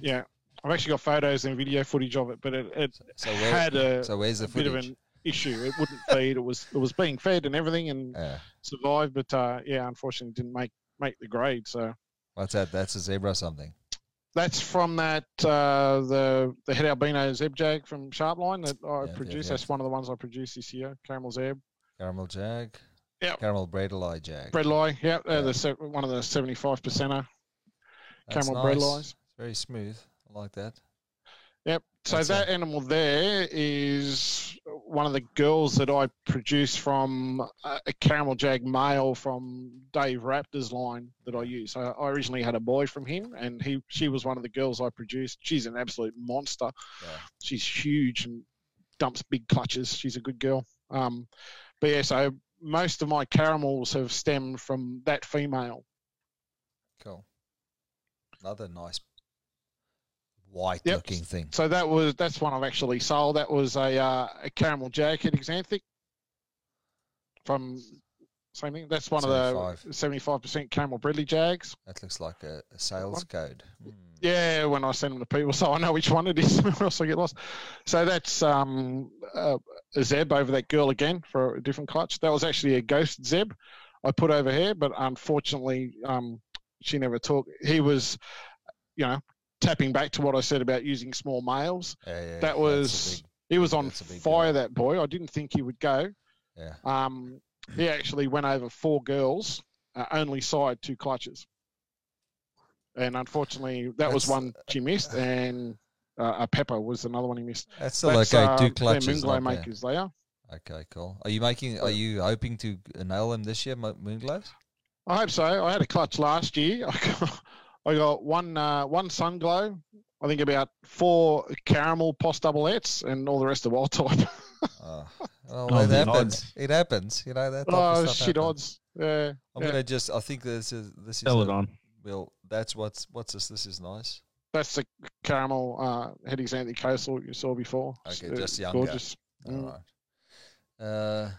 Yeah, I've actually got photos and video footage of it, but it, it So, where? had a, so where's the a bit of an issue. It wouldn't feed. It was it was being fed and everything and Yeah. survived, but uh, yeah, unfortunately didn't make make the grade. So What's that? That's a zebra something. That's from that uh, the the head albino zeb jag from Sharpline that I Yeah, produced. yeah. That's one of the ones I produced this year. Caramel zeb, Caramel jag. Yep. Caramel eye jag. Bredli. Yep, Yeah. uh, the one of the seventy five percenter That's caramel Bredlis. Very smooth. I like that. Yep. So That's that a- animal there is one of the girls that I produced from a, a caramel jag male from Dave Raptor's line that I use. So I originally had a boy from him, and he she was one of the girls I produced. She's an absolute monster. Yeah. She's huge and dumps big clutches. She's a good girl. Um, but yeah, so most of my caramels have stemmed from that female. Cool. Another nice white Yep. looking thing. So that was that's one I've actually sold. That was a uh, a caramel jacket axanthic from same thing. That's one of the seventy five percent caramel Bredli jags. That looks like a, a sales code. Hmm. Yeah, when I send them to people, so I know which one it is, or else I get lost. So that's um, uh, a Zeb over that girl again for a different clutch. That was actually a ghost Zeb I put over here, but unfortunately, um, she never talked. He was, you know, tapping back to what I said about using small males. Yeah, yeah, That was big- he was on that's fire. girl. That boy, I didn't think he would go. yeah. Um, he actually went over four girls, uh, only side two clutches, and unfortunately, that was one she missed, and uh, a pepper was another one he missed. That's still That's, okay. uh, Two clutches. Moonglow Not bad. makers, they are. Okay, cool. Are you making? Are you hoping to nail them this year, Mo- Moonglows? I hope so. I had a clutch last year. I got, I got one uh, one sun glow. I think about four caramel post doublets and all the rest of wild type. Oh, well, Oh, it happens. odds. It happens. You know that. Type oh of stuff shit happens. odds. Yeah. I'm yeah. gonna just. I think this is this is. Sell it on. Well, that's what's what's this. This is nice. That's the caramel uh, head axanthic coastal you saw before. Okay, Uh, just younger. Gorgeous. All Mm. right. Uh,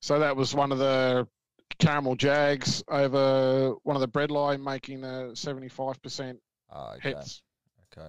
So that was one of the caramel jags over one of the bread line making the 75% oh, ah, okay. hits. Okay.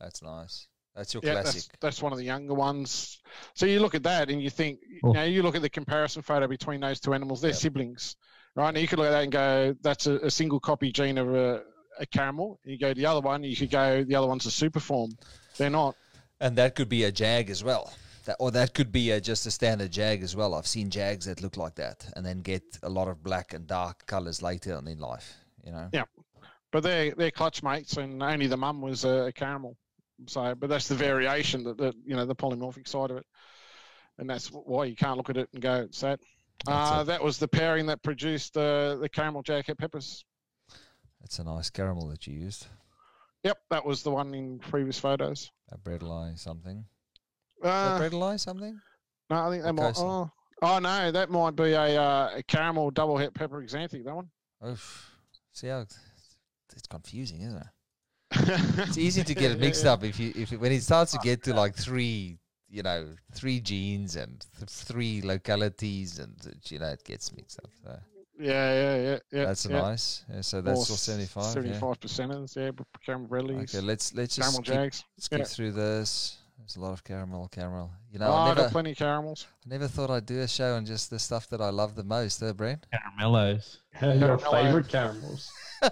That's nice. That's your Yeah, classic. that's, that's one of the younger ones. So you look at that and you think, Oh. you know, you look at the comparison photo between those two animals, they're Yep. siblings, right? And you could look at that and go, that's a, a single copy gene of a, a caramel. And you go to the other one, you could go, the other one's a super form. They're not. And that could be a jag as well. That, or that could be a, just a standard jag as well. I've seen jags that look like that and then get a lot of black and dark colors later on in life. You know. Yeah. But they're, they're clutch mates and only the mum was a, a caramel. So, but that's the variation that, that, you know, the polymorphic side of it. And that's why you can't look at it and go, it's that. That's Uh, that was the pairing that produced uh, the caramel jacket peppers. It's a nice caramel that you used. Yep, that was the one in previous photos. A Bredli something. Uh, something? no, I think or might. Oh, Oh no, that might be a, uh, a caramel double hit pepper xanthic. That one. Oof. See how it's it's confusing, isn't it? It's easy to get it mixed up if you if when it starts to get to like three, you know, three genes and th- three localities, and you know, it gets mixed up. So Yeah, yeah, yeah, yeah. that's yeah. nice. Yeah, so that's all seventy five. Yeah. Seventy-five percenters. Yeah, caramel Bradleys, Okay, let's let's just caramel skip, jags. skip yeah. through this. There's a lot of caramel, caramel. You know, oh, I I never, got plenty of caramels. I never thought I'd do a show on just the stuff that I love the most, eh, Brent? Caramellos. Your favourite caramels.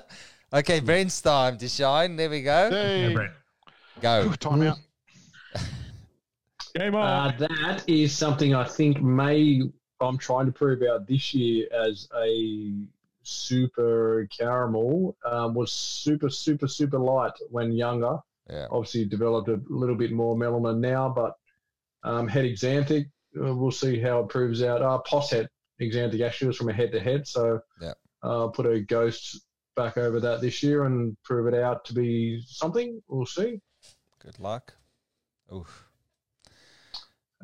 Okay, Brent's time to shine. There we go. Hey, Go. time out. Game on. Uh, that is something I think may I'm trying to prove out this year as a super caramel. Um, was super super super light when younger. Yeah. Obviously developed a little bit more melanin now, but um, head axanthic. Uh, we'll see how it proves out. Uh, pos het axanthic actually was from a head to head, so Yeah. uh, put a ghost back over that this year and prove it out to be something. We'll see. Good luck. Oof.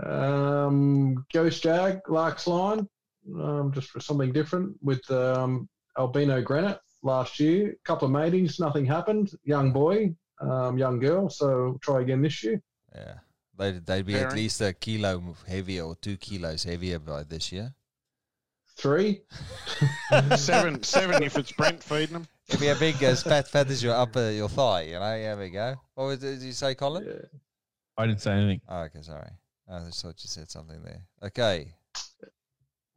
Um, Ghost Jag, Lark's Line, um, just for something different with um, Albino Granite last year. couple of matings, nothing happened. Young boy, um, young girl, so try again this year. Yeah. They'd, they'd be at least a kilo heavier or two kilos heavier by this year. Three. seven, seven if it's Brent feeding them. It'd be a big as fat fat as your upper your thigh, you know. There we go. What was, did you say, Colin? Yeah. I didn't say anything. Oh, okay, sorry. I just thought you said something there. Okay.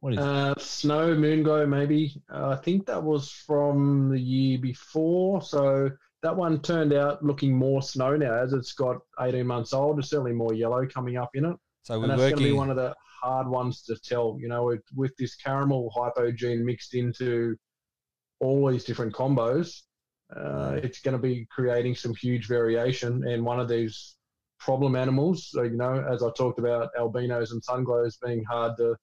What is Uh, snow, Moonglow, maybe. Uh, I think that was from the year before. So that one turned out looking more snow now as it's got 18 months old. There's certainly more yellow coming up in it. So we're that's going to be one of the hard ones to tell. You know, with, with this caramel hypogene mixed into all these different combos, uh, it's going to be creating some huge variation. And one of these problem animals, so, you know, as I talked about albinos and sunglows being hard to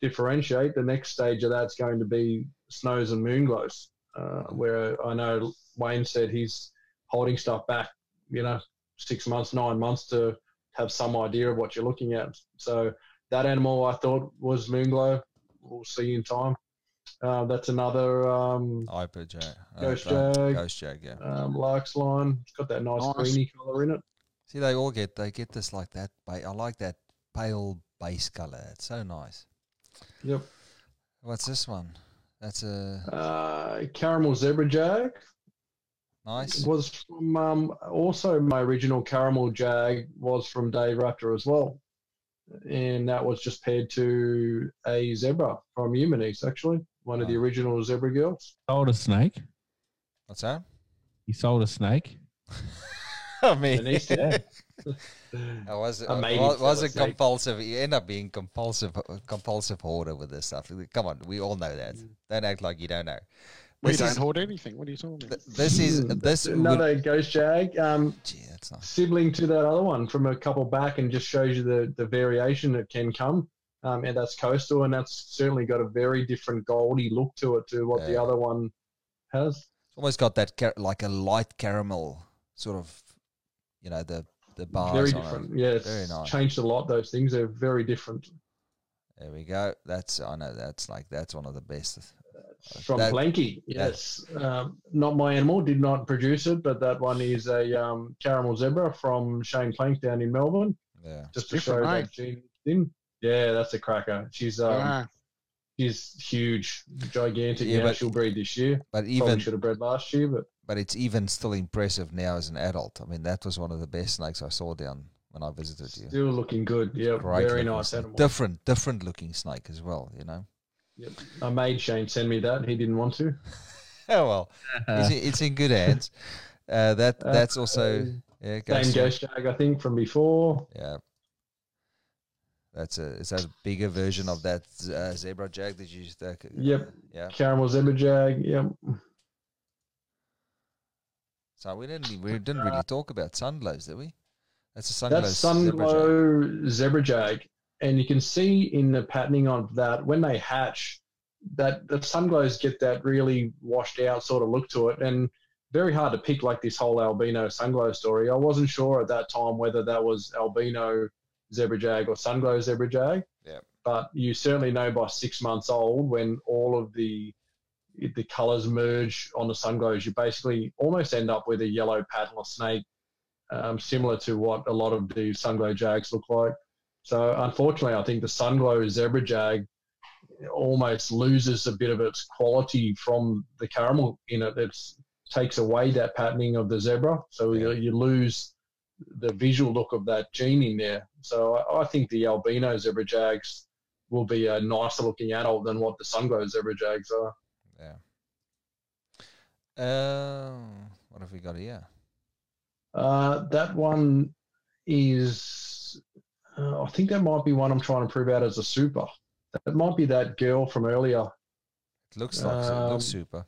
differentiate, the next stage of that's going to be snows and moonglows, uh, where I know Wayne said he's holding stuff back, you know, six months, nine months to have some idea of what you're looking at. So that animal I thought was moonglow. We'll see in time. Uh, that's another um, Hyper Jag. uh, Ghost uh, Jag. Ghost Jag, yeah. um, lark's line. It's got that nice, Nice. greeny colour in it. See, they all get they get this like that. I like that pale base color. It's so nice. Yep. What's this one? That's a Uh, caramel zebra jag nice. was from um, also my original caramel jag was from Dave Raptor as well, and that was just paired to a zebra from Humanese actually, one of the original zebra girls. sold a snake? What's that? He sold a snake. I mean, Denise, yeah. I was A mating was, was it compulsive? You end up being compulsive, compulsive hoarder with this stuff. Come on, we all know that. Don't act like you don't know. We This don't is- hoard anything. What are you talking about? Th- This is Hmm, this. Would, another ghost jag. Um, gee, that's nice. sibling to that other one from a couple back and just shows you the, the variation that can come. Um, and that's coastal, and that's certainly got a very different goldy look to it to what the other one has. It's almost got that car- like a light caramel sort of, you know, the the bars. very on it. different. Yeah, it's Very nice. changed a lot. Those things are very different. There we go. That's I know that's like that's one of the best. From That- Planky, yes. Um, not my animal, did not produce it, but that one is a um, caramel zebra from Shane Plank down in Melbourne. Yeah. Just to Different, show that gene in. Yeah, that's a cracker. She's um, Ah, she's huge, gigantic. Yeah, now but she'll breed this year. But Probably even should have bred last year, but but it's even still impressive now as an adult. I mean, that was one of the best snakes I saw down when I visited you. Still looking good. Yeah, very nice snake. animal. Different, different looking snake as well. You know. Yep. I made Shane send me that. He didn't want to. Oh well, it's, it's in good hands. Uh, that that's also yeah. Same Ghost, ghost jag, I think, from before. yeah. That's a is that a bigger version of that uh, zebra jag that you used? Uh, Yep. Yeah. Caramel zebra jag. Yep. So we didn't we didn't really talk about sunglows, did we? That's a sunglow. That's zebra jag. Sunglow zebra jag, and you can see in the patterning of that when they hatch, that the sunglows get that really washed out sort of look to it, and very hard to pick like this whole albino sunglow story. I wasn't sure at that time whether that was albino zebra jag or sunglow zebra jag. Yeah. but you certainly know by six months old when all of the the colours merge on the sunglows, you basically almost end up with a yellow paddler snake, um, similar to what a lot of the sunglow jags look like. So unfortunately, I think the sunglow zebra jag almost loses a bit of its quality from the caramel in it. It takes away that patterning of the zebra, so you, you lose the visual look of that gene in there. So I, I think the albino zebra jags will be a nicer looking adult than what the sunglow zebra jags are. Yeah. Uh, what have we got here? Uh, that one is, uh, I think that might be one I'm trying to prove out as a super. That might be that girl from earlier. It looks like it looks Um, super.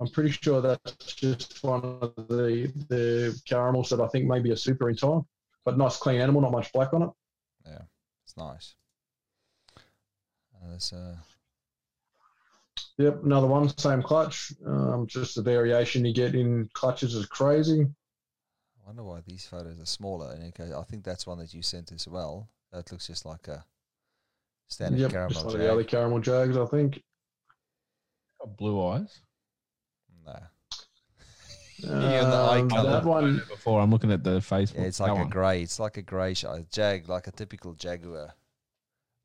I'm pretty sure that's just one of the the caramels that I think may be a super in time. But nice clean animal, not much black on it. Yeah, it's nice. Uh, there's uh, Yep, another one, same clutch. Um, just the variation you get in clutches is crazy. I wonder why these photos are smaller. And okay, I think that's one that you sent as well. That looks just like a standard Yep, caramel just one of jag. the other caramel jags, I think. Got blue eyes. No. You're the eye Um, colour. that one, Before I'm looking at the Facebook. Yeah, it's That like a one. grey. It's like a grey sh- a jag, like a typical jaguar.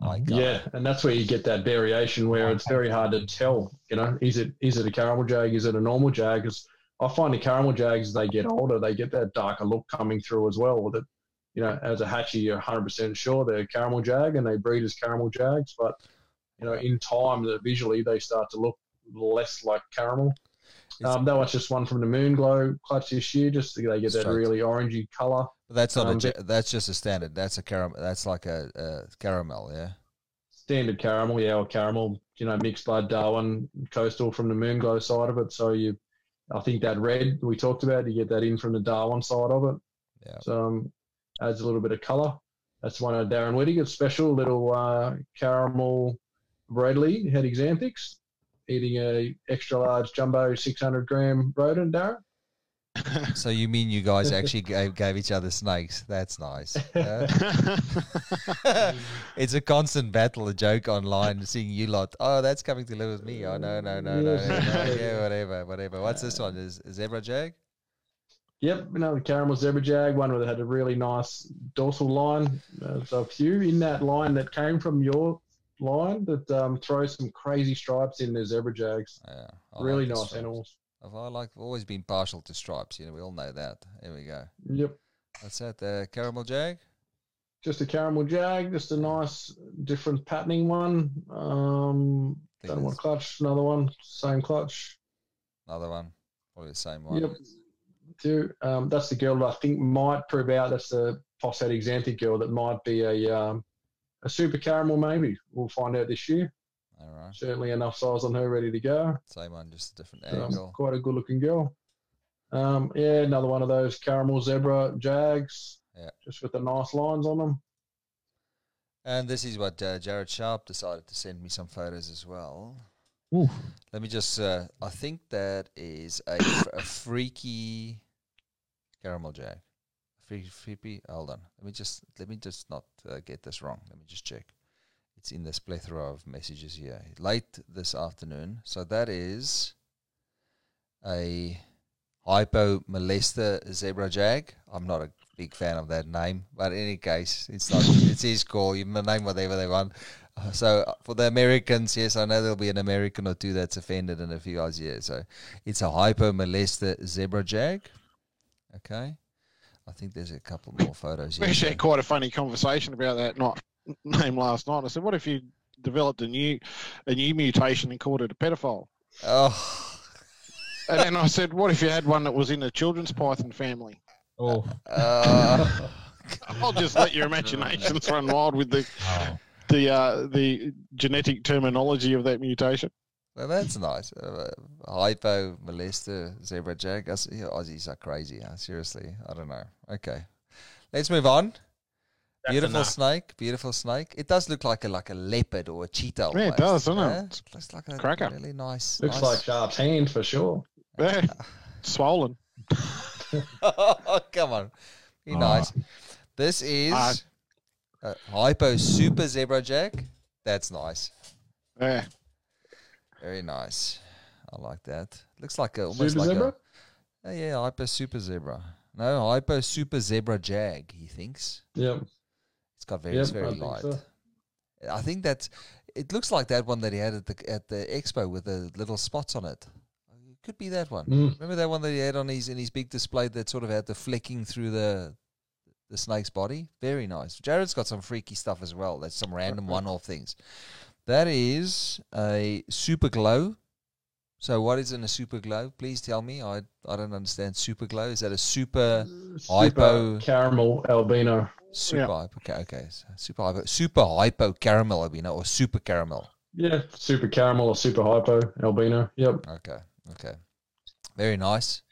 Mhm. colour. yeah, and that's where you get that variation where it's very hard to tell. You know, is it is it a caramel jag? Is it a normal jag? 'Cause I find the caramel jags as they get older, they get that darker look coming through as well. With it, you know, as a hatchie, you're 100 percent sure they're caramel jag and they breed as caramel jags, but you know, in time, that visually they start to look less like caramel. Um, that was just one from the Moon Glow clutch this year. Just they get that really orangey color. But that's not a. Um, that's just a standard. That's a caramel. That's like a, a caramel. Yeah. standard caramel, yeah, or caramel, you know, mixed blood Darwin coastal from the Moonglow side of it. So you, I think that red we talked about, you get that in from the Darwin side of it. Yeah. So um, adds a little bit of colour. That's one of Darren Whittaker's special little uh, caramel Bradley head axanthics, eating a extra large jumbo 600 gram rodent, Darren. So you mean you guys actually gave, gave each other snakes? That's nice. Uh, it's a constant battle, a joke online, seeing you lot. Oh, that's coming to live with me. Oh no, no, no, no, yeah, whatever, whatever. What's this one? Is is zebra jag? Yep, another caramel zebra jag, one that had a really nice dorsal line. So a few in that line that came from your line that um, throws some crazy stripes in the zebra jags. Yeah, really nice stripes. animals. I've I like always been partial to stripes. You know, we all know that. Here we go. Yep, That's that. The caramel jag. just a caramel jag, just a nice different patterning one. Um, don't it's clutch, another one, same clutch. Another one. Probably the same one. Yep. Two. Um, that's the girl that I think might prove out. That's the Posset Xanthic girl that might be a um, a super caramel. Maybe we'll find out this year. All right. Certainly enough size on her, ready to go. Same one, just a different Um, angle. quite a good looking girl. Um, yeah, another one of those caramel zebra jags. Yeah. Just with the nice lines on them. And this is what uh, Jared Sharp decided to send me some photos as well. Ooh. Let me just. Uh, I think that is a freaky caramel jag. Freaky, freaky. Hold on. Let me just. Let me just not uh, get this wrong. Let me just check. It's in this plethora of messages here. Late this afternoon. So that is a hypo molester zebra jag. I'm not a big fan of that name, but in any case, it's not. it's his call. You name whatever they want. Uh, So uh, for the Americans, yes, I know there'll be an American or two that's offended in a few hours. Yeah, so it's a hypo molester zebra jag. Okay, I think there's a couple more photos We here. actually had quite a funny conversation about that not name last night. I said, "What if you developed a new a new mutation and called it a pedophile?" Oh, And then I said, "What if you had one that was in the children's python family?" Oh. uh, I'll just let your imaginations run wild with the oh. the uh, the genetic terminology of that mutation. well, that's nice. Uh, hypo molester zebra jag. That's, yeah, Aussies are crazy. Huh? Seriously, I don't know. Okay, let's move on. That's beautiful enough. snake, beautiful snake. It does look like a like a leopard or a cheetah. Yeah, it does, doesn't it? yeah? It looks like a Cracker. really nice. Looks nice. like sharp hand for sure. Yeah, swollen. oh, come on, be Oh. nice. This is Uh, Uh, hypo super zebra jag. That's nice. Yeah. Very nice. I like that. Looks like a almost Super like zebra? a oh, yeah hypo super zebra. No hypo super zebra jag. He thinks Yep. It's got very Yep, it's very I think light. so. I think that's. It looks like that one that he had at the at the expo with the little spots on it. It could be that one. Mm. Remember that one that he had on his in his big display that sort of had the flecking through the the snake's body? Very nice. Jared's got some freaky stuff as well. That's some random one off things. That is a super glow. So what is in a super glow? Please tell me. I I don't understand super glow. Is that a super Hypo- caramel albino. super Yeah. hypo okay, okay. So super hypo super hypo caramel albino or super caramel. Yeah, super caramel or super hypo albino. Yep. Okay, okay. Very nice.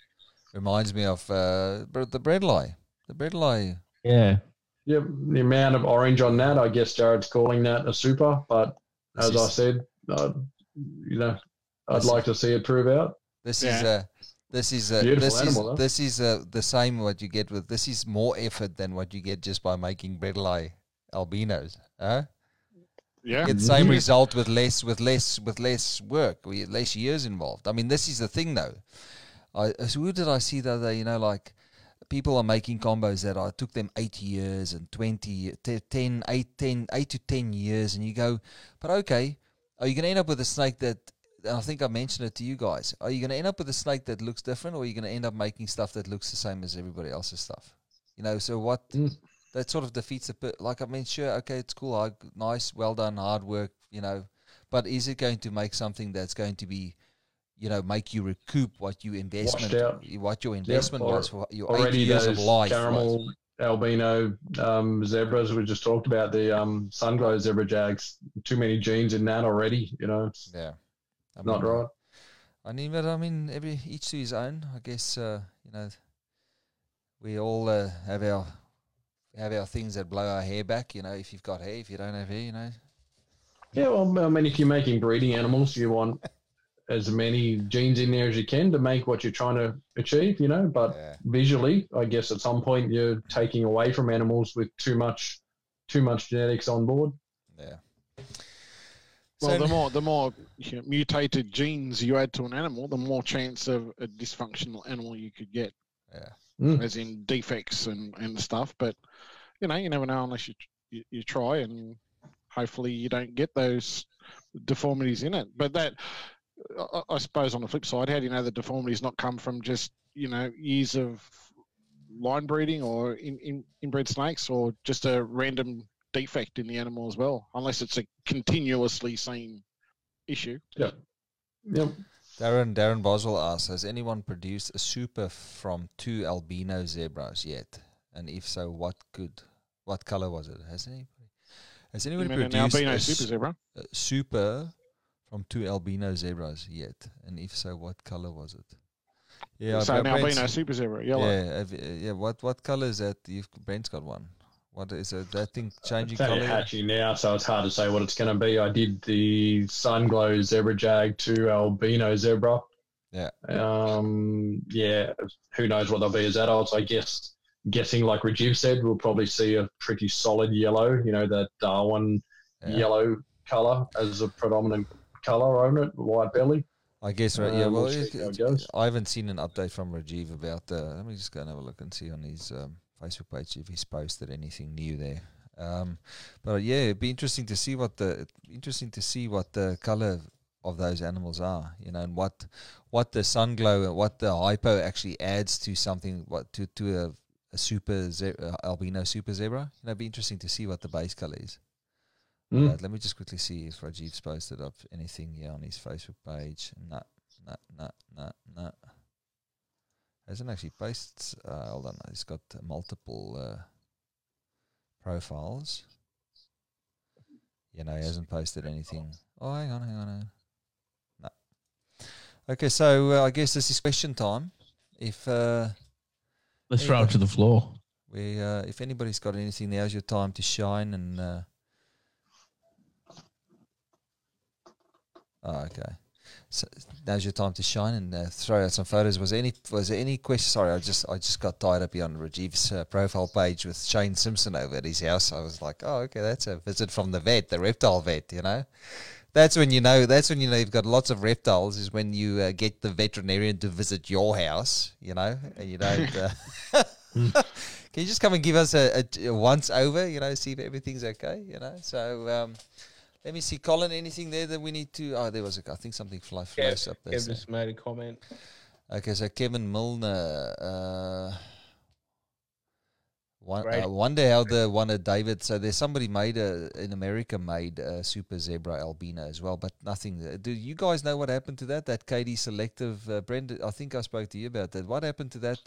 Reminds me of uh, the Bredli. The Bredli. Yeah. Yep. The amount of orange on that, I guess Jared's calling that a super, but This as I said, uh, you know, I'd like to see it prove out. This is Yeah. uh this is a Beautiful this animal, is though. this is uh, the same what you get with this is more effort than what you get just by making Bredli albinos. Huh? Yeah. Get the same result with less with less with less work, with less years involved. I mean, this is the thing though. I so who did I see the other? You know, like people are making combos that I took them eight years and 20, 10, eight, 10, eight to ten years, and you go, but okay, are you going to end up with a snake that? And I think I mentioned it to you guys. Are you going to end up with a snake that looks different, or are you going to end up making stuff that looks the same as everybody else's stuff? You know, so what? Mm. That sort of defeats the bit. Like I mean, sure, okay, it's cool, I, nice, well done, hard work, you know, but is it going to make something that's going to be, you know, make you recoup what you investment, what your investment or- was for your eight Already years of life? right? caramel albino um, zebras we just talked about, the um, sunglow zebra jags. Too many genes in that already. You know, Yeah, I not mean, right. I mean, but I mean, every each to his own. I guess uh, you know, we all uh, have our have our things that blow our hair back. You know, if you've got hair, if you don't have hair, you know. Yeah, well, I mean, if you're making breeding animals, you want as many genes in there as you can to make what you're trying to achieve, you know. But Yeah. visually, I guess at some point you're taking away from animals with too much, too much genetics on board. Yeah. Well, So- the more the more you know, mutated genes you add to an animal, the more chance of a dysfunctional animal you could get, yeah. Mm. as in defects and and stuff. But you know, you never know unless you you, you try, and hopefully you don't get those deformities in it. But that, I, I suppose, on the flip side, how do you know the deformities not come from just you know years of line breeding or in, in inbred snakes, or just a random defect in the animal as well, unless it's a continuously seen issue. Yeah. Yep. Darren Darren Boswell asks, has anyone produced a super from two albino zebras yet? And if so, what good what color was it? Has anybody has You anybody mean an produced albino a super zebra? a super from two albino zebras yet? And if so, what color was it? Yeah, so an albino super zebra, yellow. Yeah, have, yeah. What what color is that? You've Brent's got one. What is it? That thing changing It's color? hatchy now, so it's hard to say what it's going to be. I did the Sunglow Zebra Jag to Albino Zebra. Yeah. Um, yeah, who knows what they'll be as adults. I guess, guessing like Rajiv said, we'll probably see a pretty solid yellow, you know, that Darwin Yeah. yellow color as a predominant color on it, white belly. I guess right. Yeah. Uh, Well, we'll it- it I haven't seen an update from Rajiv about the. Let me just go and have a look and see on his um, Facebook page if he's posted anything new there. Um, but yeah, it'd be interesting to see what the interesting to see what the color of those animals are. You know, and what what the sun glow and what the hypo actually adds to something. What to to a, a super ze- uh, albino super zebra. You know, it'd be interesting to see what the base color is. Mm. Right, let me just quickly see if Rajiv's posted up anything here on his Facebook page. Nah, nah, nah, nah, nah. Hasn't actually posted. Uh, hold on, he's got multiple uh, profiles. You know, he hasn't posted anything. Oh, hang on, hang on, hang on. No. Okay, so uh, I guess this is question time. If uh, Let's throw it to the floor. we, uh, if anybody's got anything, now's your time to shine and. Uh, oh, okay. So now's your time to shine and uh, throw out some photos. Was there any was there any question? Sorry, I just I just got tied up here on Rajiv's uh, profile page with Shane Simpson over at his house. I was like, oh, okay, that's a visit from the vet, the reptile vet. You know, that's when you know. That's when you know you've got lots of reptiles. Is when you uh, get the veterinarian to visit your house. You know, and you don't. Uh, can you just come and give us a, a, a once over? You know, see if everything's okay. You know, so. Um, let me see, Colin. Anything there that we need to? Oh, there was a. I think something fly Kev, up there. Kev so- just made a comment. Okay, so Kevin Milner. Uh, one. I wonder how the one of David. So there's somebody made a in America made a super zebra albino as well, but nothing. uh, Do you guys know what happened to that? That KD selective, uh, Brenda. I think I spoke to you about that. What happened to that?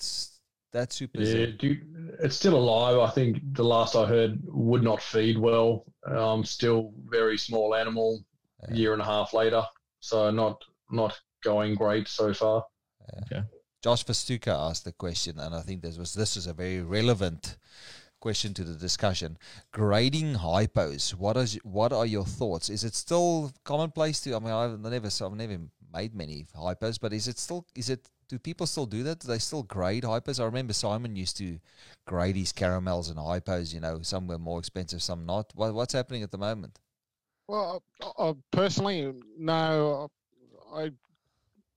S- That super Yeah, zebra? dude, it's still alive. I think the last I heard would not feed well. Um, still very small animal. Yeah. Year and a half later, so not not going great so far. Okay. Josh Vastuka asked the question, and I think this was this is a very relevant question to the discussion. Grading hypos. What is what are your thoughts? Is it still commonplace to? I mean, I've never I've never made many hypos, but is it still is it? Do people still do that? Do they still grade hypos? I remember Simon used to grade his caramels and hypos. You know, some were more expensive, some not. What, what's happening at the moment? Well, I, I personally, no. I,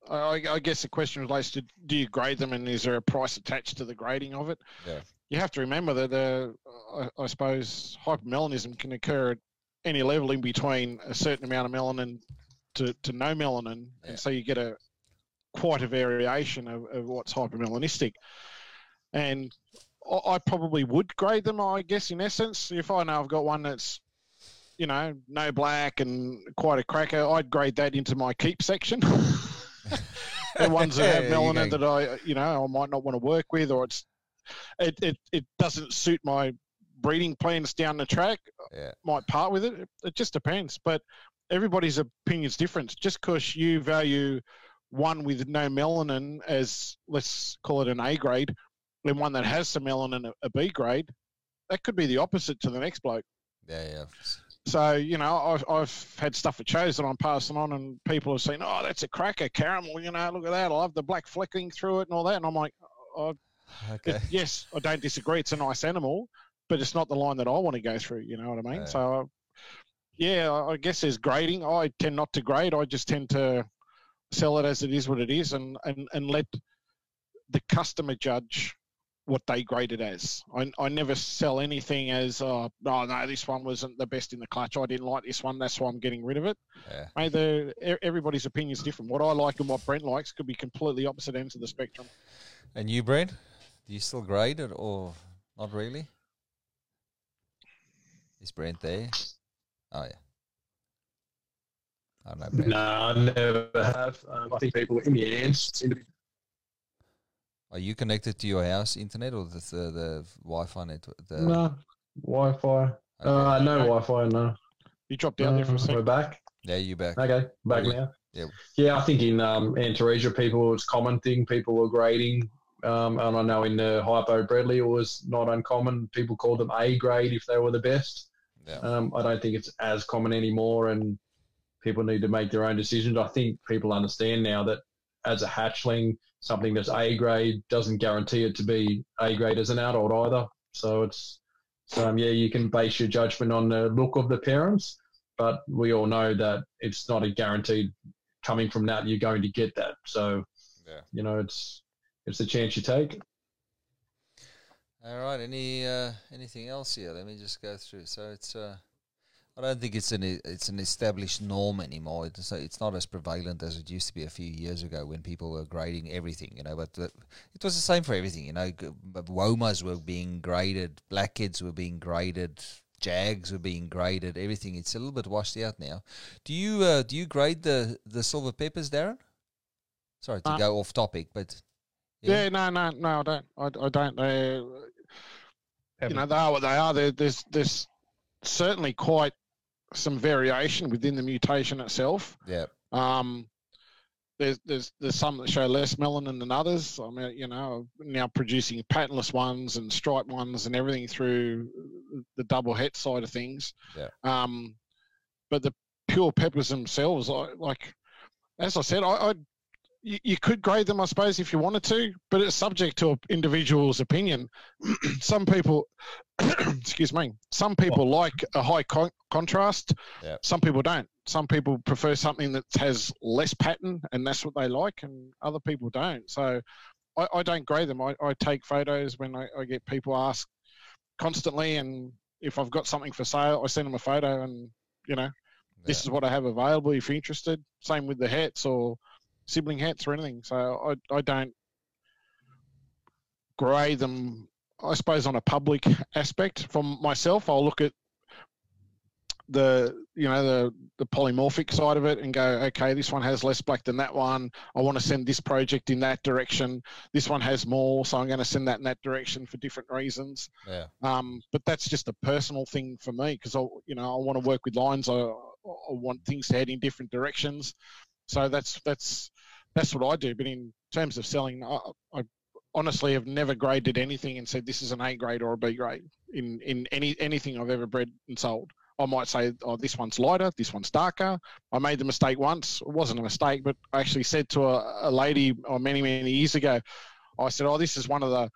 I, I guess the question relates to: Do you grade them, and is there a price attached to the grading of it? Yeah. You have to remember that, uh, I, I suppose, hypomelanism can occur at any level in between a certain amount of melanin to, to no melanin, Yeah. and so you get a quite a variation of, of what's hypomelanistic. And I, I probably would grade them, I guess, in essence. If I know I've got one that's you know, no black and quite a cracker, I'd grade that into my keep section. the ones that have There melanin that I, you know, I might not want to work with, or it's, it, it, it doesn't suit my breeding plans down the track. Yeah. Might part with it. It just depends. But everybody's opinion's different. Just because you value one with no melanin as, let's call it an A grade, and one that has some melanin, a B grade, that could be the opposite to the next bloke. Yeah, yeah. So you know, I've, I've had stuff at shows that I'm passing on, and people have seen, oh, that's a cracker caramel. You know, look at that. I love the black flecking through it and all that. And I'm like, oh, Okay. it- yes, I don't disagree. It's a nice animal, but it's not the line that I want to go through. You know what I mean? Yeah. So, yeah, I guess there's grading. I tend not to grade. I just tend to sell it as it is what it is, and and and let the customer judge what they grade it as. I, I never sell anything as, oh, no, no, this one wasn't the best in the clutch. I didn't like this one. That's why I'm getting rid of it. Yeah. Mate, the, e- everybody's opinion is different. What I like and what Brent likes could be completely opposite ends of the spectrum. And you, Brent? Do you still grade it or not really? Is Brent there? Oh yeah. I don't know, Brent. No, I never have. Um, I think people in the end seem to be Are you connected to your house internet or the the, the Wi-Fi network? The, no Wi-Fi. okay. Uh, no Wi-Fi. No. You dropped out there for a Uh, second. We're back. yeah, you back. Okay, back Yeah. now. Yeah. Yeah, I think in um, Antaresia, people it's a common thing. People were grading, um, and I know in the Hypo Bredli it was not uncommon. People called them A grade if they were the best. Yeah. Um, I don't think it's as common anymore, and people need to make their own decisions. I think people understand now that as a hatchling, something that's A grade doesn't guarantee it to be A grade as an adult either. So it's so um, yeah, you can base your judgment on the look of the parents, but we all know that it's not a guaranteed coming from that you're going to get that. So Yeah. you know it's it's a chance you take. All right. Any uh, anything else here? Let me just go through. So it's uh, I don't think it's an it's an established norm anymore. It's it's not as prevalent as it used to be a few years ago when people were grading everything. You know, but the, it was the same for everything. You know, womas were being graded, blackheads were being graded. Jags were being graded. Everything it's a little bit washed out now. Do you uh, do you grade the the silver peppers, Darren? Sorry to Uh, go off topic, but Yeah, no, no, no, I don't. I, I don't. They, you know, they are what they are. There, there's, there's certainly quite some variation within the mutation itself. yeah, Um, there's, there's, there's some that show less melanin than others. I mean, you know, now producing patternless ones and striped ones and everything through the double het side of things. Yeah. Um, but the pure peppers themselves, I, like, as I said, I, I you, you could grade them, I suppose, if you wanted to, but it's subject to an individual's opinion. some people, excuse me, some people like a high con- contrast. Some people don't. Some people prefer something that has less pattern, and that's what they like, and other people don't. So I, I don't grade them. I, I take photos when I, I get people ask constantly, and if I've got something for sale, I send them a photo, and you know, this is what I have available if you're interested. Same with the hets or sibling hets or anything. So I, I don't grey them, I suppose, on a public aspect. From myself, I'll look at the you know the the polymorphic side of it and go okay this one has less black than that one i want to send this project in that direction this one has more so i'm going to send that in that direction for different reasons Yeah. um, but that's just a personal thing for me because I, you know, I want to work with lines. I, I want things to head in different directions. So that's that's that's what I do. But in terms of selling, I, I honestly have never graded anything and said this is an A grade or a B grade in in any anything I've ever bred and sold. I might say, oh, this one's lighter, this one's darker. I made the mistake once. It wasn't a mistake, but I actually said to a, a lady oh, many, many years ago, I said, oh, this is one of the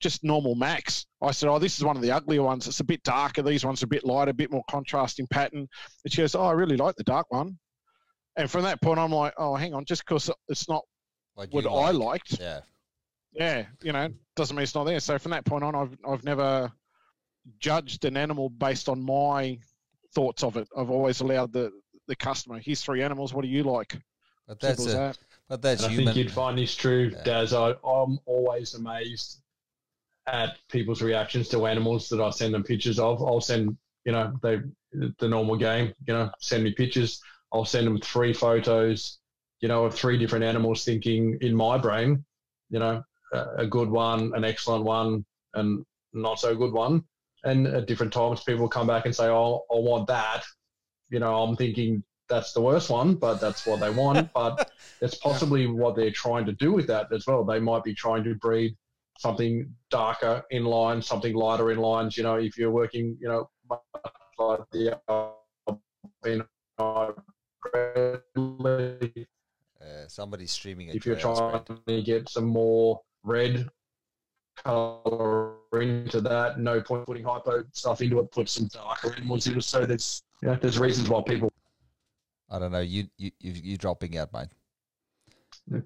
just normal max. I said, "Oh, this is one of the uglier ones. It's a bit darker. These ones are a bit lighter, a bit more contrasting pattern." And she goes, "Oh, I really like the dark one." And from that point, I'm like, "Oh, hang on, just because it's not Like what you I liked, Yeah. yeah, you know, doesn't mean it's not there." So from that point on, I've I've never judged an animal based on my thoughts of it. I've always allowed the the customer, "Here's three animals. What do you like?" But that's Simple a, that. but that's And I think you'd find this true, Yeah. Daz. I, I'm always amazed at people's reactions to animals that I send them pictures of. I'll send, you know, they the normal game, you know, send me pictures. I'll send them three photos, you know, of three different animals, thinking in my brain, you know, a, good one, an excellent one, and not so good one. And at different times, people come back and say, "Oh, I want that." You know, I'm thinking that's the worst one, but that's what they want. but it's possibly what they're trying to do with that as well. They might be trying to breed something darker in line, something lighter in lines. You know, if you're working, you know, like the uh, albino Bredli, Uh, somebody's streaming at if you're your house, trying Brad. to get some more red color into that, no point putting hypo stuff into it. Put some darker animals into it. So there's, you know, there's reasons why people I don't know. You you you you dropping out, mate.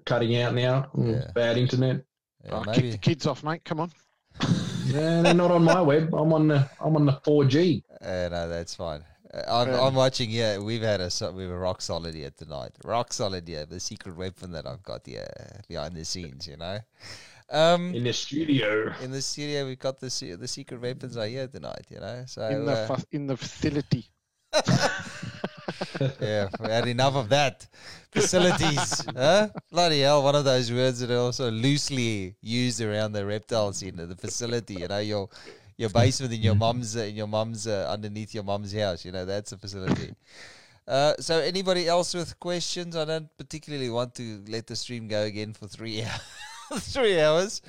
cutting out now. Mm, Yeah. Bad internet. Yeah, Oh, kick the kids off, mate. Come on. Yeah, they're not on my web. I'm on the I'm on the 4G. Uh, no, that's fine. I'm, I'm watching here. We've had a so- we were rock solid here tonight. Rock solid here. The secret weapon that I've got here behind the scenes. You know. Um, in the studio. in the studio, we've got the the secret weapons are here tonight. You know. So in the uh, fa- in the facility. yeah, we had enough of that. Facilities, huh? Bloody hell! One of those words that are also loosely used around the reptiles in the facility. You know, your your basement in your mum's uh, in your mum's uh, underneath your mum's house. You know, that's a facility. Uh, so, anybody else with questions? I don't particularly want to let the stream go again for three hours. three hours.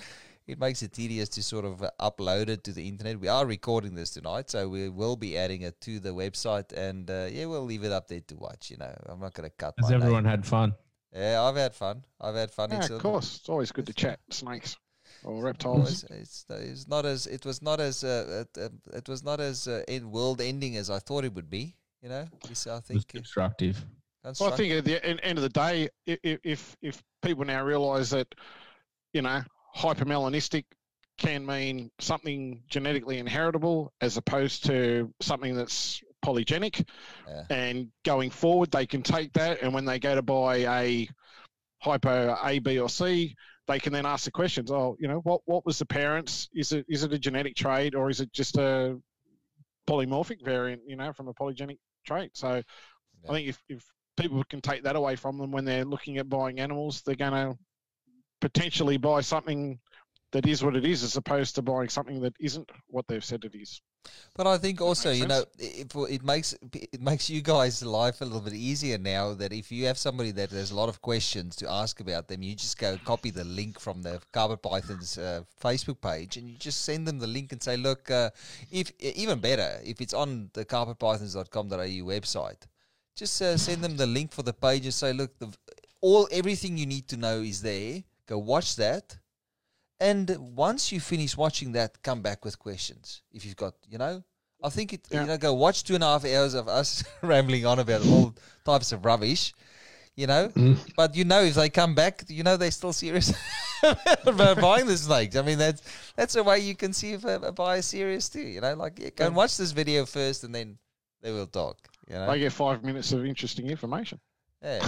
It makes it tedious to sort of uh, upload it to the internet. We are recording this tonight, so we will be adding it to the website, and uh, yeah, we'll leave it up there to watch. You know, I'm not going to cut. Has my everyone name. had fun? Yeah, I've had fun. I've had fun. Yeah, of course. It's always good to chat snakes or Well, reptiles. It's, it's, it's not as it was not as uh, it, uh, it was not as uh, end world ending as I thought it would be. You know, It's, I It was think uh, constructive. Well, I think at the end of the day, i- i- if if people now realise that, you know, hypomelanistic can mean something genetically inheritable as opposed to something that's polygenic, Yeah. and going forward they can take that, and when they go to buy a hypo A, B, or C, they can then ask the questions. Oh, you know, what what was the parents? Is it is it a genetic trait or is it just a polymorphic variant? You know, from a polygenic trait. So. Yeah. I think if, if people can take that away from them when they're looking at buying animals, they're going to potentially buy something that is what it is, as opposed to buying something that isn't what they've said it is. But I think also, you know, it, it makes it makes you guys' life a little bit easier now. That if you have somebody that has a lot of questions to ask about them, you just go copy the link from the Carpet Python's uh, Facebook page, and you just send them the link and say, look, uh, if even better, if it's on the carpetpythons.com.au website, just uh, send them the link for the page and say, look, the, all everything you need to know is there. Go watch that, and once you finish watching that, come back with questions if you've got, you know. I think it. Yeah. You know, go watch two and a half hours of us rambling on about all types of rubbish. You know, Mm. but you know if they come back, you know they're still serious about buying the snakes. I mean that's that's a way you can see if a, a buyer's serious too. You know, like yeah, go and watch this video first, and then they will talk. You know, They get five minutes of interesting information. Yeah.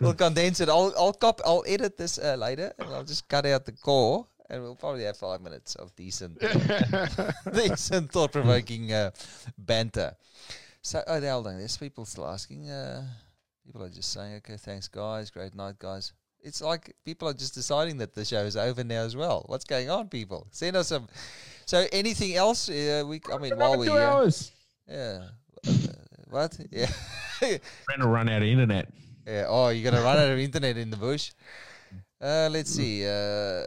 we'll condense it. I'll I'll cop. I'll edit this uh, later, and I'll just cut out the core, and we'll probably have five minutes of decent, decent, thought-provoking uh, banter. So, oh, hold on. There's people still asking. Uh, people are just saying, "Okay, thanks, guys. Great night, guys." It's like people are just deciding that the show is over now as well. What's going on, people? Send us some. So, anything else? Uh, we, I mean, while we're here, hours. yeah. What? Yeah. Trying to run out of internet. Yeah. Oh, you're gonna run out of internet in the bush. Uh, let's see. Uh,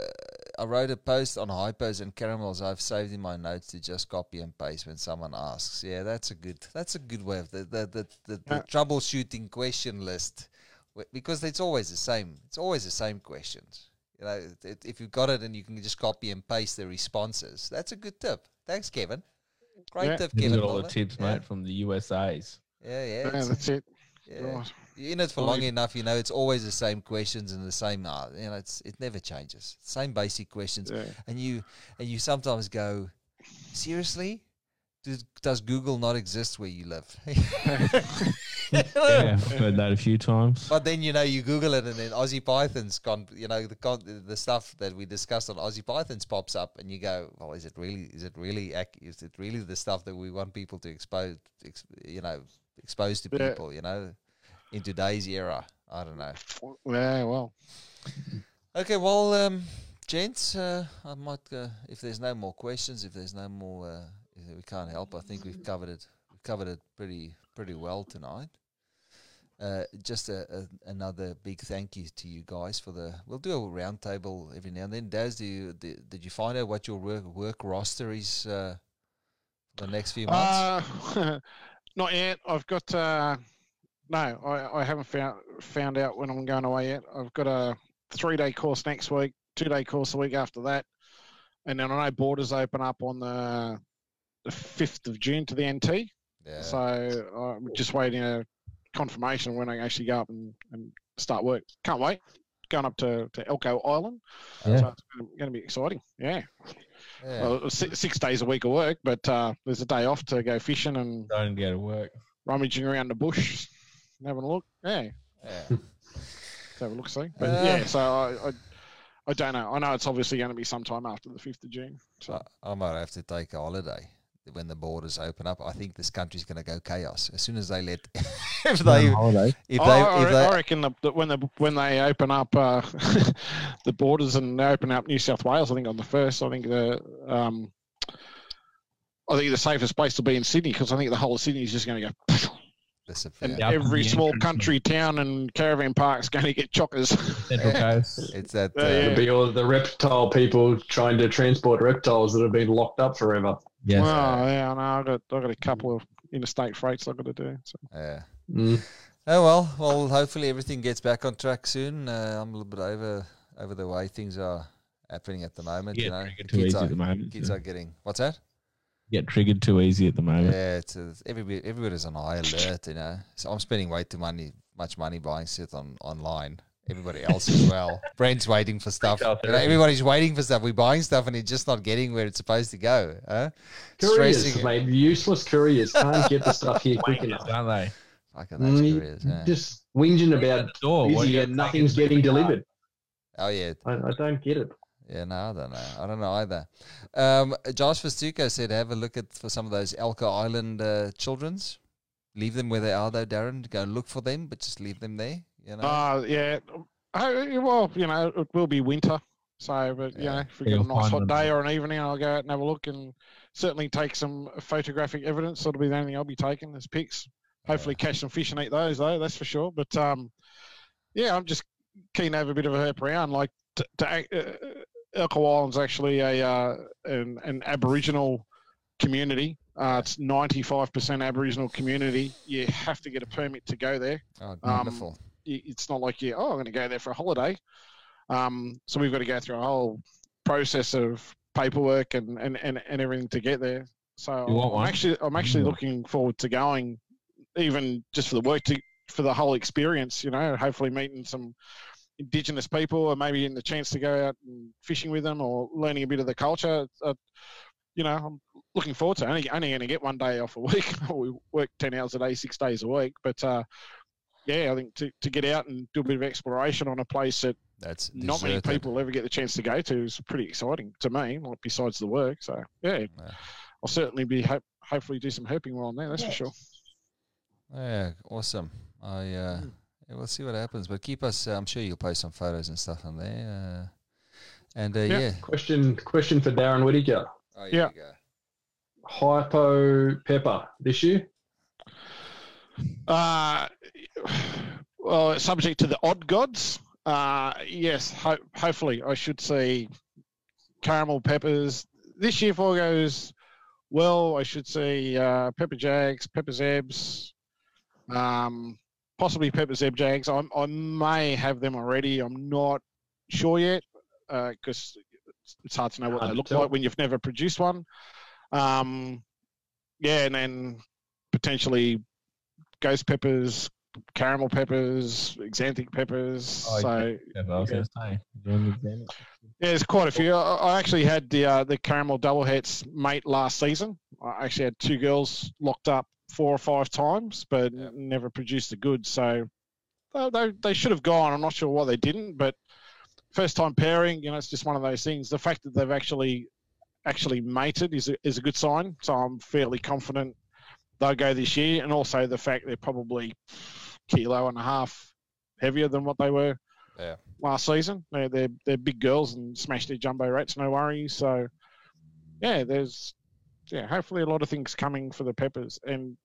I wrote a post on hypos and caramels. I've saved in my notes to just copy and paste when someone asks. Yeah, that's a good. That's a good way of the the the, the, the Yeah. troubleshooting question list, because it's always the same. It's always the same questions. You know, it- it- if you've got it and you can just copy and paste the responses, that's a good tip. Thanks, Kevin. Great Yeah. tip, He's Kevin. got all the tips, yeah. mate, from the USA's. Yeah, yeah. Yeah, that's it. yeah. Right. You're in it for Well, long you- enough, you know. It's always the same questions and the same. Uh, you know, it's it never changes. Same basic questions, Yeah. and you and you sometimes go, seriously, does, does Google not exist where you live? Yeah, I've heard that a few times. But then you know you Google it, and then Aussie Pythons, con- you know the con- the stuff that we discussed on Aussie Pythons pops up, and you go, "Well, is it really? Is it really? Is it really the stuff that we want people to expose? Ex- you know, expose to Yeah. people? You know, in today's era, I don't know. Yeah, well. Okay, well, um, gents, uh, I might, uh, if there's no more questions, if there's no more, uh, if we can't help, I think we've covered it. We've covered it pretty, pretty well tonight. Uh, just a, a, another big thank you to you guys for the. We'll do a roundtable every now and then. Daz, do you, did, did you find out what your work work roster is uh, for the next few months? Uh, not yet. I've got uh, no. I, I haven't found found out when I'm going away yet. I've got a three day course next week, two day course the week after that, and then I know borders open up on the the fifth of June to the NT. yeah. So I'm just waiting a confirmation when I actually go up and, and start work. Can't wait. Going up to, to Elcho Island. Yeah. So it's going to be exciting. Yeah. yeah. Well, six, six days a week of work, but uh, there's a day off to go fishing and Don't go to work. rummaging around the bush, and having a look. Yeah, yeah. have a look, see. But Uh, yeah, so I, I, I don't know. I know it's obviously going to be sometime after the fifth of June. So I, I might have to take a holiday when the borders open up. I think this country's going to go chaos as soon as they let. if they, holiday. if I, they, I, if I they, reckon the, the, when the when they open up uh, the borders and they open up New South Wales, I think on the first, I think the um, I think the safest place to be in Sydney because I think the whole of Sydney is just going to go. disappear. And Yeah, up to every the small country town and caravan park's going to get chockers. Central Coast. It's that. Yeah, Uh, yeah. It'll be all the reptile people trying to transport reptiles that have been locked up forever. Yes. Well, yeah, I know. I've got, I've got a couple of interstate freights I've got to do. So. yeah. Mm. Oh well, well. Hopefully everything gets back on track soon. Uh, I'm a little bit over over the way things are happening at the moment. Get you know, triggered too kids easy are at the moment. kids are getting what's that? Get triggered too easy at the moment. Yeah, it's, uh, everybody everybody's on high alert. You know, so I'm spending way too money much money buying stuff on online. Everybody else as well. Brent's waiting for stuff. You know, everybody's waiting for stuff. We're buying stuff and it's just not getting where it's supposed to go. Huh? Couriers, Stressing- mate. Useless couriers can't get the stuff here quick enough. aren't they? Fucking those Mm, careers. Yeah. Just whinging about Door. what busy and nothing's getting the car? delivered. Oh yeah, I, I don't get it. Yeah, no, I don't know. I don't know either. Um, Josh Festuco said, have a look at for some of those Elcho Island uh, children's. Leave them where they are, though, Darren. Go and look for them, but just leave them there. You know. Uh, yeah. Oh, well, you know, it will be winter. So, but, you know, if we get a nice hot day or an evening, I'll go out and have a look and certainly take some photographic evidence. That'll be the only thing I'll be taking as pics. Hopefully, catch some fish and eat those, though, that's for sure. But, um, yeah, I'm just keen to have a bit of a herp around. Like, to, to act- uh, Elcho Island's actually a uh, an, an Aboriginal community. Uh, it's 95% Aboriginal community. You have to get a permit to go there. Oh, Um, wonderful. Y- It's not like you, oh, I'm going to go there for a holiday. Um, so we've got to go through a whole process of paperwork and, and, and, and everything to get there. So I'm actually I'm actually looking forward to going, even just for the work to for the whole experience. You know, hopefully meeting some indigenous people or maybe getting the chance to go out and fishing with them or learning a bit of the culture. Uh, you know, I'm looking forward to it. Only, only going to get one day off a week. we work 10 hours a day, six days a week. But uh, yeah, I think to, to get out and do a bit of exploration on a place that That's not many people ever get the chance to go to is pretty exciting to me, like besides the work. So yeah, Yeah. I'll certainly be ho- hopefully do some herping while I'm there, that's for sure. Yeah, awesome. I uh, yeah, we'll see what happens, but keep us. Uh, I'm sure you'll post some photos and stuff on there. Uh, and uh, Yeah. yeah, Question question for Darren Whittaker. oh, here Yeah. you go. Hypo pepper this year? Uh, well, subject to the odd gods. Uh, yes, ho- hopefully I should see caramel peppers this year. If all goes well, I should see uh, pepper jags, pepper zebs, um, possibly pepper zeb jags. I, I may have them already. I'm not sure yet because it's, it's hard to know what they look like when you've never produced one. Um, yeah, and then potentially ghost peppers, caramel peppers, xanthic peppers. Oh, so Yeah, Yeah. going to say. Doing the exam. yeah, there's quite a few. I, I actually had the uh, the caramel double hets mate last season. I actually had two girls locked up four or five times, but Yeah. never produced a good. So they, they, they should have gone. I'm not sure why they didn't, but first time pairing, you know, it's just one of those things. The fact that they've actually actually mated is a, is a good sign. So I'm fairly confident they'll go this year, and also the fact they're probably kilo and a half heavier than what they were Yeah. last season. They're, they're they're big girls and smash their jumbo rats, no worries. So yeah, there's yeah, hopefully a lot of things coming for the peppers. And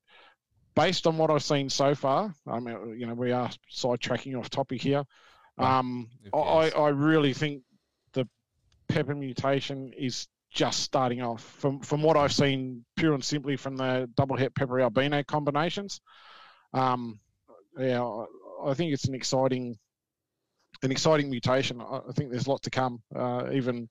based on what I've seen so far, I mean, you know, we are sidetracking off topic here. Um, I. I really think the pepper mutation is just starting off. From from what I've seen, pure and simply from the double het pepper albino combinations. Um, yeah, I, I think it's an exciting an exciting mutation. I think there's a lot to come. Uh, even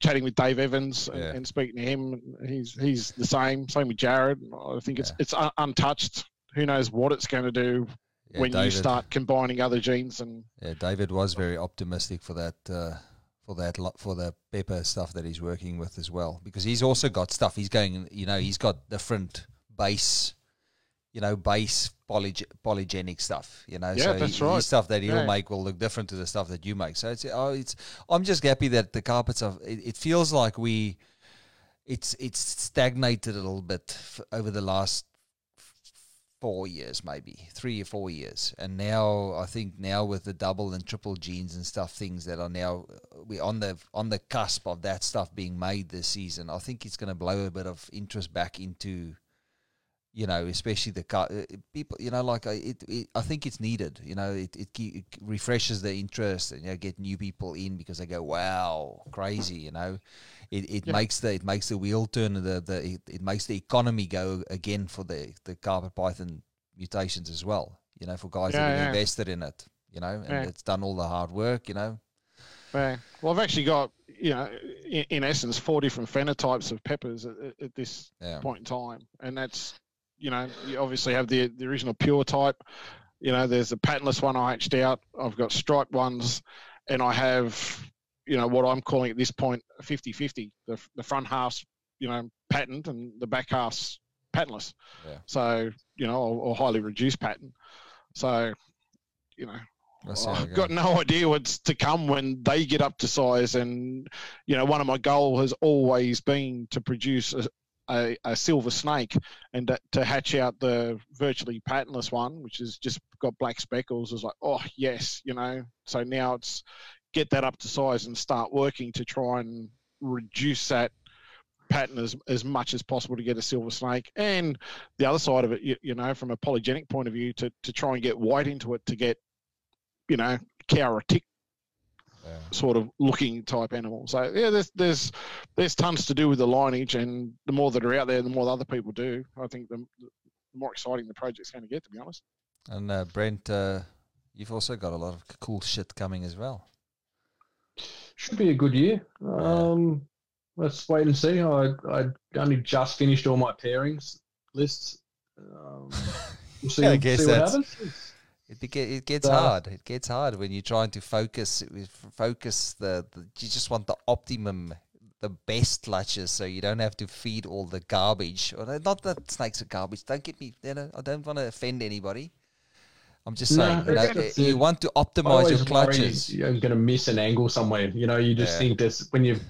chatting with Dave Evans and, Yeah. and speaking to him, he's he's the same. Same with Jared. I think it's Yeah. it's un- untouched. Who knows what it's going to do Yeah, when you start combining other genes and Yeah, David was very optimistic for that uh, for that for the pepper stuff that he's working with as well because he's also got stuff. He's going, you know, he's got different base, you know, base polyg- polygenic stuff. You know, Yeah, so that's he- right. his stuff that he'll Yeah. make will look different to the stuff that you make. So it's oh, it's. I'm just happy that the carpets are. It, it feels like we. It's it's stagnated a little bit f- over the last four years, maybe three or four years, and now I think now with the double and triple genes and stuff, things that are now uh, we're on the on the cusp of that stuff being made this season. I think it's going to blow a bit of interest back into, you know, especially the car, uh, people. You know, like I, it, it, I think it's needed. You know, it it, it refreshes the interest and you know, get new people in because they go, wow, crazy. You know. It, it Yeah. makes the it makes the wheel turn the the it, it makes the economy go again for the the carpet python mutations as well. You know, for guys that Yeah, have yeah. invested in it. You know, and it's done all the hard work. You know. Well, I've actually got, you know, in, in essence, four different phenotypes of peppers at, at- this point in time, and that's, you know, you obviously have the the original pure type. You know, there's a patternless one I hatched out. I've got striped ones, and I have, you know, what I'm calling at this point 50-50. The the front half's, you know, patterned, and the back half's patternless. Yeah. So, you know, or, or highly reduced pattern. So, you know, We'll see how it I've got no idea what's to come when they get up to size. And, you know, one of my goal has always been to produce a, a, a silver snake and to, to hatch out the virtually patternless one, which has just got black speckles. Is like, oh, yes, you know. So now it's get that up to size and start working to try and reduce that pattern as, as much as possible to get a silver snake. And the other side of it, you, you know, from a polygenic point of view, to, to try and get white into it to get, you know, cow or tick sort of looking type animal. So yeah, there's there's there's tons to do with the lineage, and the more that are out there, the more other people do. I think the, the more exciting the project's going to get. To be honest. And uh, Brent, uh, you've also got a lot of cool shit coming as well. Should be a good year. Um, let's wait and see. I I only just finished all my pairings lists. Um, we'll see, Yeah, I guess see what that's- happens. It, it gets hard. It gets hard when you're trying to focus. Focus the, the. You just want the optimum, the best clutches, so you don't have to feed all the garbage. Or not that snakes are garbage. Don't get me. You know, I don't want to offend anybody. I'm just No, saying. you, know, you want to optimize your clutches. you're going to miss an angle somewhere. You know, you just Yeah. think that's when you.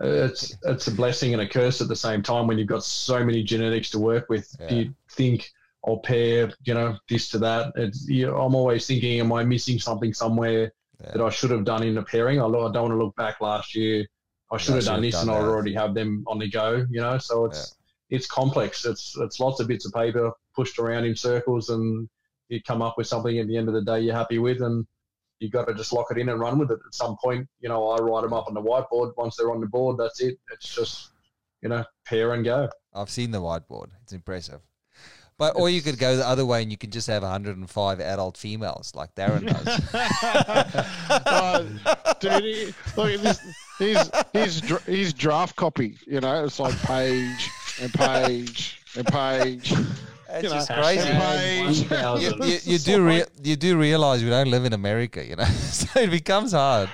Uh, it's it's a blessing and a curse at the same time when you've got so many genetics to work with. Do Yeah. you think I'll pair, you know, this to that? It's, you know, I'm always thinking, am I missing something somewhere Yeah. that I should have done in the pairing? I, I don't want to look back last year. I should have should done have this, done and I already have them on the go. You know, so it's it's complex. It's it's lots of bits of paper pushed around in circles, and you come up with something at the end of the day you're happy with, and you've got to just lock it in and run with it. At some point, you know, I write them up on the whiteboard. Once they're on the board, that's it. It's just you know, pair and go. I've seen the whiteboard. It's impressive. But or you could go the other way and you can just have 105 adult females like Darren does. Uh, dude, he, look at this. He's he's he's draft copy. You know, it's like page and page and page. That's You know, just crazy. Page. You, you, you do rea- you do realize we don't live in America, you know, so it becomes hard.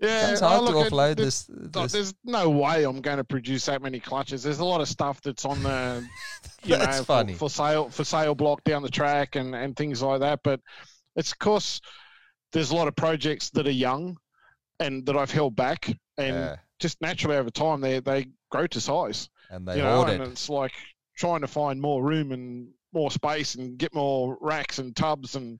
Yeah, It's I hard to offload this. This. there's no way I'm going to produce that many clutches. There's a lot of stuff that's on the, you know. For, for sale for sale block down the track and and things like that. But it's of course there's a lot of projects that are young and that I've held back, and Yeah, just naturally over time they they grow to size. and they you know, and it's like trying to find more room and more space and get more racks and tubs and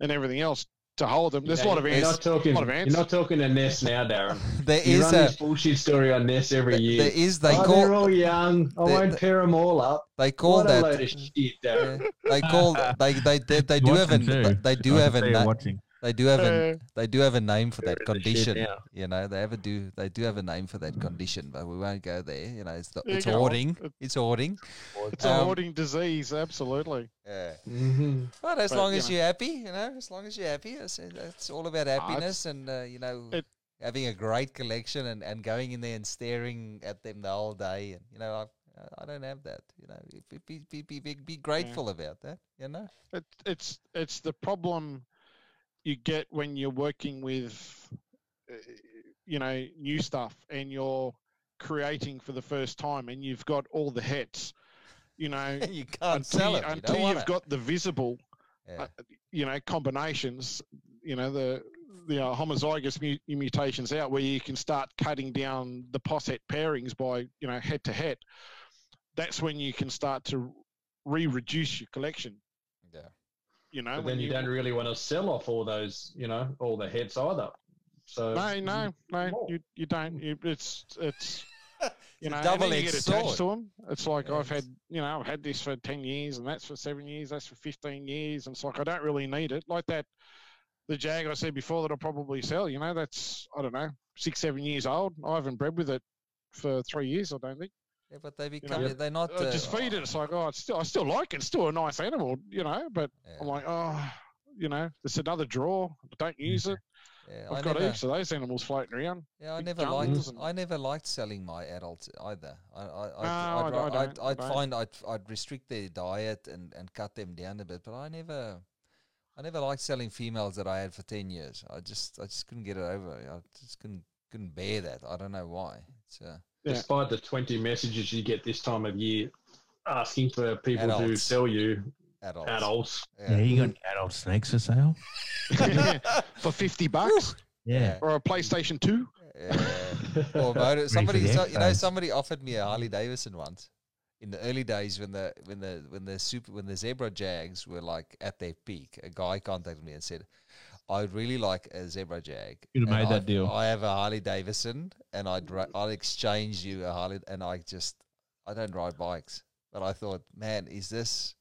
and everything else to hold them. There's a lot of You're not talking. lot of You're not talking to Ness now, Darren. There You is run a this bullshit story on Ness every year. there is they oh, call they're all young. I they- won't they- pair them all up. they call what a that load of shit, Darren. yeah, they call they they they, they do have a too. they do I have can a na- watching. They do have a Uh, they do have a name for that They're the condition. You know, they have a do they do have a name for that condition, but we won't go there. You know, it's the, it's go hoarding. It's hoarding. it's a Um, hoarding disease, absolutely. Yeah. Mm-hmm. But as But, long you as know. you're happy, you know, as long as you're happy, it's, it's all about happiness and, uh, you know, it- having a great collection and, and going in there and staring at them the whole day. And, you know, I, I don't have that, you know, be, be, be, be, be, be grateful about that, you know? It, it's it's the problem you get when you're working with, uh, you know, new stuff and you're creating for the first time and you've got all the hets, you know, you can't until, sell it. You until you've it. got the visible, Yeah. uh, you know, combinations, you know, the the uh, homozygous mu- mutations out where you can start cutting down the posset pairings by, you know, head to head. That's when you can start to re-reduce your collection. Yeah. You know, But then you don't really want to sell off all those, you know, all the heads either. So No, no, no, more. you you don't. You, it's it's you It's know, a and you double-edged get sword. attached to them. It's like Yeah, I've had, you know, I've had this for ten years, and that's for seven years, that's for fifteen years, and it's like I don't really need it. Like that, the Jag I said before that I'll probably sell. You know, that's I don't know, six seven years old. I haven't bred with it for three years. I don't think. Yeah, but they become, know, they're not. Uh, just feed it. It's like oh, it's still I still like it. It's still a nice animal, you know. But Yeah, I'm like oh, you know, it's another draw. Don't use it. yeah, I've I got never, heaps of those animals floating around. Yeah, I never liked. and- I never liked selling my adults either. I, I, I'd, No, I'd, I I'd, I'd find I'd, I'd restrict their diet and, and cut them down a bit. But I never, I never liked selling females that I had for ten years. I just, I just couldn't get it over. I just couldn't, couldn't bear that. I don't know why. It's, uh, Yeah. despite the 20 messages you get this time of year asking for people to sell you adults. adults, Yeah, you got adult snakes for sale? for 50 bucks Yeah. or a PlayStation 2. Yeah. or motor, somebody, so, you know, somebody offered me a Harley Davidson once in the early days when the when the when the super when the zebra jags were like at their peak. A guy contacted me and said, "I'd really like a zebra jag." You'd have and made that I've- deal. I have a Harley Davidson, and I'd ri- I'll exchange you a Harley, and I just I don't ride bikes, but I thought, man, is this?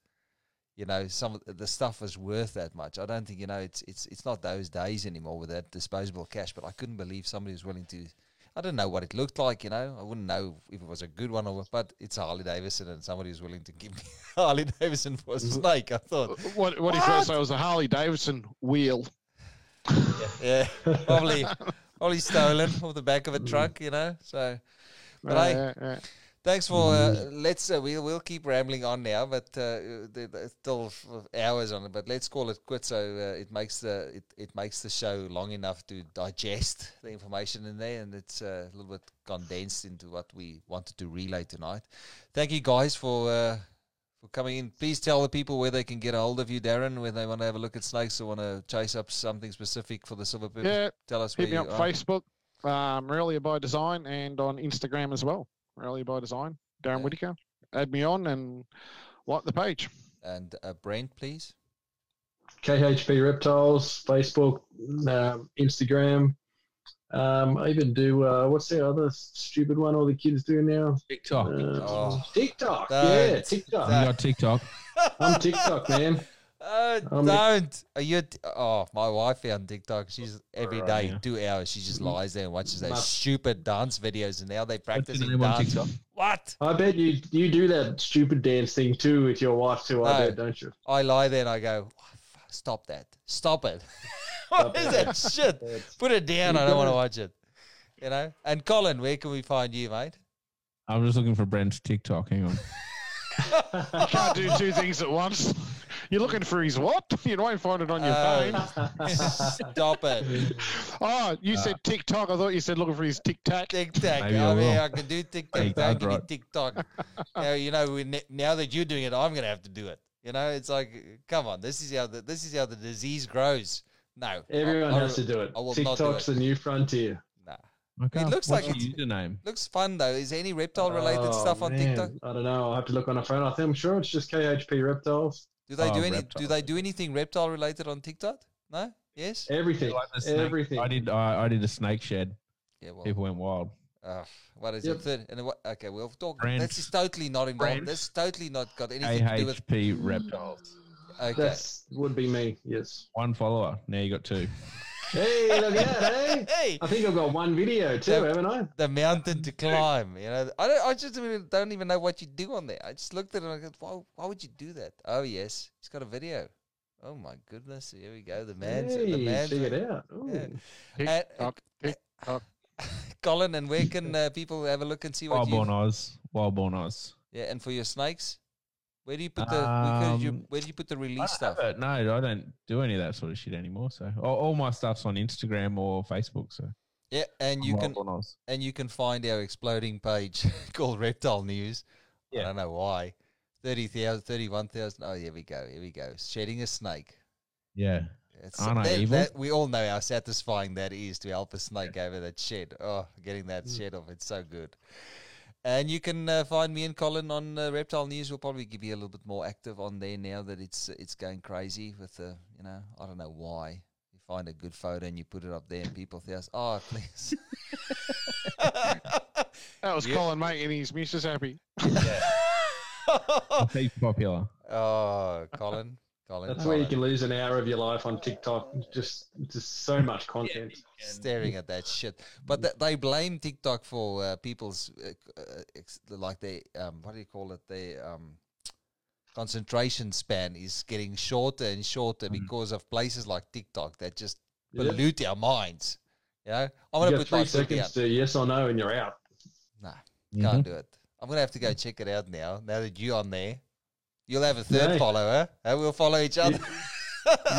you know, some of the stuff is worth that much. I don't think you know it's it's it's not those days anymore with that disposable cash. But I couldn't believe somebody was willing to. I don't know what it looked like, you know. I wouldn't know if it was a good one or what, but it's Harley Davidson and somebody was willing to give me a Harley Davidson for a snake. I thought, What what if What? I say it was a Harley Davidson wheel? yeah, probably probably stolen off the back of a truck, you know. So But I- Thanks for. Uh, let's. Uh, we'll we'll keep rambling on now, but uh, still hours on it. But let's call it quits. So uh, it makes the it, it makes the show long enough to digest the information in there, and it's uh, a little bit condensed into what we wanted to relay tonight. Thank you guys for uh, for coming in. Please tell the people where they can get a hold of you, Darren, when they want to have a look at snakes or want to chase up something specific for the silver purple. yeah, Tell us where hit me you up are. Facebook, um, Aurelia by Design, and on Instagram as well. Aurelia by Design, Darren Yeah. Whittaker. Add me on and like the page. and uh, Brent, please. KHP Reptiles, Facebook, um, Instagram. Um, I even do uh, what's the other stupid one all the kids do now? TikTok. Uh, Oh. TikTok. Don't. Yeah, TikTok. you got TikTok. I'm TikTok, man. Oh, Um, don't. Are you? T- oh, my wife found TikTok. She's every day, Right. two hours. She just lies there and watches those stupid dance videos, and now they practice your name on dance. TikTok? What? I bet you you do that stupid dance thing too with your wife too. I No. bet, don't you? I lie there and I go, "Oh, fuck, stop that, stop it. what Stop is it. that shit? Put it down. I don't want to watch it. You know. And Colin, where can we find you, mate? I'm just looking for Brent's TikTok. Hang on. You can't do two things at once. You're looking for his what? You won't find it on your Oh. phone. Stop it. Oh, you said uh, TikTok. I thought you said looking for his Tic Tac. Tic tac. Maybe I I mean, will. I can do tic tac, Hey, I that's can do. TikTok. now, you know, we, now that you're doing it, I'm gonna have to do it. You know, it's like, come on, this is how the this is how the disease grows. No, Everyone I, I, has to do it. I will not do TikTok's it. the new frontier. Nah. Okay. It looks What's like your username. Looks fun though. Is there any reptile related Oh, stuff on man. TikTok? I don't know. I'll have to look on a phone. I think I'm sure it's just KHP Reptiles. Do they Oh, do any? Do they do anything reptile related on TikTok? No. Yes. Everything. Like Everything. I did. I, I did a snake shed. Yeah. Well. People went wild. Uh, what is Yep. it? Third, and what, okay, we'll talk. Brent. This is totally not involved. Brent. This totally not got anything to do with. AHP reptiles. Okay. That's would be me. Yes. One follower. Now you got two. Hey, look at that, hey. Hey, I think I've got one video too, Yeah. haven't I? the mountain to climb. You know, I don't. I just don't even know what you do on there. I just looked at it and I go, why, why would you do that? Oh yes, he's got a video. Oh my goodness, here we go. The man's the man's check it out. Ooh. Yeah. TikTok. TikTok. Colin, and where can uh, people have a look and see what Wild you? Born Oz. Wild Born Oz. Yeah, and for your snakes, where do you put the? where, do you, Um, where do you put the release stuff? it. No, I don't do any of that sort of shit anymore. So all, all my stuff's on Instagram or Facebook. So Yeah, and you Wild can and you can find our exploding page called Reptile News. Yeah. I don't know why. 30,000, 31,000. Oh, here we go. Here we go. Shedding a snake. Yeah. It's, Aren't I evil? that- we all know how satisfying that is to help a snake over that shed. Oh, getting that Mm. shed off. It's so good. And you can uh, find me and Colin on uh, Reptile News. We'll probably be a little bit more active on there now that it's it's going crazy with the, you know, I don't know why. You find a good photo and you put it up there and people think, oh, please. That was Yeah. Colin making his missus happy. He's popular. oh, Colin. Colin. That's where you can lose an hour of your life on TikTok. Just, just so much content. staring at that shit. But th- they blame TikTok for uh, people's uh, uh, ex- like their um, what do you call it? Their um, concentration span is getting shorter and shorter Mm. because of places like TikTok that just Yeah. pollute our minds. You know, I'm gonna put three seconds to yes or no, and you're out. Nah, Mhm. can't do it. I'm gonna have to go check it out now. Now that you're on there, you'll have a third No. follower. And we'll follow each other.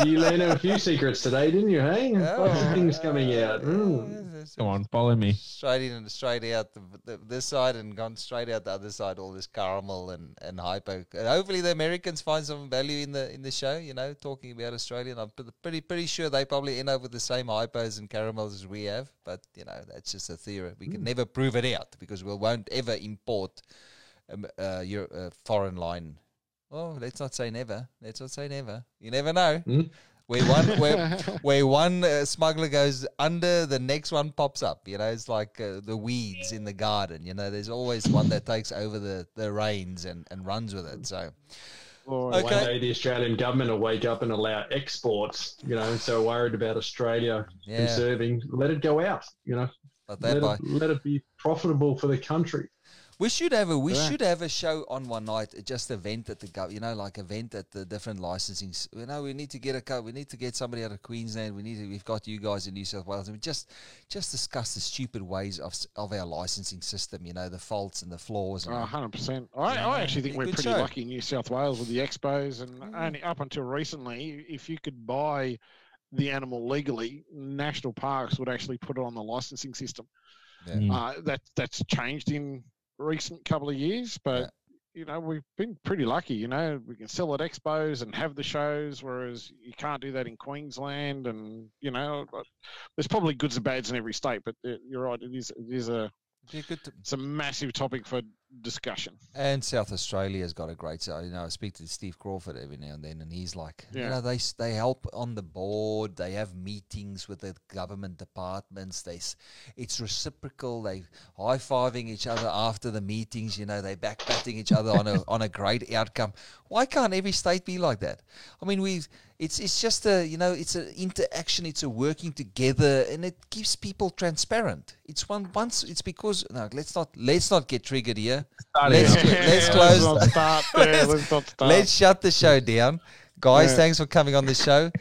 You learned a few secrets today, didn't you? Hey, lots of Oh. things coming out. Mm. Come on, follow me. straight in and straight out the, the, this side and gone straight out the other side. All this caramel and, and hypo. And hopefully the Americans find some value in the in the show. You know, talking about Australia. And I'm pretty pretty sure they probably end up with the same hypos and caramels as we have. But you know, that's just a theory. We can never prove it out because we won't ever import um, uh, your uh, foreign line. Oh, let's not say never. Let's not say never. You never know. Hmm? Where one where where one uh, smuggler goes under, the next one pops up. You know, it's like uh, the weeds in the garden. You know, there's always one that takes over the, the reins and, and runs with it. So, Or Okay. One day the Australian government will wake up and allow exports, you know, so worried about Australia Yeah, conserving. Let it go out, you know, let by it, let it be profitable for the country. We should have a we Yeah. should have a show on one night, uh, just event at the gov, you know, like a event at the different licensing. You know, we need to get a co- we need to get somebody out of Queensland. We need to, we've got you guys in New South Wales, and we just just discuss the stupid ways of of our licensing system. You know, the faults and the flaws. And 100%. I, I actually think we're pretty show. lucky in New South Wales with the expos, and Mm. only up until recently, if you could buy the animal legally, national parks would actually put it on the licensing system. Yeah. Uh, that that's changed in recent couple of years, but Yeah. you know we've been pretty lucky. You know we can sell at expos and have the shows, whereas you can't do that in Queensland. And you know there's probably goods and bads in every state, but uh, you're right. It is it is a Be good to- it's a massive topic for discussion. And South Australia's got a great. So you know, I speak to Steve Crawford every now and then, and he's like, you Yeah. know, they they help on the board. They have meetings with the government departments. They, it's reciprocal. They high fiving each other after the meetings. You know, they back patting each other on a on a great outcome. Why can't every state be like that? I mean, we've It's it's just a you know it's an interaction. It's a working together, and it keeps people transparent. It's one once. It's because no. Let's not let's not get triggered here. Let's, Yeah. let's close. not start there. Let's start. Let's shut the show down, guys. Yeah. Thanks for coming on the show,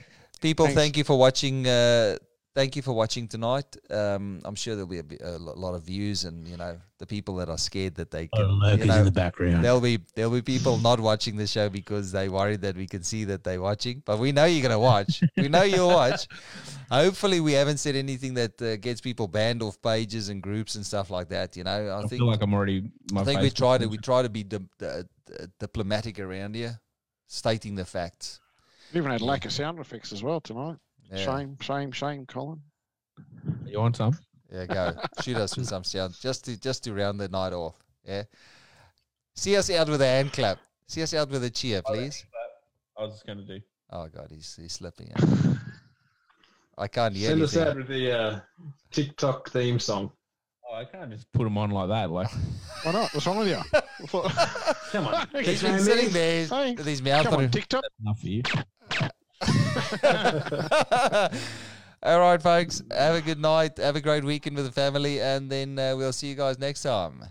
people. Thanks. Thank you for watching. Uh, thank you for watching tonight. Um, I'm sure there'll be a, a lot of views, and you know the people that are scared that they can. you know, background. There'll be there'll be people not watching the show because they worried that we can see that they're watching. But we know you're gonna watch. we know you'll watch. Hopefully, we haven't said anything that uh, gets people banned off pages and groups and stuff like that. You know, I, I think feel like I'm already. My I think we Facebook try to we try to be di- di- di- diplomatic around here, stating the facts. We even had lack of sound effects as well tonight. Yeah, Shame, shame, shame, Colin. You want some? yeah, go shoot us with some sound just to just to round the night off. Yeah, see us out with a hand clap. See us out with a cheer, please. I was just gonna do. Oh God, he's he's slipping. Out. I can't hear Send us out with the uh, TikTok theme song. Oh, I can't just put them on like that. Like, Why not? What's wrong with you? Come on. He's Come been sitting there Hey, with his mouth on on, his TikTok. enough for you. All right, folks. Have a good night. Have a great weekend with the family, and then uh, we'll see you guys next time.